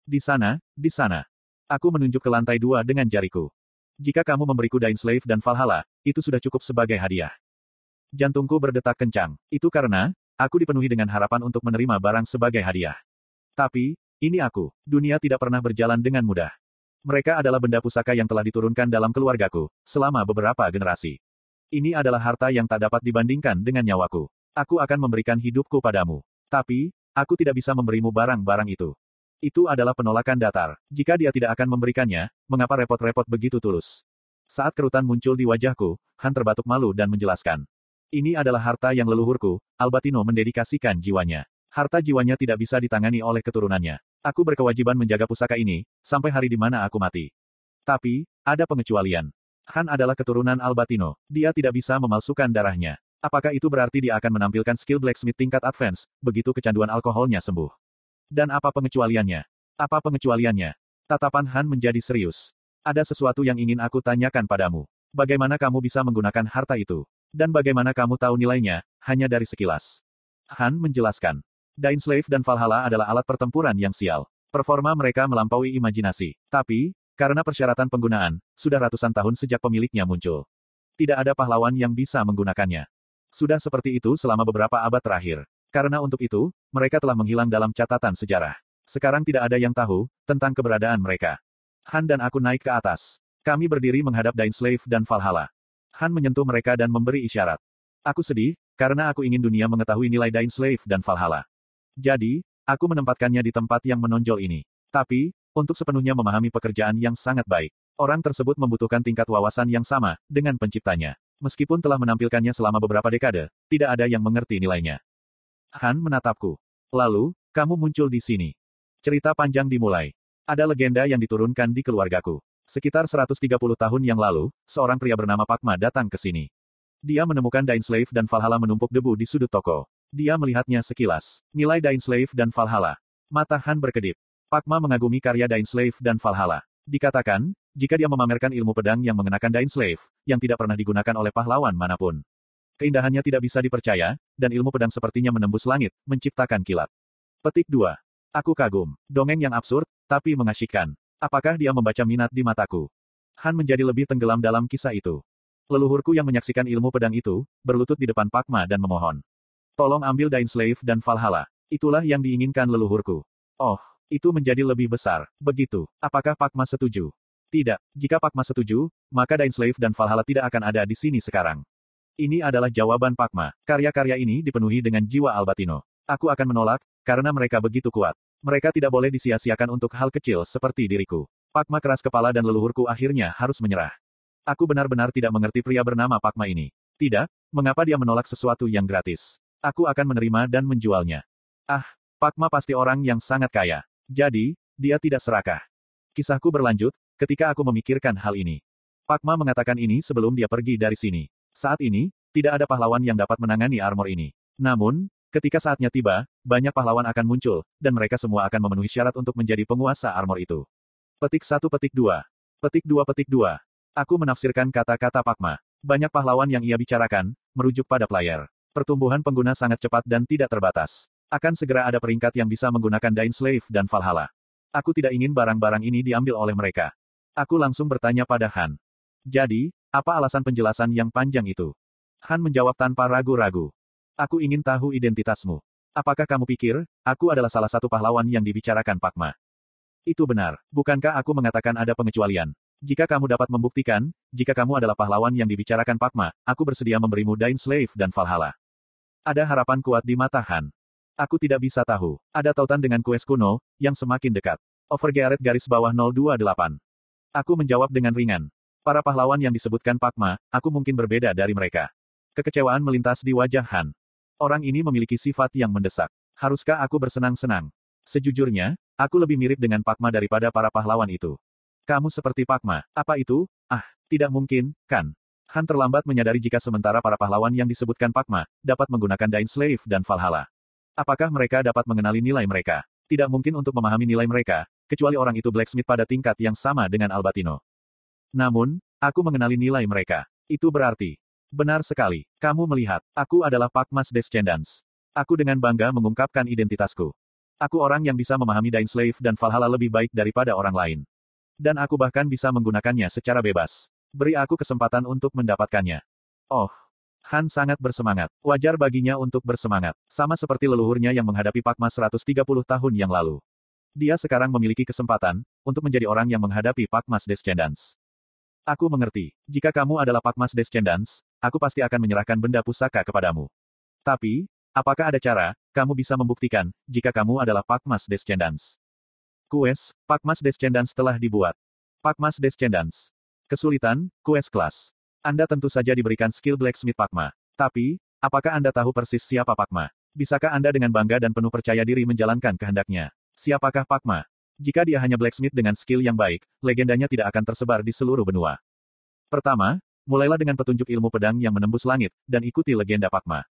Di sana, di sana. Aku menunjuk ke lantai dua dengan jariku. Jika kamu memberiku Dain Slave dan Valhalla, itu sudah cukup sebagai hadiah. Jantungku berdetak kencang. Itu karena, aku dipenuhi dengan harapan untuk menerima barang sebagai hadiah. Tapi, ini aku. Dunia tidak pernah berjalan dengan mudah. Mereka adalah benda pusaka yang telah diturunkan dalam keluargaku, selama beberapa generasi. Ini adalah harta yang tak dapat dibandingkan dengan nyawaku. Aku akan memberikan hidupku padamu. Tapi, aku tidak bisa memberimu barang-barang itu. Itu adalah penolakan datar. Jika dia tidak akan memberikannya, mengapa repot-repot begitu tulus? Saat kerutan muncul di wajahku, Han terbatuk malu dan menjelaskan. Ini adalah harta yang leluhurku, Albatino mendedikasikan jiwanya. Harta jiwanya tidak bisa ditangani oleh keturunannya. Aku berkewajiban menjaga pusaka ini, sampai hari di mana aku mati. Tapi, ada pengecualian. Han adalah keturunan Albatino. Dia tidak bisa memalsukan darahnya. Apakah itu berarti dia akan menampilkan skill blacksmith tingkat advance, begitu kecanduan alkoholnya sembuh? Dan apa pengecualiannya? Apa pengecualiannya? Tatapan Han menjadi serius. Ada sesuatu yang ingin aku tanyakan padamu. Bagaimana kamu bisa menggunakan harta itu? Dan bagaimana kamu tahu nilainya, hanya dari sekilas? Han menjelaskan. Dain Slave dan Valhalla adalah alat pertempuran yang sial. Performa mereka melampaui imajinasi. Tapi, karena persyaratan penggunaan, sudah ratusan tahun sejak pemiliknya muncul. Tidak ada pahlawan yang bisa menggunakannya. Sudah seperti itu selama beberapa abad terakhir. Karena untuk itu, mereka telah menghilang dalam catatan sejarah. Sekarang tidak ada yang tahu tentang keberadaan mereka. Han dan aku naik ke atas. Kami berdiri menghadap Dain Slave dan Valhalla. Han menyentuh mereka dan memberi isyarat. Aku sedih, karena aku ingin dunia mengetahui nilai Dain Slave dan Valhalla. Jadi, aku menempatkannya di tempat yang menonjol ini. Tapi, untuk sepenuhnya memahami pekerjaan yang sangat baik, orang tersebut membutuhkan tingkat wawasan yang sama dengan penciptanya. Meskipun telah menampilkannya selama beberapa dekade, tidak ada yang mengerti nilainya. Han menatapku. Lalu, kamu muncul di sini. Cerita panjang dimulai. Ada legenda yang diturunkan di keluargaku. Sekitar 130 tahun yang lalu, seorang pria bernama Pakma datang ke sini. Dia menemukan Dain Slave dan Valhalla menumpuk debu di sudut toko. Dia melihatnya sekilas. Nilai Dain Slave dan Valhalla. Mata Han berkedip. Pakma mengagumi karya Dain Slave dan Valhalla. Dikatakan, jika dia memamerkan ilmu pedang yang mengenakan Dain Slave, yang tidak pernah digunakan oleh pahlawan mana pun. Keindahannya tidak bisa dipercaya, dan ilmu pedang sepertinya menembus langit, menciptakan kilat. Petik 2. Aku kagum. Dongeng yang absurd, tapi mengasyikkan. Apakah dia membaca minat di mataku? Han menjadi lebih tenggelam dalam kisah itu. Leluhurku yang menyaksikan ilmu pedang itu, berlutut di depan Pakma dan memohon. Tolong ambil Dain Slave dan Valhalla. Itulah yang diinginkan leluhurku. Oh, itu menjadi lebih besar. Begitu. Apakah Pakma setuju? Tidak. Jika Pakma setuju, maka Dain Slave dan Valhalla tidak akan ada di sini sekarang. Ini adalah jawaban Pakma. Karya-karya ini dipenuhi dengan jiwa Albatino. Aku akan menolak, karena mereka begitu kuat. Mereka tidak boleh disia-siakan untuk hal kecil seperti diriku. Pakma keras kepala dan leluhurku akhirnya harus menyerah. Aku benar-benar tidak mengerti pria bernama Pakma ini. Tidak, mengapa dia menolak sesuatu yang gratis? Aku akan menerima dan menjualnya. Ah, Pakma pasti orang yang sangat kaya. Jadi, dia tidak serakah. Kisahku berlanjut, ketika aku memikirkan hal ini. Pakma mengatakan ini sebelum dia pergi dari sini. Saat ini, tidak ada pahlawan yang dapat menangani armor ini. Namun, ketika saatnya tiba, banyak pahlawan akan muncul, dan mereka semua akan memenuhi syarat untuk menjadi penguasa armor itu. Petik 1 petik 2. Petik 2 petik 2. Aku menafsirkan kata-kata Pakma. Banyak pahlawan yang ia bicarakan, merujuk pada player. Pertumbuhan pengguna sangat cepat dan tidak terbatas. Akan segera ada peringkat yang bisa menggunakan Dain Slave dan Valhalla. Aku tidak ingin barang-barang ini diambil oleh mereka. Aku langsung bertanya pada Han. Jadi, apa alasan penjelasan yang panjang itu? Han menjawab tanpa ragu-ragu. Aku ingin tahu identitasmu. Apakah kamu pikir, aku adalah salah satu pahlawan yang dibicarakan Pakma? Itu benar. Bukankah aku mengatakan ada pengecualian? Jika kamu dapat membuktikan, jika kamu adalah pahlawan yang dibicarakan Pakma, aku bersedia memberimu Dain Slave dan Valhalla. Ada harapan kuat di mata Han. Aku tidak bisa tahu. Ada tautan dengan kues kuno, yang semakin dekat. Overgearet garis bawah 028. Aku menjawab dengan ringan. Para pahlawan yang disebutkan Pakma, aku mungkin berbeda dari mereka. Kekecewaan melintas di wajah Han. Orang ini memiliki sifat yang mendesak. Haruskah aku bersenang-senang? Sejujurnya, aku lebih mirip dengan Pakma daripada para pahlawan itu. Kamu seperti Pakma. Apa itu? Ah, tidak mungkin, kan? Han terlambat menyadari jika sementara para pahlawan yang disebutkan Pakma, dapat menggunakan Dain Slave dan Valhalla. Apakah mereka dapat mengenali nilai mereka? Tidak mungkin untuk memahami nilai mereka, kecuali orang itu blacksmith pada tingkat yang sama dengan Albatino. Namun, aku mengenali nilai mereka. Itu berarti. Benar sekali. Kamu melihat, aku adalah Pakmas Descendants. Aku dengan bangga mengungkapkan identitasku. Aku orang yang bisa memahami Dain Slave dan Valhalla lebih baik daripada orang lain. Dan aku bahkan bisa menggunakannya secara bebas. Beri aku kesempatan untuk mendapatkannya. Oh, Han sangat bersemangat. Wajar baginya untuk bersemangat. Sama seperti leluhurnya yang menghadapi Pakma 130 tahun yang lalu. Dia sekarang memiliki kesempatan, untuk menjadi orang yang menghadapi Pakmas Descendants. Aku mengerti. Jika kamu adalah Pakmas Descendants, aku pasti akan menyerahkan benda pusaka kepadamu. Tapi, apakah ada cara, kamu bisa membuktikan, jika kamu adalah Pakmas Descendants? Kues, Pakmas Descendants telah dibuat. Pakmas Descendants. Kesulitan, Kues kelas. Anda tentu saja diberikan skill Blacksmith Pakma. Tapi, apakah Anda tahu persis siapa Pakma? Bisakah Anda dengan bangga dan penuh percaya diri menjalankan kehendaknya? Siapakah Pakma? Jika dia hanya blacksmith dengan skill yang baik, legendanya tidak akan tersebar di seluruh benua. Pertama, mulailah dengan petunjuk ilmu pedang yang menembus langit, dan ikuti legenda Pakma.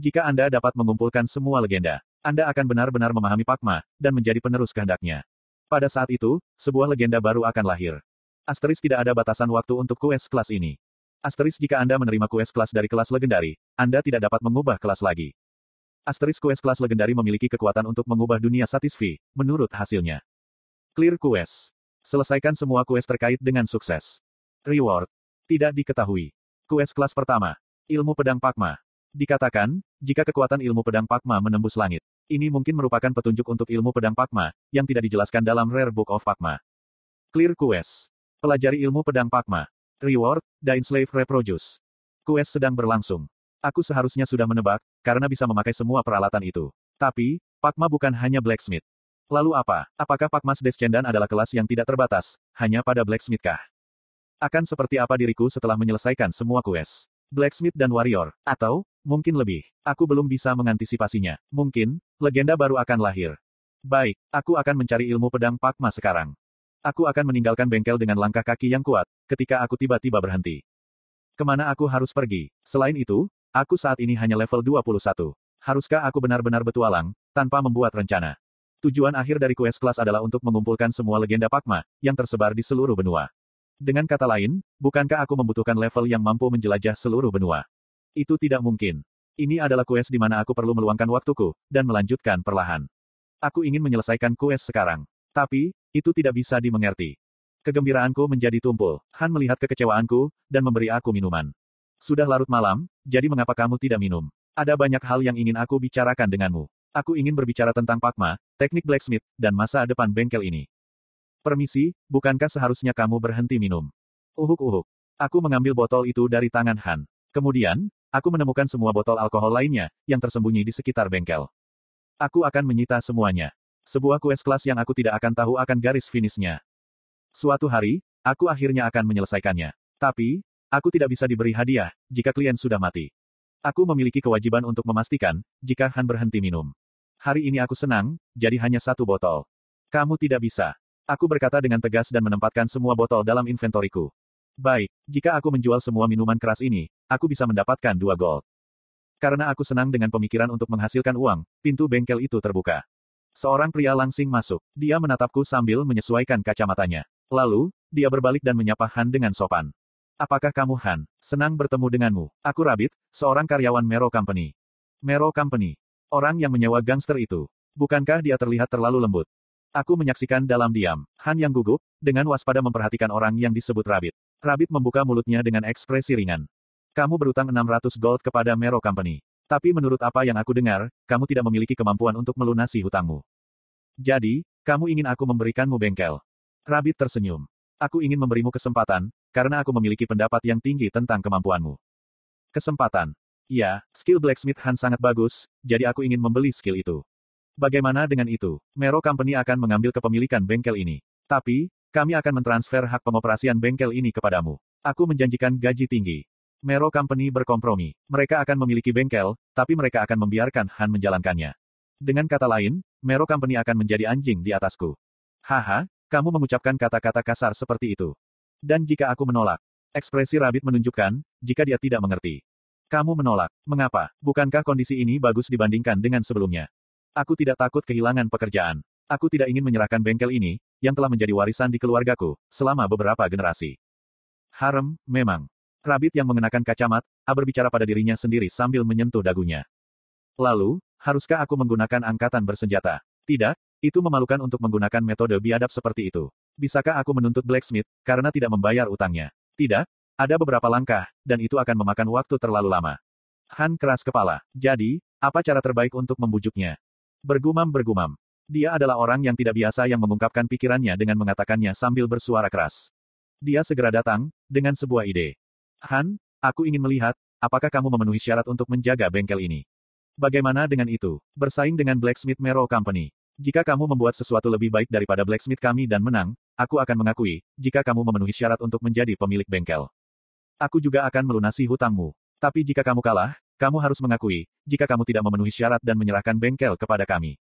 Jika Anda dapat mengumpulkan semua legenda, Anda akan benar-benar memahami Pakma, dan menjadi penerus kehendaknya. Pada saat itu, sebuah legenda baru akan lahir. Asteris tidak ada batasan waktu untuk quest kelas ini. Asteris jika Anda menerima quest kelas dari kelas legendari, Anda tidak dapat mengubah kelas lagi. Asteris quest kelas legendari memiliki kekuatan untuk mengubah dunia satisfi, menurut hasilnya. Clear quest. Selesaikan semua quest terkait dengan sukses. Reward. Tidak diketahui. Quest kelas pertama. Ilmu pedang Pakma. Dikatakan, jika kekuatan ilmu pedang Pakma menembus langit. Ini mungkin merupakan petunjuk untuk ilmu pedang Pakma, yang tidak dijelaskan dalam Rare Book of Pakma. Clear quest. Pelajari ilmu pedang Pakma. Reward, Dain Slave Reproduce. Quest sedang berlangsung. Aku seharusnya sudah menebak, karena bisa memakai semua peralatan itu. Tapi, Pakma bukan hanya blacksmith. Lalu apa? Apakah Pakmas Descendan adalah kelas yang tidak terbatas, hanya pada blacksmith kah? Akan seperti apa diriku setelah menyelesaikan semua quest? Blacksmith dan warrior, atau, mungkin lebih. Aku belum bisa mengantisipasinya. Mungkin, legenda baru akan lahir. Baik, aku akan mencari ilmu pedang Pakma sekarang. Aku akan meninggalkan bengkel dengan langkah kaki yang kuat, ketika aku tiba-tiba berhenti. Ke mana aku harus pergi? Selain itu, aku saat ini hanya level 21. Haruskah aku benar-benar betualang, tanpa membuat rencana? Tujuan akhir dari quest kelas adalah untuk mengumpulkan semua legenda Pakma, yang tersebar di seluruh benua. Dengan kata lain, bukankah aku membutuhkan level yang mampu menjelajah seluruh benua? Itu tidak mungkin. Ini adalah quest di mana aku perlu meluangkan waktuku, dan melanjutkan perlahan. Aku ingin menyelesaikan quest sekarang. Tapi, itu tidak bisa dimengerti. Kegembiraanku menjadi tumpul. Han melihat kekecewaanku, dan memberi aku minuman. Sudah larut malam, jadi mengapa kamu tidak minum? Ada banyak hal yang ingin aku bicarakan denganmu. Aku ingin berbicara tentang Pakma, teknik blacksmith, dan masa depan bengkel ini. Permisi, bukankah seharusnya kamu berhenti minum? Uhuk-uhuk. Aku mengambil botol itu dari tangan Han. Kemudian, aku menemukan semua botol alkohol lainnya, yang tersembunyi di sekitar bengkel. Aku akan menyita semuanya. Sebuah quest kelas yang aku tidak akan tahu akan garis finishnya. Suatu hari, aku akhirnya akan menyelesaikannya. Tapi, aku tidak bisa diberi hadiah, jika klien sudah mati. Aku memiliki kewajiban untuk memastikan, jika Han berhenti minum. Hari ini aku senang, jadi hanya satu botol. Kamu tidak bisa. Aku berkata dengan tegas dan menempatkan semua botol dalam inventoriku. Baik, jika aku menjual semua minuman keras ini, aku bisa mendapatkan dua gold. Karena aku senang dengan pemikiran untuk menghasilkan uang, pintu bengkel itu terbuka. Seorang pria langsing masuk. Dia menatapku sambil menyesuaikan kacamatanya. Lalu, dia berbalik dan menyapa Han dengan sopan. Apakah kamu Han? Senang bertemu denganmu. Aku Rabbit, seorang karyawan Mero Company. Mero Company. Orang yang menyewa gangster itu. Bukankah dia terlihat terlalu lembut? Aku menyaksikan dalam diam. Han yang gugup, dengan waspada memperhatikan orang yang disebut Rabbit. Rabbit membuka mulutnya dengan ekspresi ringan. Kamu berutang 600 gold kepada Mero Company. Tapi menurut apa yang aku dengar, kamu tidak memiliki kemampuan untuk melunasi hutangmu. Jadi, kamu ingin aku memberikanmu bengkel. Rabbit tersenyum. Aku ingin memberimu kesempatan, karena aku memiliki pendapat yang tinggi tentang kemampuanmu. Kesempatan. Ya, skill blacksmith Han sangat bagus, jadi aku ingin membeli skill itu. Bagaimana dengan itu? Mero Company akan mengambil kepemilikan bengkel ini. Tapi, kami akan mentransfer hak pengoperasian bengkel ini kepadamu. Aku menjanjikan gaji tinggi. Mero Company berkompromi. Mereka akan memiliki bengkel, tapi mereka akan membiarkan Han menjalankannya. Dengan kata lain, Mero Company akan menjadi anjing di atasku. Haha, kamu mengucapkan kata-kata kasar seperti itu. Dan jika aku menolak, ekspresi Rabbit menunjukkan, jika dia tidak mengerti. Kamu menolak. Mengapa? Bukankah kondisi ini bagus dibandingkan dengan sebelumnya? Aku tidak takut kehilangan pekerjaan. Aku tidak ingin menyerahkan bengkel ini, yang telah menjadi warisan di keluargaku, selama beberapa generasi. Harem, memang. Rabbit yang mengenakan kacamat, A berbicara pada dirinya sendiri sambil menyentuh dagunya. Lalu, haruskah aku menggunakan angkatan bersenjata? Tidak, itu memalukan untuk menggunakan metode biadab seperti itu. Bisakah aku menuntut blacksmith, karena tidak membayar utangnya? Tidak, ada beberapa langkah, dan itu akan memakan waktu terlalu lama. Han keras kepala. Jadi, apa cara terbaik untuk membujuknya? Bergumam-bergumam. Dia adalah orang yang tidak biasa yang mengungkapkan pikirannya dengan mengatakannya sambil bersuara keras. Dia segera datang, dengan sebuah ide. Han, aku ingin melihat, apakah kamu memenuhi syarat untuk menjaga bengkel ini. Bagaimana dengan itu? Bersaing dengan Blacksmith Mero Company. Jika kamu membuat sesuatu lebih baik daripada Blacksmith kami dan menang, aku akan mengakui, jika kamu memenuhi syarat untuk menjadi pemilik bengkel. Aku juga akan melunasi hutangmu. Tapi jika kamu kalah, kamu harus mengakui, jika kamu tidak memenuhi syarat dan menyerahkan bengkel kepada kami.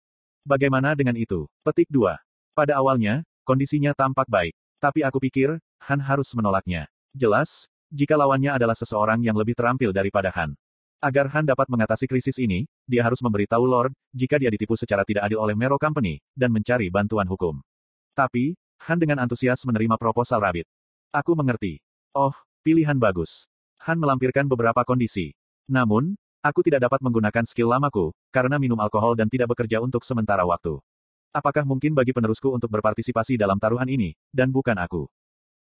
Bagaimana dengan itu? Petik 2. Pada awalnya, kondisinya tampak baik. Tapi aku pikir, Han harus menolaknya. Jelas, jika lawannya adalah seseorang yang lebih terampil daripada Han. Agar Han dapat mengatasi krisis ini, dia harus memberitahu Lord, jika dia ditipu secara tidak adil oleh Mero Company, dan mencari bantuan hukum. Tapi, Han dengan antusias menerima proposal Rabbit. Aku mengerti. Oh, pilihan bagus. Han melampirkan beberapa kondisi. Namun, aku tidak dapat menggunakan skill lamaku, karena minum alkohol dan tidak bekerja untuk sementara waktu. Apakah mungkin bagi penerusku untuk berpartisipasi dalam taruhan ini, dan bukan aku?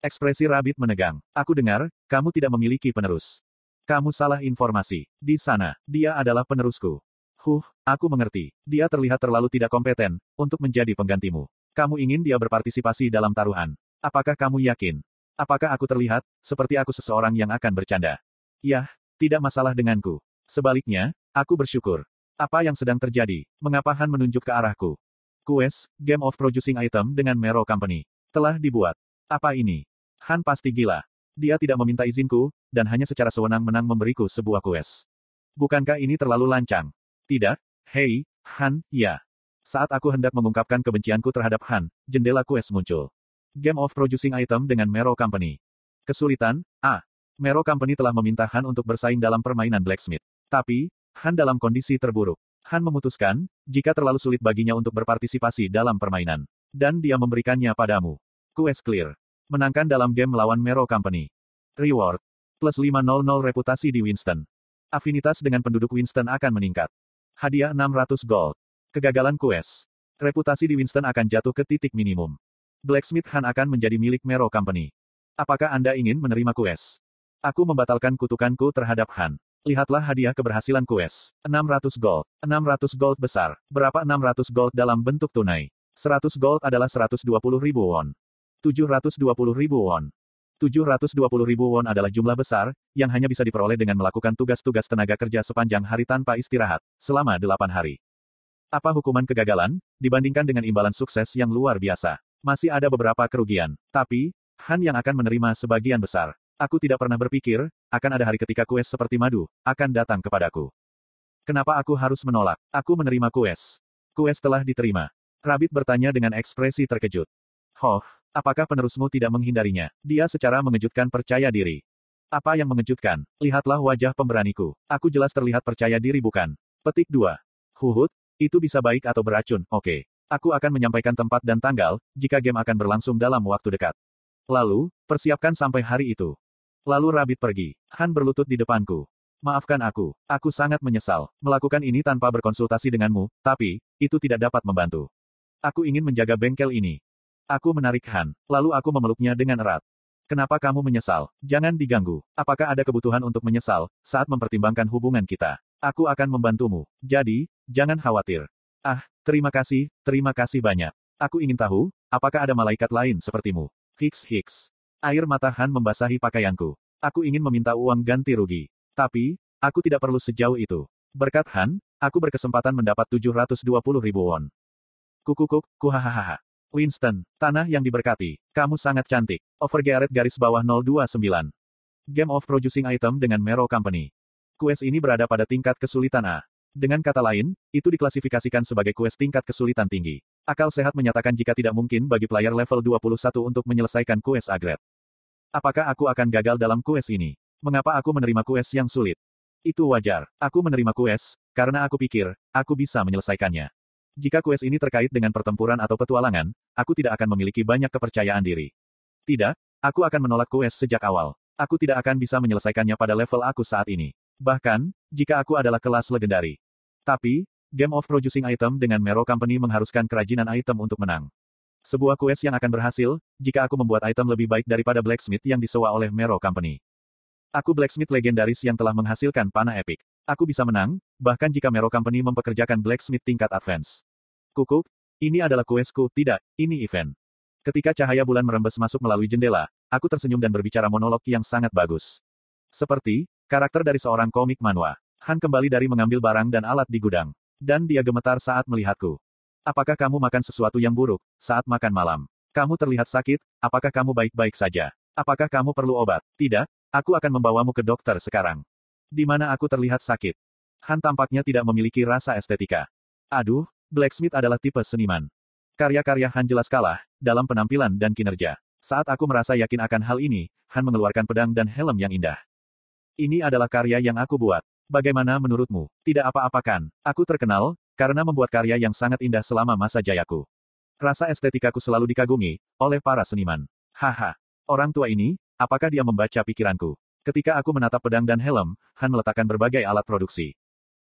Ekspresi Rabbit menegang. Aku dengar, kamu tidak memiliki penerus. Kamu salah informasi. Di sana, dia adalah penerusku. Huh, aku mengerti. Dia terlihat terlalu tidak kompeten, untuk menjadi penggantimu. Kamu ingin dia berpartisipasi dalam taruhan. Apakah kamu yakin? Apakah aku terlihat, seperti aku seseorang yang akan bercanda? Yah, tidak masalah denganku. Sebaliknya, aku bersyukur. Apa yang sedang terjadi? Mengapa Han menunjuk ke arahku? Quest, Game of Producing Item dengan Mero Company. Telah dibuat. Apa ini? Han pasti gila. Dia tidak meminta izinku, dan hanya secara sewenang-menang memberiku sebuah quest. Bukankah ini terlalu lancang? Tidak, hei, Han, ya. Saat aku hendak mengungkapkan kebencianku terhadap Han, jendela quest muncul. Game of Producing Item dengan Mero Company. Kesulitan, A. Mero Company telah meminta Han untuk bersaing dalam permainan blacksmith. Tapi, Han dalam kondisi terburuk. Han memutuskan, jika terlalu sulit baginya untuk berpartisipasi dalam permainan. Dan dia memberikannya padamu. Quest clear. Menangkan dalam game melawan Mero Company. Reward. Plus 500 reputasi di Winston. Afinitas dengan penduduk Winston akan meningkat. Hadiah 600 gold. Kegagalan quest. Reputasi di Winston akan jatuh ke titik minimum. Blacksmith Han akan menjadi milik Mero Company. Apakah Anda ingin menerima quest? Aku membatalkan kutukanku terhadap Han. Lihatlah hadiah keberhasilan quest. 600 gold. 600 gold besar. Berapa 600 gold dalam bentuk tunai? 100 gold adalah 120 ribu won. 720 ribu won. 720 ribu won adalah jumlah besar, yang hanya bisa diperoleh dengan melakukan tugas-tugas tenaga kerja sepanjang hari tanpa istirahat, selama 8 hari. Apa hukuman kegagalan, dibandingkan dengan imbalan sukses yang luar biasa? Masih ada beberapa kerugian. Tapi, Han yang akan menerima sebagian besar. Aku tidak pernah berpikir, akan ada hari ketika kues seperti madu, akan datang kepadaku. Kenapa aku harus menolak? Aku menerima kues. Kues telah diterima. Rabbit bertanya dengan ekspresi terkejut. Hoh, apakah penerusmu tidak menghindarinya? Dia secara mengejutkan percaya diri. Apa yang mengejutkan? Lihatlah wajah pemberaniku. Aku jelas terlihat percaya diri bukan? Petik 2. Huhut, itu bisa baik atau beracun, oke. Aku akan menyampaikan tempat dan tanggal, jika game akan berlangsung dalam waktu dekat. Lalu, persiapkan sampai hari itu. Lalu Rabbit pergi. Han berlutut di depanku. Maafkan aku, aku sangat menyesal, melakukan ini tanpa berkonsultasi denganmu, tapi, itu tidak dapat membantu. Aku ingin menjaga bengkel ini. Aku menarik Han, lalu aku memeluknya dengan erat. Kenapa kamu menyesal? Jangan diganggu. Apakah ada kebutuhan untuk menyesal, saat mempertimbangkan hubungan kita? Aku akan membantumu. Jadi, jangan khawatir. Ah, terima kasih, terima kasih banyak. Aku ingin tahu, apakah ada malaikat lain sepertimu? Hiks Hiks. Air mata Han membasahi pakaianku. Aku ingin meminta uang ganti rugi. Tapi, aku tidak perlu sejauh itu. Berkat Han, aku berkesempatan mendapat 720 ribu won. Kukukuk, kuhahaha. Winston, tanah yang diberkati. Kamu sangat cantik. Overgearet garis bawah 029. Game of Producing Item dengan Mero Company. Quest ini berada pada tingkat kesulitan A. Dengan kata lain, itu diklasifikasikan sebagai quest tingkat kesulitan tinggi. Akal sehat menyatakan jika tidak mungkin bagi player level 21 untuk menyelesaikan quest agret. Apakah aku akan gagal dalam quest ini? Mengapa aku menerima quest yang sulit? Itu wajar. Aku menerima quest, karena aku pikir, aku bisa menyelesaikannya. Jika quest ini terkait dengan pertempuran atau petualangan, aku tidak akan memiliki banyak kepercayaan diri. Tidak, aku akan menolak quest sejak awal. Aku tidak akan bisa menyelesaikannya pada level aku saat ini. Bahkan, jika aku adalah kelas legendari. Tapi, Game of Producing Item dengan Mero Company mengharuskan kerajinan item untuk menang. Sebuah quest yang akan berhasil, jika aku membuat item lebih baik daripada blacksmith yang disewa oleh Mero Company. Aku blacksmith legendaris yang telah menghasilkan panah epic. Aku bisa menang, bahkan jika Mero Company mempekerjakan blacksmith tingkat advance. Kukuk, ini adalah questku, tidak, ini event. Ketika cahaya bulan merembes masuk melalui jendela, aku tersenyum dan berbicara monolog yang sangat bagus. Seperti, karakter dari seorang komik manwa. Han kembali dari mengambil barang dan alat di gudang. Dan dia gemetar saat melihatku. Apakah kamu makan sesuatu yang buruk, saat makan malam? Kamu terlihat sakit, apakah kamu baik-baik saja? Apakah kamu perlu obat? Tidak, aku akan membawamu ke dokter sekarang. Di mana aku terlihat sakit. Han tampaknya tidak memiliki rasa estetika. Aduh, Blacksmith adalah tipe seniman. Karya-karya Han jelas kalah, dalam penampilan dan kinerja. Saat aku merasa yakin akan hal ini, Han mengeluarkan pedang dan helm yang indah. Ini adalah karya yang aku buat. Bagaimana menurutmu? Tidak apa-apakan. Aku terkenal, karena membuat karya yang sangat indah selama masa jayaku. Rasa estetikaku selalu dikagumi, oleh para seniman. Haha. Orang tua ini, apakah dia membaca pikiranku? Ketika aku menatap pedang dan helm, Han meletakkan berbagai alat produksi.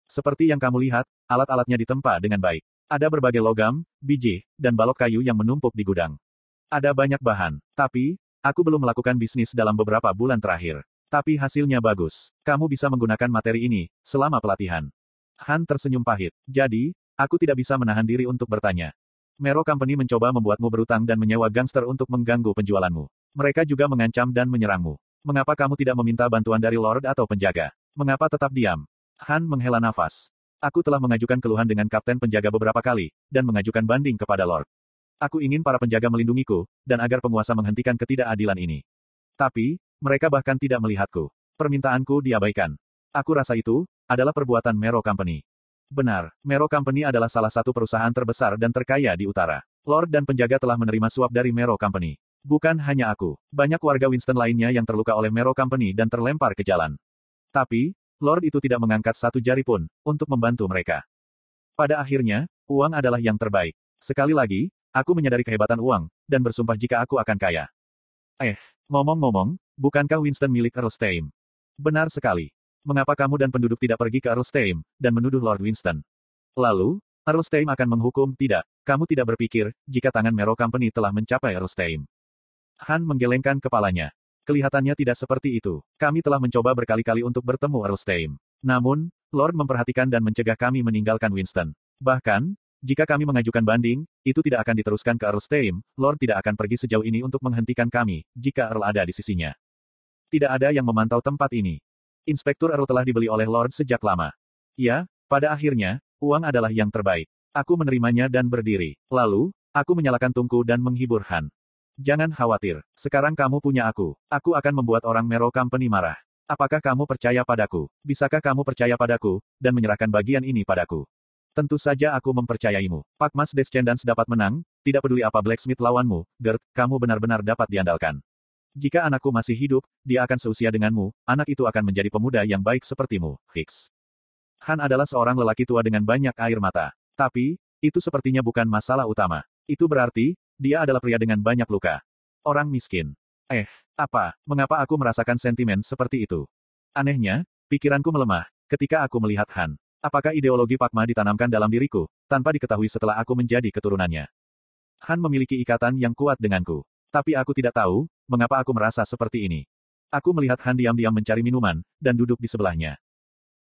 Seperti yang kamu lihat, alat-alatnya ditempa dengan baik. Ada berbagai logam, biji, dan balok kayu yang menumpuk di gudang. Ada banyak bahan, tapi, aku belum melakukan bisnis dalam beberapa bulan terakhir. Tapi hasilnya bagus. Kamu bisa menggunakan materi ini, selama pelatihan. Han tersenyum pahit. Jadi, aku tidak bisa menahan diri untuk bertanya. Mero Company mencoba membuatmu berutang dan menyewa gangster untuk mengganggu penjualanmu. Mereka juga mengancam dan menyerangmu. Mengapa kamu tidak meminta bantuan dari Lord atau penjaga? Mengapa tetap diam? Han menghela nafas. Aku telah mengajukan keluhan dengan kapten penjaga beberapa kali, dan mengajukan banding kepada Lord. Aku ingin para penjaga melindungiku, dan agar penguasa menghentikan ketidakadilan ini. Tapi, mereka bahkan tidak melihatku. Permintaanku diabaikan. Aku rasa itu, adalah perbuatan Mero Company. Benar, Mero Company adalah salah satu perusahaan terbesar dan terkaya di utara. Lord dan penjaga telah menerima suap dari Mero Company. Bukan hanya aku, banyak warga Winston lainnya yang terluka oleh Mero Company dan terlempar ke jalan. Tapi, Lord itu tidak mengangkat satu jari pun, untuk membantu mereka. Pada akhirnya, uang adalah yang terbaik. Sekali lagi, aku menyadari kehebatan uang, dan bersumpah jika aku akan kaya. Eh, ngomong-ngomong, bukankah Winston milik Earl Steim? Benar sekali. Mengapa kamu dan penduduk tidak pergi ke Earl Steim, dan menuduh Lord Winston? Lalu, Earl Steim akan menghukum, tidak, kamu tidak berpikir, jika tangan Mero Company telah mencapai Earl Steim. Han menggelengkan kepalanya. Kelihatannya tidak seperti itu. Kami telah mencoba berkali-kali untuk bertemu Earl Stein. Namun, Lord memperhatikan dan mencegah kami meninggalkan Winston. Bahkan, jika kami mengajukan banding, itu tidak akan diteruskan ke Earl Stein, Lord tidak akan pergi sejauh ini untuk menghentikan kami, jika Earl ada di sisinya. Tidak ada yang memantau tempat ini. Inspektur Earl telah dibeli oleh Lord sejak lama. Ya, pada akhirnya, uang adalah yang terbaik. Aku menerimanya dan berdiri. Lalu, aku menyalakan tungku dan menghibur Han. Jangan khawatir, sekarang kamu punya aku. Aku akan membuat orang Mero Company marah. Apakah kamu percaya padaku? Bisakah kamu percaya padaku, dan menyerahkan bagian ini padaku? Tentu saja aku mempercayaimu. Pak Mas Descendants dapat menang, tidak peduli apa Blacksmith lawanmu, Gert, kamu benar-benar dapat diandalkan. Jika anakku masih hidup, dia akan seusia denganmu, anak itu akan menjadi pemuda yang baik sepertimu, Hicks. Han adalah seorang lelaki tua dengan banyak air mata. Tapi, itu sepertinya bukan masalah utama. Itu berarti, dia adalah pria dengan banyak luka. Orang miskin. Eh, apa, mengapa aku merasakan sentimen seperti itu? Anehnya, pikiranku melemah, ketika aku melihat Han. Apakah ideologi Pakma ditanamkan dalam diriku, tanpa diketahui setelah aku menjadi keturunannya? Han memiliki ikatan yang kuat denganku. Tapi aku tidak tahu, mengapa aku merasa seperti ini. Aku melihat Han diam-diam mencari minuman, dan duduk di sebelahnya.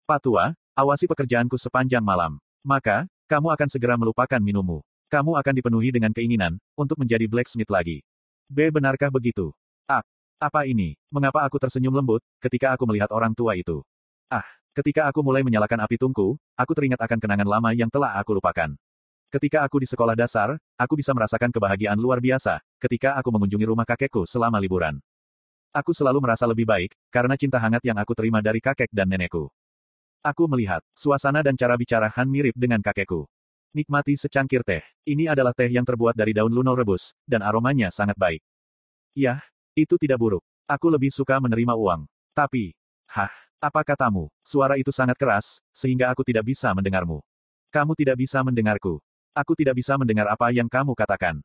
Patua, awasi pekerjaanku sepanjang malam. Maka, kamu akan segera melupakan minummu. Kamu akan dipenuhi dengan keinginan, untuk menjadi blacksmith lagi. B. Benarkah begitu? A. Apa ini? Mengapa aku tersenyum lembut, ketika aku melihat orang tua itu? Ah, Ketika aku mulai menyalakan api tungku, aku teringat akan kenangan lama yang telah aku lupakan. Ketika aku di sekolah dasar, aku bisa merasakan kebahagiaan luar biasa ketika aku mengunjungi rumah kakekku selama liburan. Aku selalu merasa lebih baik karena cinta hangat yang aku terima dari kakek dan nenekku. Aku melihat suasana dan cara bicara Han mirip dengan kakekku. Nikmati secangkir teh. Ini adalah teh yang terbuat dari daun luno rebus, dan aromanya sangat baik. Yah, itu tidak buruk. Aku lebih suka menerima uang. Tapi, hah, apa katamu? Suara itu sangat keras, sehingga aku tidak bisa mendengarmu. Kamu tidak bisa mendengarku. Aku tidak bisa mendengar apa yang kamu katakan.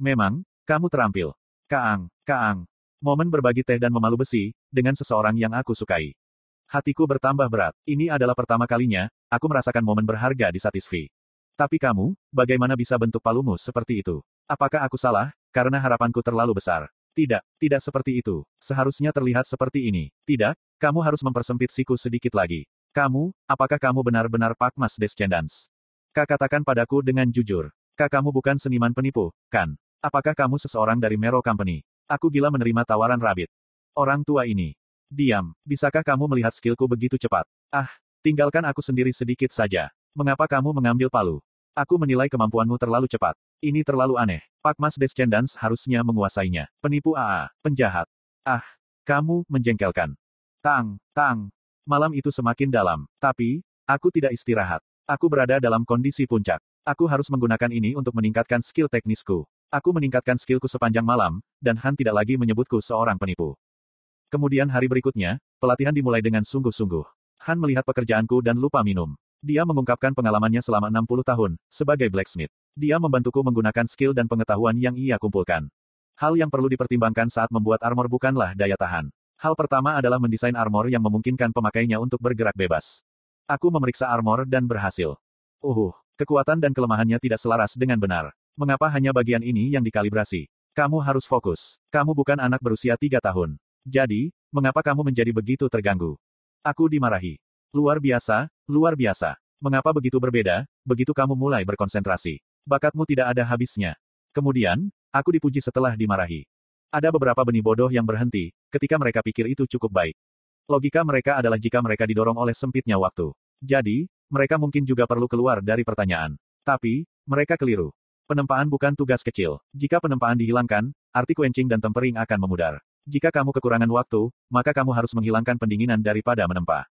Memang, kamu terampil. Kaang, Kaang. Momen berbagi teh dan memalu besi, dengan seseorang yang aku sukai. Hatiku bertambah berat. Ini adalah pertama kalinya, aku merasakan momen berharga di Satisfi. Tapi kamu, bagaimana bisa bentuk palumu seperti itu? Apakah aku salah, karena harapanku terlalu besar? Tidak, tidak seperti itu. Seharusnya terlihat seperti ini. Tidak, kamu harus mempersempit siku sedikit lagi. Kamu, apakah kamu benar-benar Pakmas Descendants? Kak katakan padaku dengan jujur. Kak kamu bukan seniman penipu, kan? Apakah kamu seseorang dari Mero Company? Aku gila menerima tawaran Rabbit. Orang tua ini. Diam, bisakah kamu melihat skillku begitu cepat? Ah, tinggalkan aku sendiri sedikit saja. Mengapa kamu mengambil palu? Aku menilai kemampuanmu terlalu cepat. Ini terlalu aneh. Pakmas Descendants harusnya menguasainya. Penipu AA, penjahat. Ah, kamu menjengkelkan. Tang, tang. Malam itu semakin dalam, tapi, aku tidak istirahat. Aku berada dalam kondisi puncak. Aku harus menggunakan ini untuk meningkatkan skill teknisku. Aku meningkatkan skillku sepanjang malam, dan Han tidak lagi menyebutku seorang penipu. Kemudian hari berikutnya, pelatihan dimulai dengan sungguh-sungguh. Han melihat pekerjaanku dan lupa minum. Dia mengungkapkan pengalamannya selama 60 tahun, sebagai blacksmith. Dia membantuku menggunakan skill dan pengetahuan yang ia kumpulkan. Hal yang perlu dipertimbangkan saat membuat armor bukanlah daya tahan. Hal pertama adalah mendesain armor yang memungkinkan pemakainya untuk bergerak bebas. Aku memeriksa armor dan berhasil. Uhuh, kekuatan dan kelemahannya tidak selaras dengan benar. Mengapa hanya bagian ini yang dikalibrasi? Kamu harus fokus. Kamu bukan anak berusia tiga tahun. Jadi, mengapa kamu menjadi begitu terganggu? Aku dimarahi. Luar biasa, luar biasa. Mengapa begitu berbeda? Begitu kamu mulai berkonsentrasi. Bakatmu tidak ada habisnya. Kemudian, aku dipuji setelah dimarahi. Ada beberapa benih bodoh yang berhenti, ketika mereka pikir itu cukup baik. Logika mereka adalah jika mereka didorong oleh sempitnya waktu. Jadi, mereka mungkin juga perlu keluar dari pertanyaan. Tapi, mereka keliru. Penempaan bukan tugas kecil. Jika penempaan dihilangkan, arti quenching dan tempering akan memudar. Jika kamu kekurangan waktu, maka kamu harus menghilangkan pendinginan daripada menempa.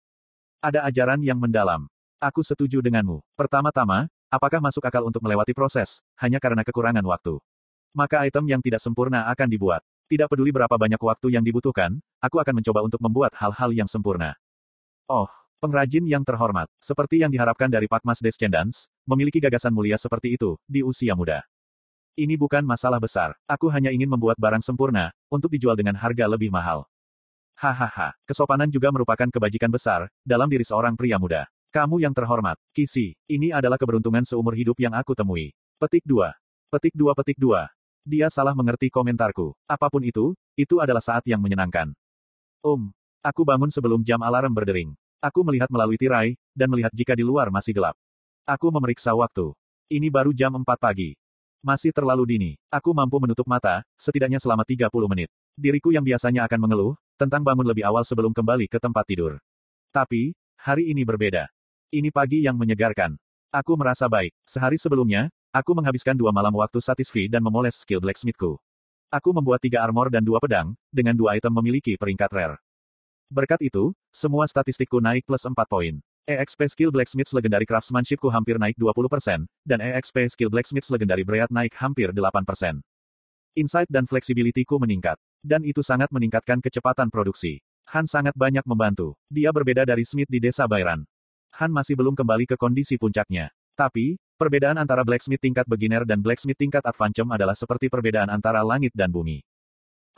Ada ajaran yang mendalam. Aku setuju denganmu. Pertama-tama, apakah masuk akal untuk melewati proses, hanya karena kekurangan waktu? Maka item yang tidak sempurna akan dibuat. Tidak peduli berapa banyak waktu yang dibutuhkan, aku akan mencoba untuk membuat hal-hal yang sempurna. Oh, pengrajin yang terhormat, seperti yang diharapkan dari Pakmas Descendants, memiliki gagasan mulia seperti itu, di usia muda. Ini bukan masalah besar, aku hanya ingin membuat barang sempurna, untuk dijual dengan harga lebih mahal. Hahaha, kesopanan juga merupakan kebajikan besar, dalam diri seorang pria muda. Kamu yang terhormat, Kisi, ini adalah keberuntungan seumur hidup yang aku temui. Petik 2. Petik 2 Petik 2. Dia salah mengerti komentarku. Apa pun itu, itu adalah saat yang menyenangkan. Um, aku bangun sebelum jam alarm berdering. Aku melihat melalui tirai, dan melihat jika di luar masih gelap. Aku memeriksa waktu. Ini baru jam 4 pagi. Masih terlalu dini. Aku mampu menutup mata, setidaknya selama 30 menit. Diriku yang biasanya akan mengeluh, tentang bangun lebih awal sebelum kembali ke tempat tidur. Tapi, hari ini berbeda. Ini pagi yang menyegarkan. Aku merasa baik. Sehari sebelumnya, Aku menghabiskan dua malam waktu satisfi dan memoles skill blacksmithku. Aku membuat tiga armor dan dua pedang, dengan dua item memiliki peringkat rare. Berkat itu, semua statistikku naik plus 4 poin. EXP skill blacksmith legendary craftsmanshipku hampir naik 20%, dan EXP skill blacksmith legendary Breat naik hampir 8%. Insight dan flexibility-ku meningkat. Dan itu sangat meningkatkan kecepatan produksi. Han sangat banyak membantu. Dia berbeda dari Smith di desa Bayran. Han masih belum kembali ke kondisi puncaknya. Tapi, Perbedaan antara blacksmith tingkat beginner dan blacksmith tingkat advanced adalah seperti perbedaan antara langit dan bumi.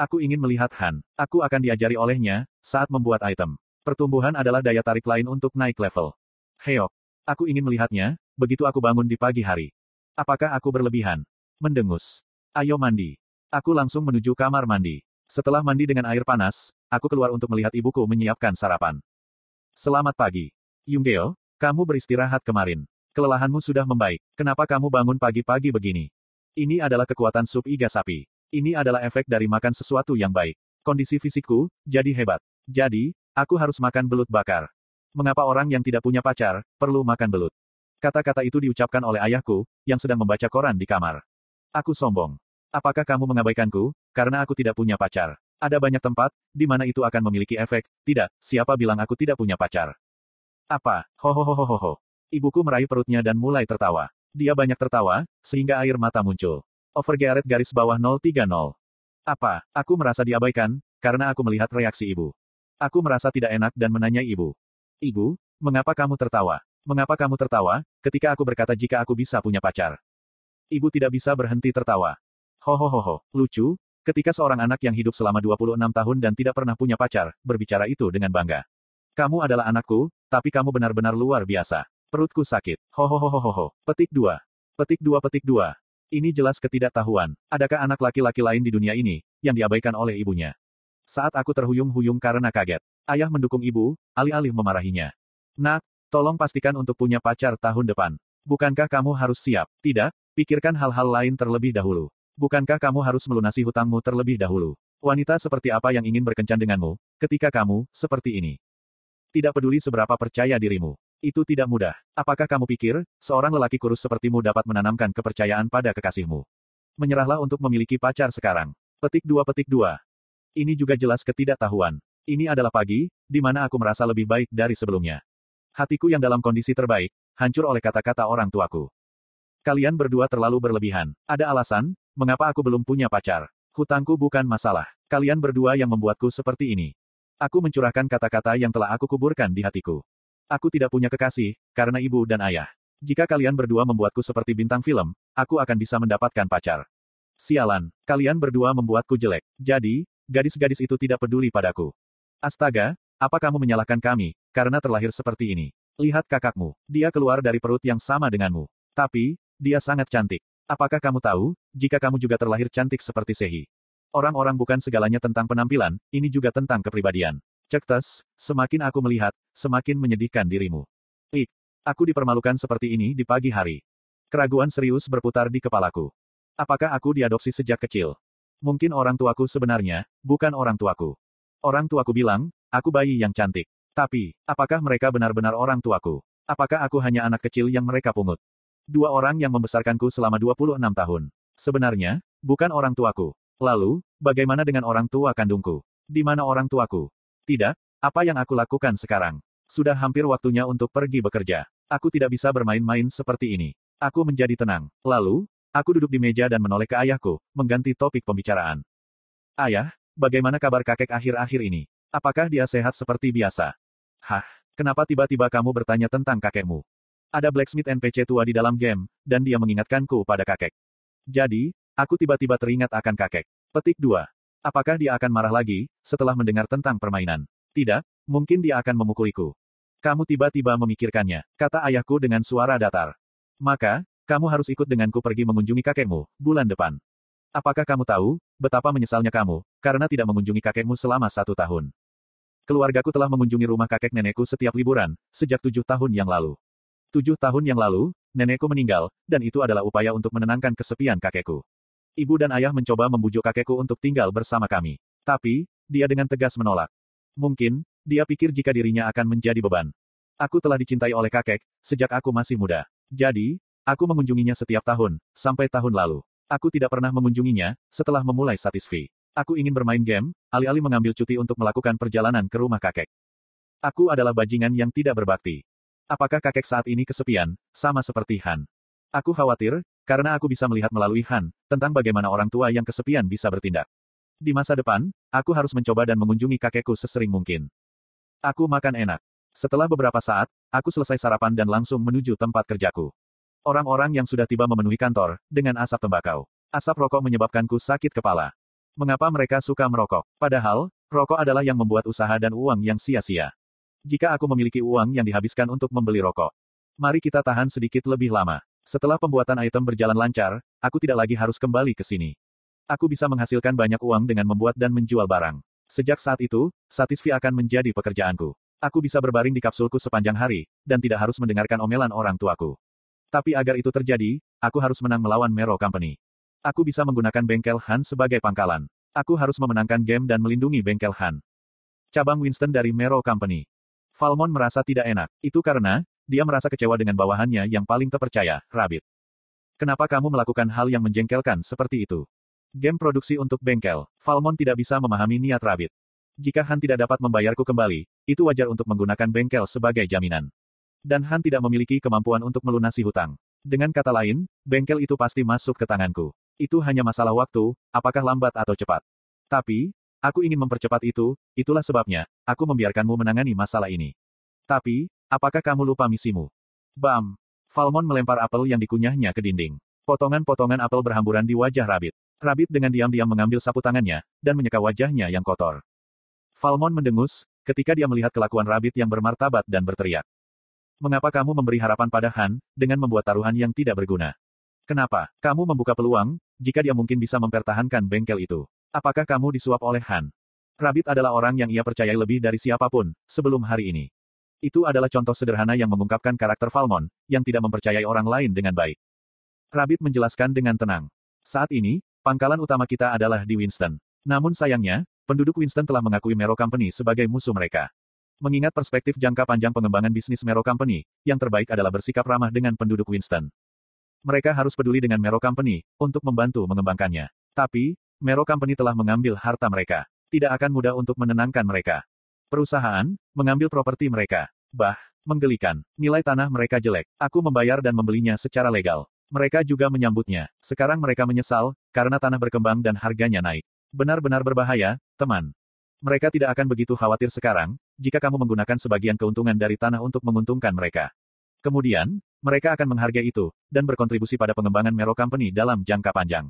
Aku ingin melihat Han. Aku akan diajari olehnya, saat membuat item. Pertumbuhan adalah daya tarik lain untuk naik level. Heok. Aku ingin melihatnya, begitu aku bangun di pagi hari. Apakah aku berlebihan? Mendengus. Ayo mandi. Aku langsung menuju kamar mandi. Setelah mandi dengan air panas, aku keluar untuk melihat ibuku menyiapkan sarapan. Selamat pagi. Yunggeo, kamu beristirahat kemarin. Kelelahanmu sudah membaik. Kenapa kamu bangun pagi-pagi begini? Ini adalah kekuatan sup iga sapi. Ini adalah efek dari makan sesuatu yang baik. Kondisi fisikku, jadi hebat. Jadi, aku harus makan belut bakar. Mengapa orang yang tidak punya pacar, perlu makan belut? Kata-kata itu diucapkan oleh ayahku, yang sedang membaca koran di kamar. Aku sombong. Apakah kamu mengabaikanku, karena aku tidak punya pacar? Ada banyak tempat, di mana itu akan memiliki efek. Tidak, siapa bilang aku tidak punya pacar? Apa? Hohohohoho. Ibuku meraih perutnya dan mulai tertawa. Dia banyak tertawa, sehingga air mata muncul. Overgearet garis bawah 030. Apa? Aku merasa diabaikan, karena aku melihat reaksi ibu. Aku merasa tidak enak dan menanyai ibu. Ibu, mengapa kamu tertawa? Mengapa kamu tertawa, ketika aku berkata jika aku bisa punya pacar? Ibu tidak bisa berhenti tertawa. Hohohoho, lucu, Ketika seorang anak yang hidup selama 26 tahun dan tidak pernah punya pacar, berbicara itu dengan bangga. Kamu adalah anakku, tapi kamu benar-benar luar biasa. Perutku sakit. Hohohohoho. Petik 2. Petik 2 petik 2. Ini jelas ketidaktahuan. Adakah anak laki-laki lain di dunia ini, yang diabaikan oleh ibunya? Saat aku terhuyung-huyung karena kaget. Ayah mendukung ibu, alih-alih memarahinya. Nak, tolong pastikan untuk punya pacar tahun depan. Bukankah kamu harus siap? Tidak, pikirkan hal-hal lain terlebih dahulu. Bukankah kamu harus melunasi hutangmu terlebih dahulu? Wanita seperti apa yang ingin berkencan denganmu, ketika kamu, seperti ini? Tidak peduli seberapa percaya dirimu. Itu tidak mudah. Apakah kamu pikir, seorang lelaki kurus sepertimu dapat menanamkan kepercayaan pada kekasihmu? Menyerahlah untuk memiliki pacar sekarang. Petik dua petik dua. Ini juga jelas ketidaktahuan. Ini adalah pagi, di mana aku merasa lebih baik dari sebelumnya. Hatiku yang dalam kondisi terbaik, hancur oleh kata-kata orang tuaku. Kalian berdua terlalu berlebihan. Ada alasan, Mengapa aku belum punya pacar? Hutangku bukan masalah. Kalian berdua yang membuatku seperti ini. Aku mencurahkan kata-kata yang telah aku kuburkan di hatiku. Aku tidak punya kekasih, karena ibu dan ayah. Jika kalian berdua membuatku seperti bintang film, aku akan bisa mendapatkan pacar. Sialan, kalian berdua membuatku jelek. Jadi, gadis-gadis itu tidak peduli padaku. Astaga, apa kamu menyalahkan kami, karena terlahir seperti ini? Lihat kakakmu, dia keluar dari perut yang sama denganmu. Tapi, dia sangat cantik. Apakah kamu tahu, jika kamu juga terlahir cantik seperti Sehi? Orang-orang bukan segalanya tentang penampilan, ini juga tentang kepribadian. Cek tes, semakin aku melihat, semakin menyedihkan dirimu. Ik, aku dipermalukan seperti ini di pagi hari. Keraguan serius berputar di kepalaku. Apakah aku diadopsi sejak kecil? Mungkin orang tuaku sebenarnya, bukan orang tuaku. Orang tuaku bilang, aku bayi yang cantik. Tapi, apakah mereka benar-benar orang tuaku? Apakah aku hanya anak kecil yang mereka pungut? Dua orang yang membesarkanku selama 26 tahun. Sebenarnya, bukan orang tuaku. Lalu, bagaimana dengan orang tua kandungku? Di mana orang tuaku? Tidak, apa yang aku lakukan sekarang? Sudah hampir waktunya untuk pergi bekerja. Aku tidak bisa bermain-main seperti ini. Aku menjadi tenang. Lalu, aku duduk di meja dan menoleh ke ayahku, mengganti topik pembicaraan. Ayah, bagaimana kabar kakek akhir-akhir ini? Apakah dia sehat seperti biasa? Hah, kenapa tiba-tiba kamu bertanya tentang kakekmu? Ada blacksmith NPC tua di dalam game, dan dia mengingatkanku pada kakek. Jadi, aku tiba-tiba teringat akan kakek. Petik 2. Apakah dia akan marah lagi, setelah mendengar tentang permainan? Tidak, mungkin dia akan memukuliku. Kamu tiba-tiba memikirkannya, kata ayahku dengan suara datar. Maka, kamu harus ikut denganku pergi mengunjungi kakekmu, bulan depan. Apakah kamu tahu, betapa menyesalnya kamu, karena tidak mengunjungi kakekmu selama satu tahun? Keluargaku telah mengunjungi rumah kakek nenekku setiap liburan, sejak tujuh tahun yang lalu. Tujuh tahun yang lalu, nenekku meninggal, dan itu adalah upaya untuk menenangkan kesepian kakekku. Ibu dan ayah mencoba membujuk kakekku untuk tinggal bersama kami. Tapi, dia dengan tegas menolak. Mungkin, dia pikir jika dirinya akan menjadi beban. Aku telah dicintai oleh kakek, sejak aku masih muda. Jadi, aku mengunjunginya setiap tahun, sampai tahun lalu. Aku tidak pernah mengunjunginya, setelah memulai Satisfi. Aku ingin bermain game, alih-alih mengambil cuti untuk melakukan perjalanan ke rumah kakek. Aku adalah bajingan yang tidak berbakti. Apakah kakek saat ini kesepian, sama seperti Han? Aku khawatir, karena aku bisa melihat melalui Han, tentang bagaimana orang tua yang kesepian bisa bertindak. Di masa depan, aku harus mencoba dan mengunjungi kakekku sesering mungkin. Aku makan enak. Setelah beberapa saat, aku selesai sarapan dan langsung menuju tempat kerjaku. Orang-orang yang sudah tiba memenuhi kantor, dengan asap tembakau. Asap rokok menyebabkanku sakit kepala. Mengapa mereka suka merokok? Padahal, rokok adalah yang membuat usaha dan uang yang sia-sia jika aku memiliki uang yang dihabiskan untuk membeli rokok. Mari kita tahan sedikit lebih lama. Setelah pembuatan item berjalan lancar, aku tidak lagi harus kembali ke sini. Aku bisa menghasilkan banyak uang dengan membuat dan menjual barang. Sejak saat itu, Satisfi akan menjadi pekerjaanku. Aku bisa berbaring di kapsulku sepanjang hari, dan tidak harus mendengarkan omelan orang tuaku. Tapi agar itu terjadi, aku harus menang melawan Mero Company. Aku bisa menggunakan bengkel Han sebagai pangkalan. Aku harus memenangkan game dan melindungi bengkel Han. Cabang Winston dari Mero Company. Falmon merasa tidak enak. Itu karena, dia merasa kecewa dengan bawahannya yang paling terpercaya, Rabbit. Kenapa kamu melakukan hal yang menjengkelkan seperti itu? Game produksi untuk bengkel. Falmon tidak bisa memahami niat Rabbit. Jika Han tidak dapat membayarku kembali, itu wajar untuk menggunakan bengkel sebagai jaminan. Dan Han tidak memiliki kemampuan untuk melunasi hutang. Dengan kata lain, bengkel itu pasti masuk ke tanganku. Itu hanya masalah waktu, apakah lambat atau cepat. Tapi, aku ingin mempercepat itu, itulah sebabnya, aku membiarkanmu menangani masalah ini. Tapi, apakah kamu lupa misimu? Bam! Falmon melempar apel yang dikunyahnya ke dinding. Potongan-potongan apel berhamburan di wajah Rabbit. Rabbit dengan diam-diam mengambil sapu tangannya, dan menyeka wajahnya yang kotor. Falmon mendengus, ketika dia melihat kelakuan Rabbit yang bermartabat dan berteriak. Mengapa kamu memberi harapan pada Han, dengan membuat taruhan yang tidak berguna? Kenapa, kamu membuka peluang, jika dia mungkin bisa mempertahankan bengkel itu? Apakah kamu disuap oleh Han? Rabbit adalah orang yang ia percayai lebih dari siapa pun, sebelum hari ini. Itu adalah contoh sederhana yang mengungkapkan karakter Falmon, yang tidak mempercayai orang lain dengan baik. Rabbit menjelaskan dengan tenang. Saat ini, pangkalan utama kita adalah di Winston. Namun sayangnya, penduduk Winston telah mengakui Mero Company sebagai musuh mereka. Mengingat perspektif jangka panjang pengembangan bisnis Mero Company, yang terbaik adalah bersikap ramah dengan penduduk Winston. Mereka harus peduli dengan Mero Company, untuk membantu mengembangkannya. Tapi, Mero Company telah mengambil harta mereka. Tidak akan mudah untuk menenangkan mereka. Perusahaan, mengambil properti mereka. Bah, menggelikan. Nilai tanah mereka jelek. Aku membayar dan membelinya secara legal. Mereka juga menyambutnya. Sekarang mereka menyesal, karena tanah berkembang dan harganya naik. Benar-benar berbahaya, teman. Mereka tidak akan begitu khawatir sekarang, jika kamu menggunakan sebagian keuntungan dari tanah untuk menguntungkan mereka. Kemudian, mereka akan menghargai itu, dan berkontribusi pada pengembangan Mero Company dalam jangka panjang.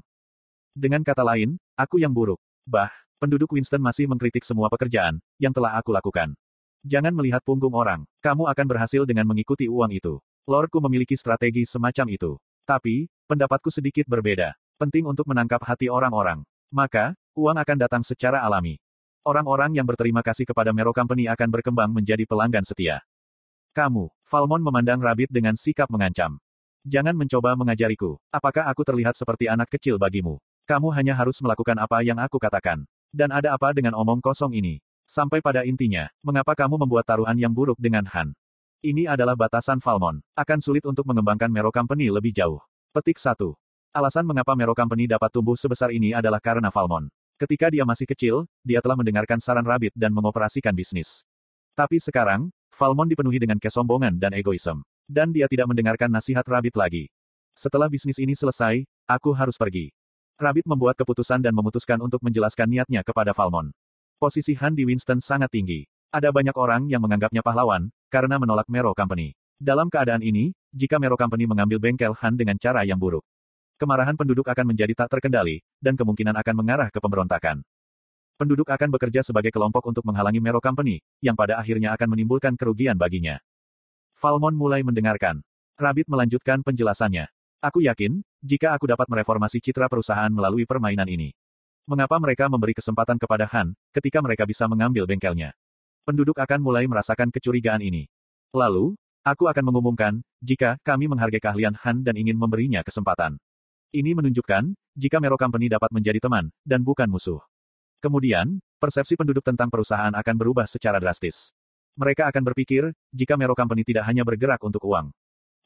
Dengan kata lain, aku yang buruk. Bah, Penduduk Winston masih mengkritik semua pekerjaan yang telah aku lakukan. Jangan melihat punggung orang. Kamu akan berhasil dengan mengikuti uang itu. Lordku memiliki strategi semacam itu. Tapi, pendapatku sedikit berbeda. Penting untuk menangkap hati orang-orang. Maka, uang akan datang secara alami. Orang-orang yang berterima kasih kepada Mero Company akan berkembang menjadi pelanggan setia. Kamu, Falmon memandang Rabbit dengan sikap mengancam. Jangan mencoba mengajariku. Apakah aku terlihat seperti anak kecil bagimu? Kamu hanya harus melakukan apa yang aku katakan. Dan ada apa dengan omong kosong ini? Sampai pada intinya, mengapa kamu membuat taruhan yang buruk dengan Han? Ini adalah batasan Falmon. Akan sulit untuk mengembangkan Mero Company lebih jauh. Petik 1. Alasan mengapa Mero Company dapat tumbuh sebesar ini adalah karena Falmon. Ketika dia masih kecil, dia telah mendengarkan saran Rabbit dan mengoperasikan bisnis. Tapi sekarang, Falmon dipenuhi dengan kesombongan dan egoisme. Dan dia tidak mendengarkan nasihat Rabbit lagi. Setelah bisnis ini selesai, aku harus pergi. Rabbit membuat keputusan dan memutuskan untuk menjelaskan niatnya kepada Falmon. Posisi Han di Winston sangat tinggi. Ada banyak orang yang menganggapnya pahlawan, karena menolak Mero Company. Dalam keadaan ini, jika Mero Company mengambil bengkel Han dengan cara yang buruk, kemarahan penduduk akan menjadi tak terkendali, dan kemungkinan akan mengarah ke pemberontakan. Penduduk akan bekerja sebagai kelompok untuk menghalangi Mero Company, yang pada akhirnya akan menimbulkan kerugian baginya. Falmon mulai mendengarkan. Rabbit melanjutkan penjelasannya. Aku yakin, jika aku dapat mereformasi citra perusahaan melalui permainan ini. Mengapa mereka memberi kesempatan kepada Han, ketika mereka bisa mengambil bengkelnya? Penduduk akan mulai merasakan kecurigaan ini. Lalu, aku akan mengumumkan, jika kami menghargai keahlian Han dan ingin memberinya kesempatan. Ini menunjukkan, jika Mero Company dapat menjadi teman, dan bukan musuh. Kemudian, persepsi penduduk tentang perusahaan akan berubah secara drastis. Mereka akan berpikir, jika Mero Company tidak hanya bergerak untuk uang,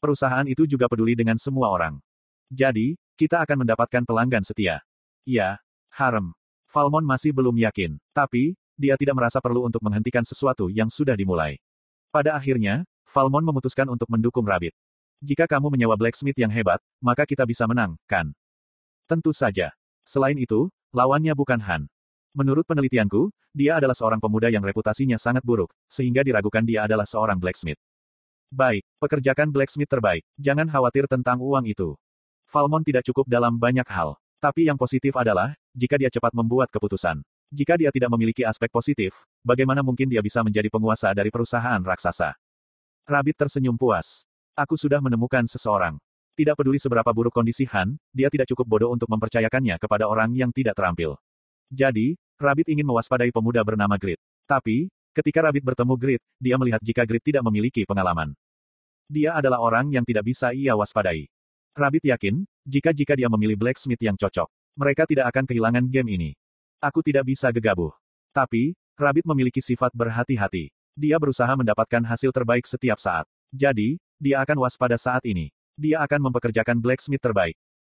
Perusahaan itu juga peduli dengan semua orang. Jadi, kita akan mendapatkan pelanggan setia. Ya, harem. Falmon masih belum yakin, tapi, dia tidak merasa perlu untuk menghentikan sesuatu yang sudah dimulai. Pada akhirnya, Falmon memutuskan untuk mendukung Rabbit. Jika kamu menyewa blacksmith yang hebat, maka kita bisa menang, kan? Tentu saja. Selain itu, lawannya bukan Han. Menurut penelitianku, dia adalah seorang pemuda yang reputasinya sangat buruk, sehingga diragukan dia adalah seorang blacksmith. Baik, pekerjakan blacksmith terbaik. Jangan khawatir tentang uang itu. Falmon tidak cukup dalam banyak hal. Tapi yang positif adalah, jika dia cepat membuat keputusan. Jika dia tidak memiliki aspek positif, bagaimana mungkin dia bisa menjadi penguasa dari perusahaan raksasa? Rabbit tersenyum puas. Aku sudah menemukan seseorang. Tidak peduli seberapa buruk kondisi Han, dia tidak cukup bodoh untuk mempercayakannya kepada orang yang tidak terampil. Jadi, Rabbit ingin mewaspadai pemuda bernama Grit. Tapi, Ketika Rabbit bertemu Grit, dia melihat jika Grit tidak memiliki pengalaman. Dia adalah orang yang tidak bisa ia waspadai. Rabbit yakin, jika-jika dia memilih blacksmith yang cocok, mereka tidak akan kehilangan game ini. Aku tidak bisa gegabah. Tapi, Rabbit memiliki sifat berhati-hati. Dia berusaha mendapatkan hasil terbaik setiap saat. Jadi, dia akan waspada saat ini. Dia akan mempekerjakan blacksmith terbaik.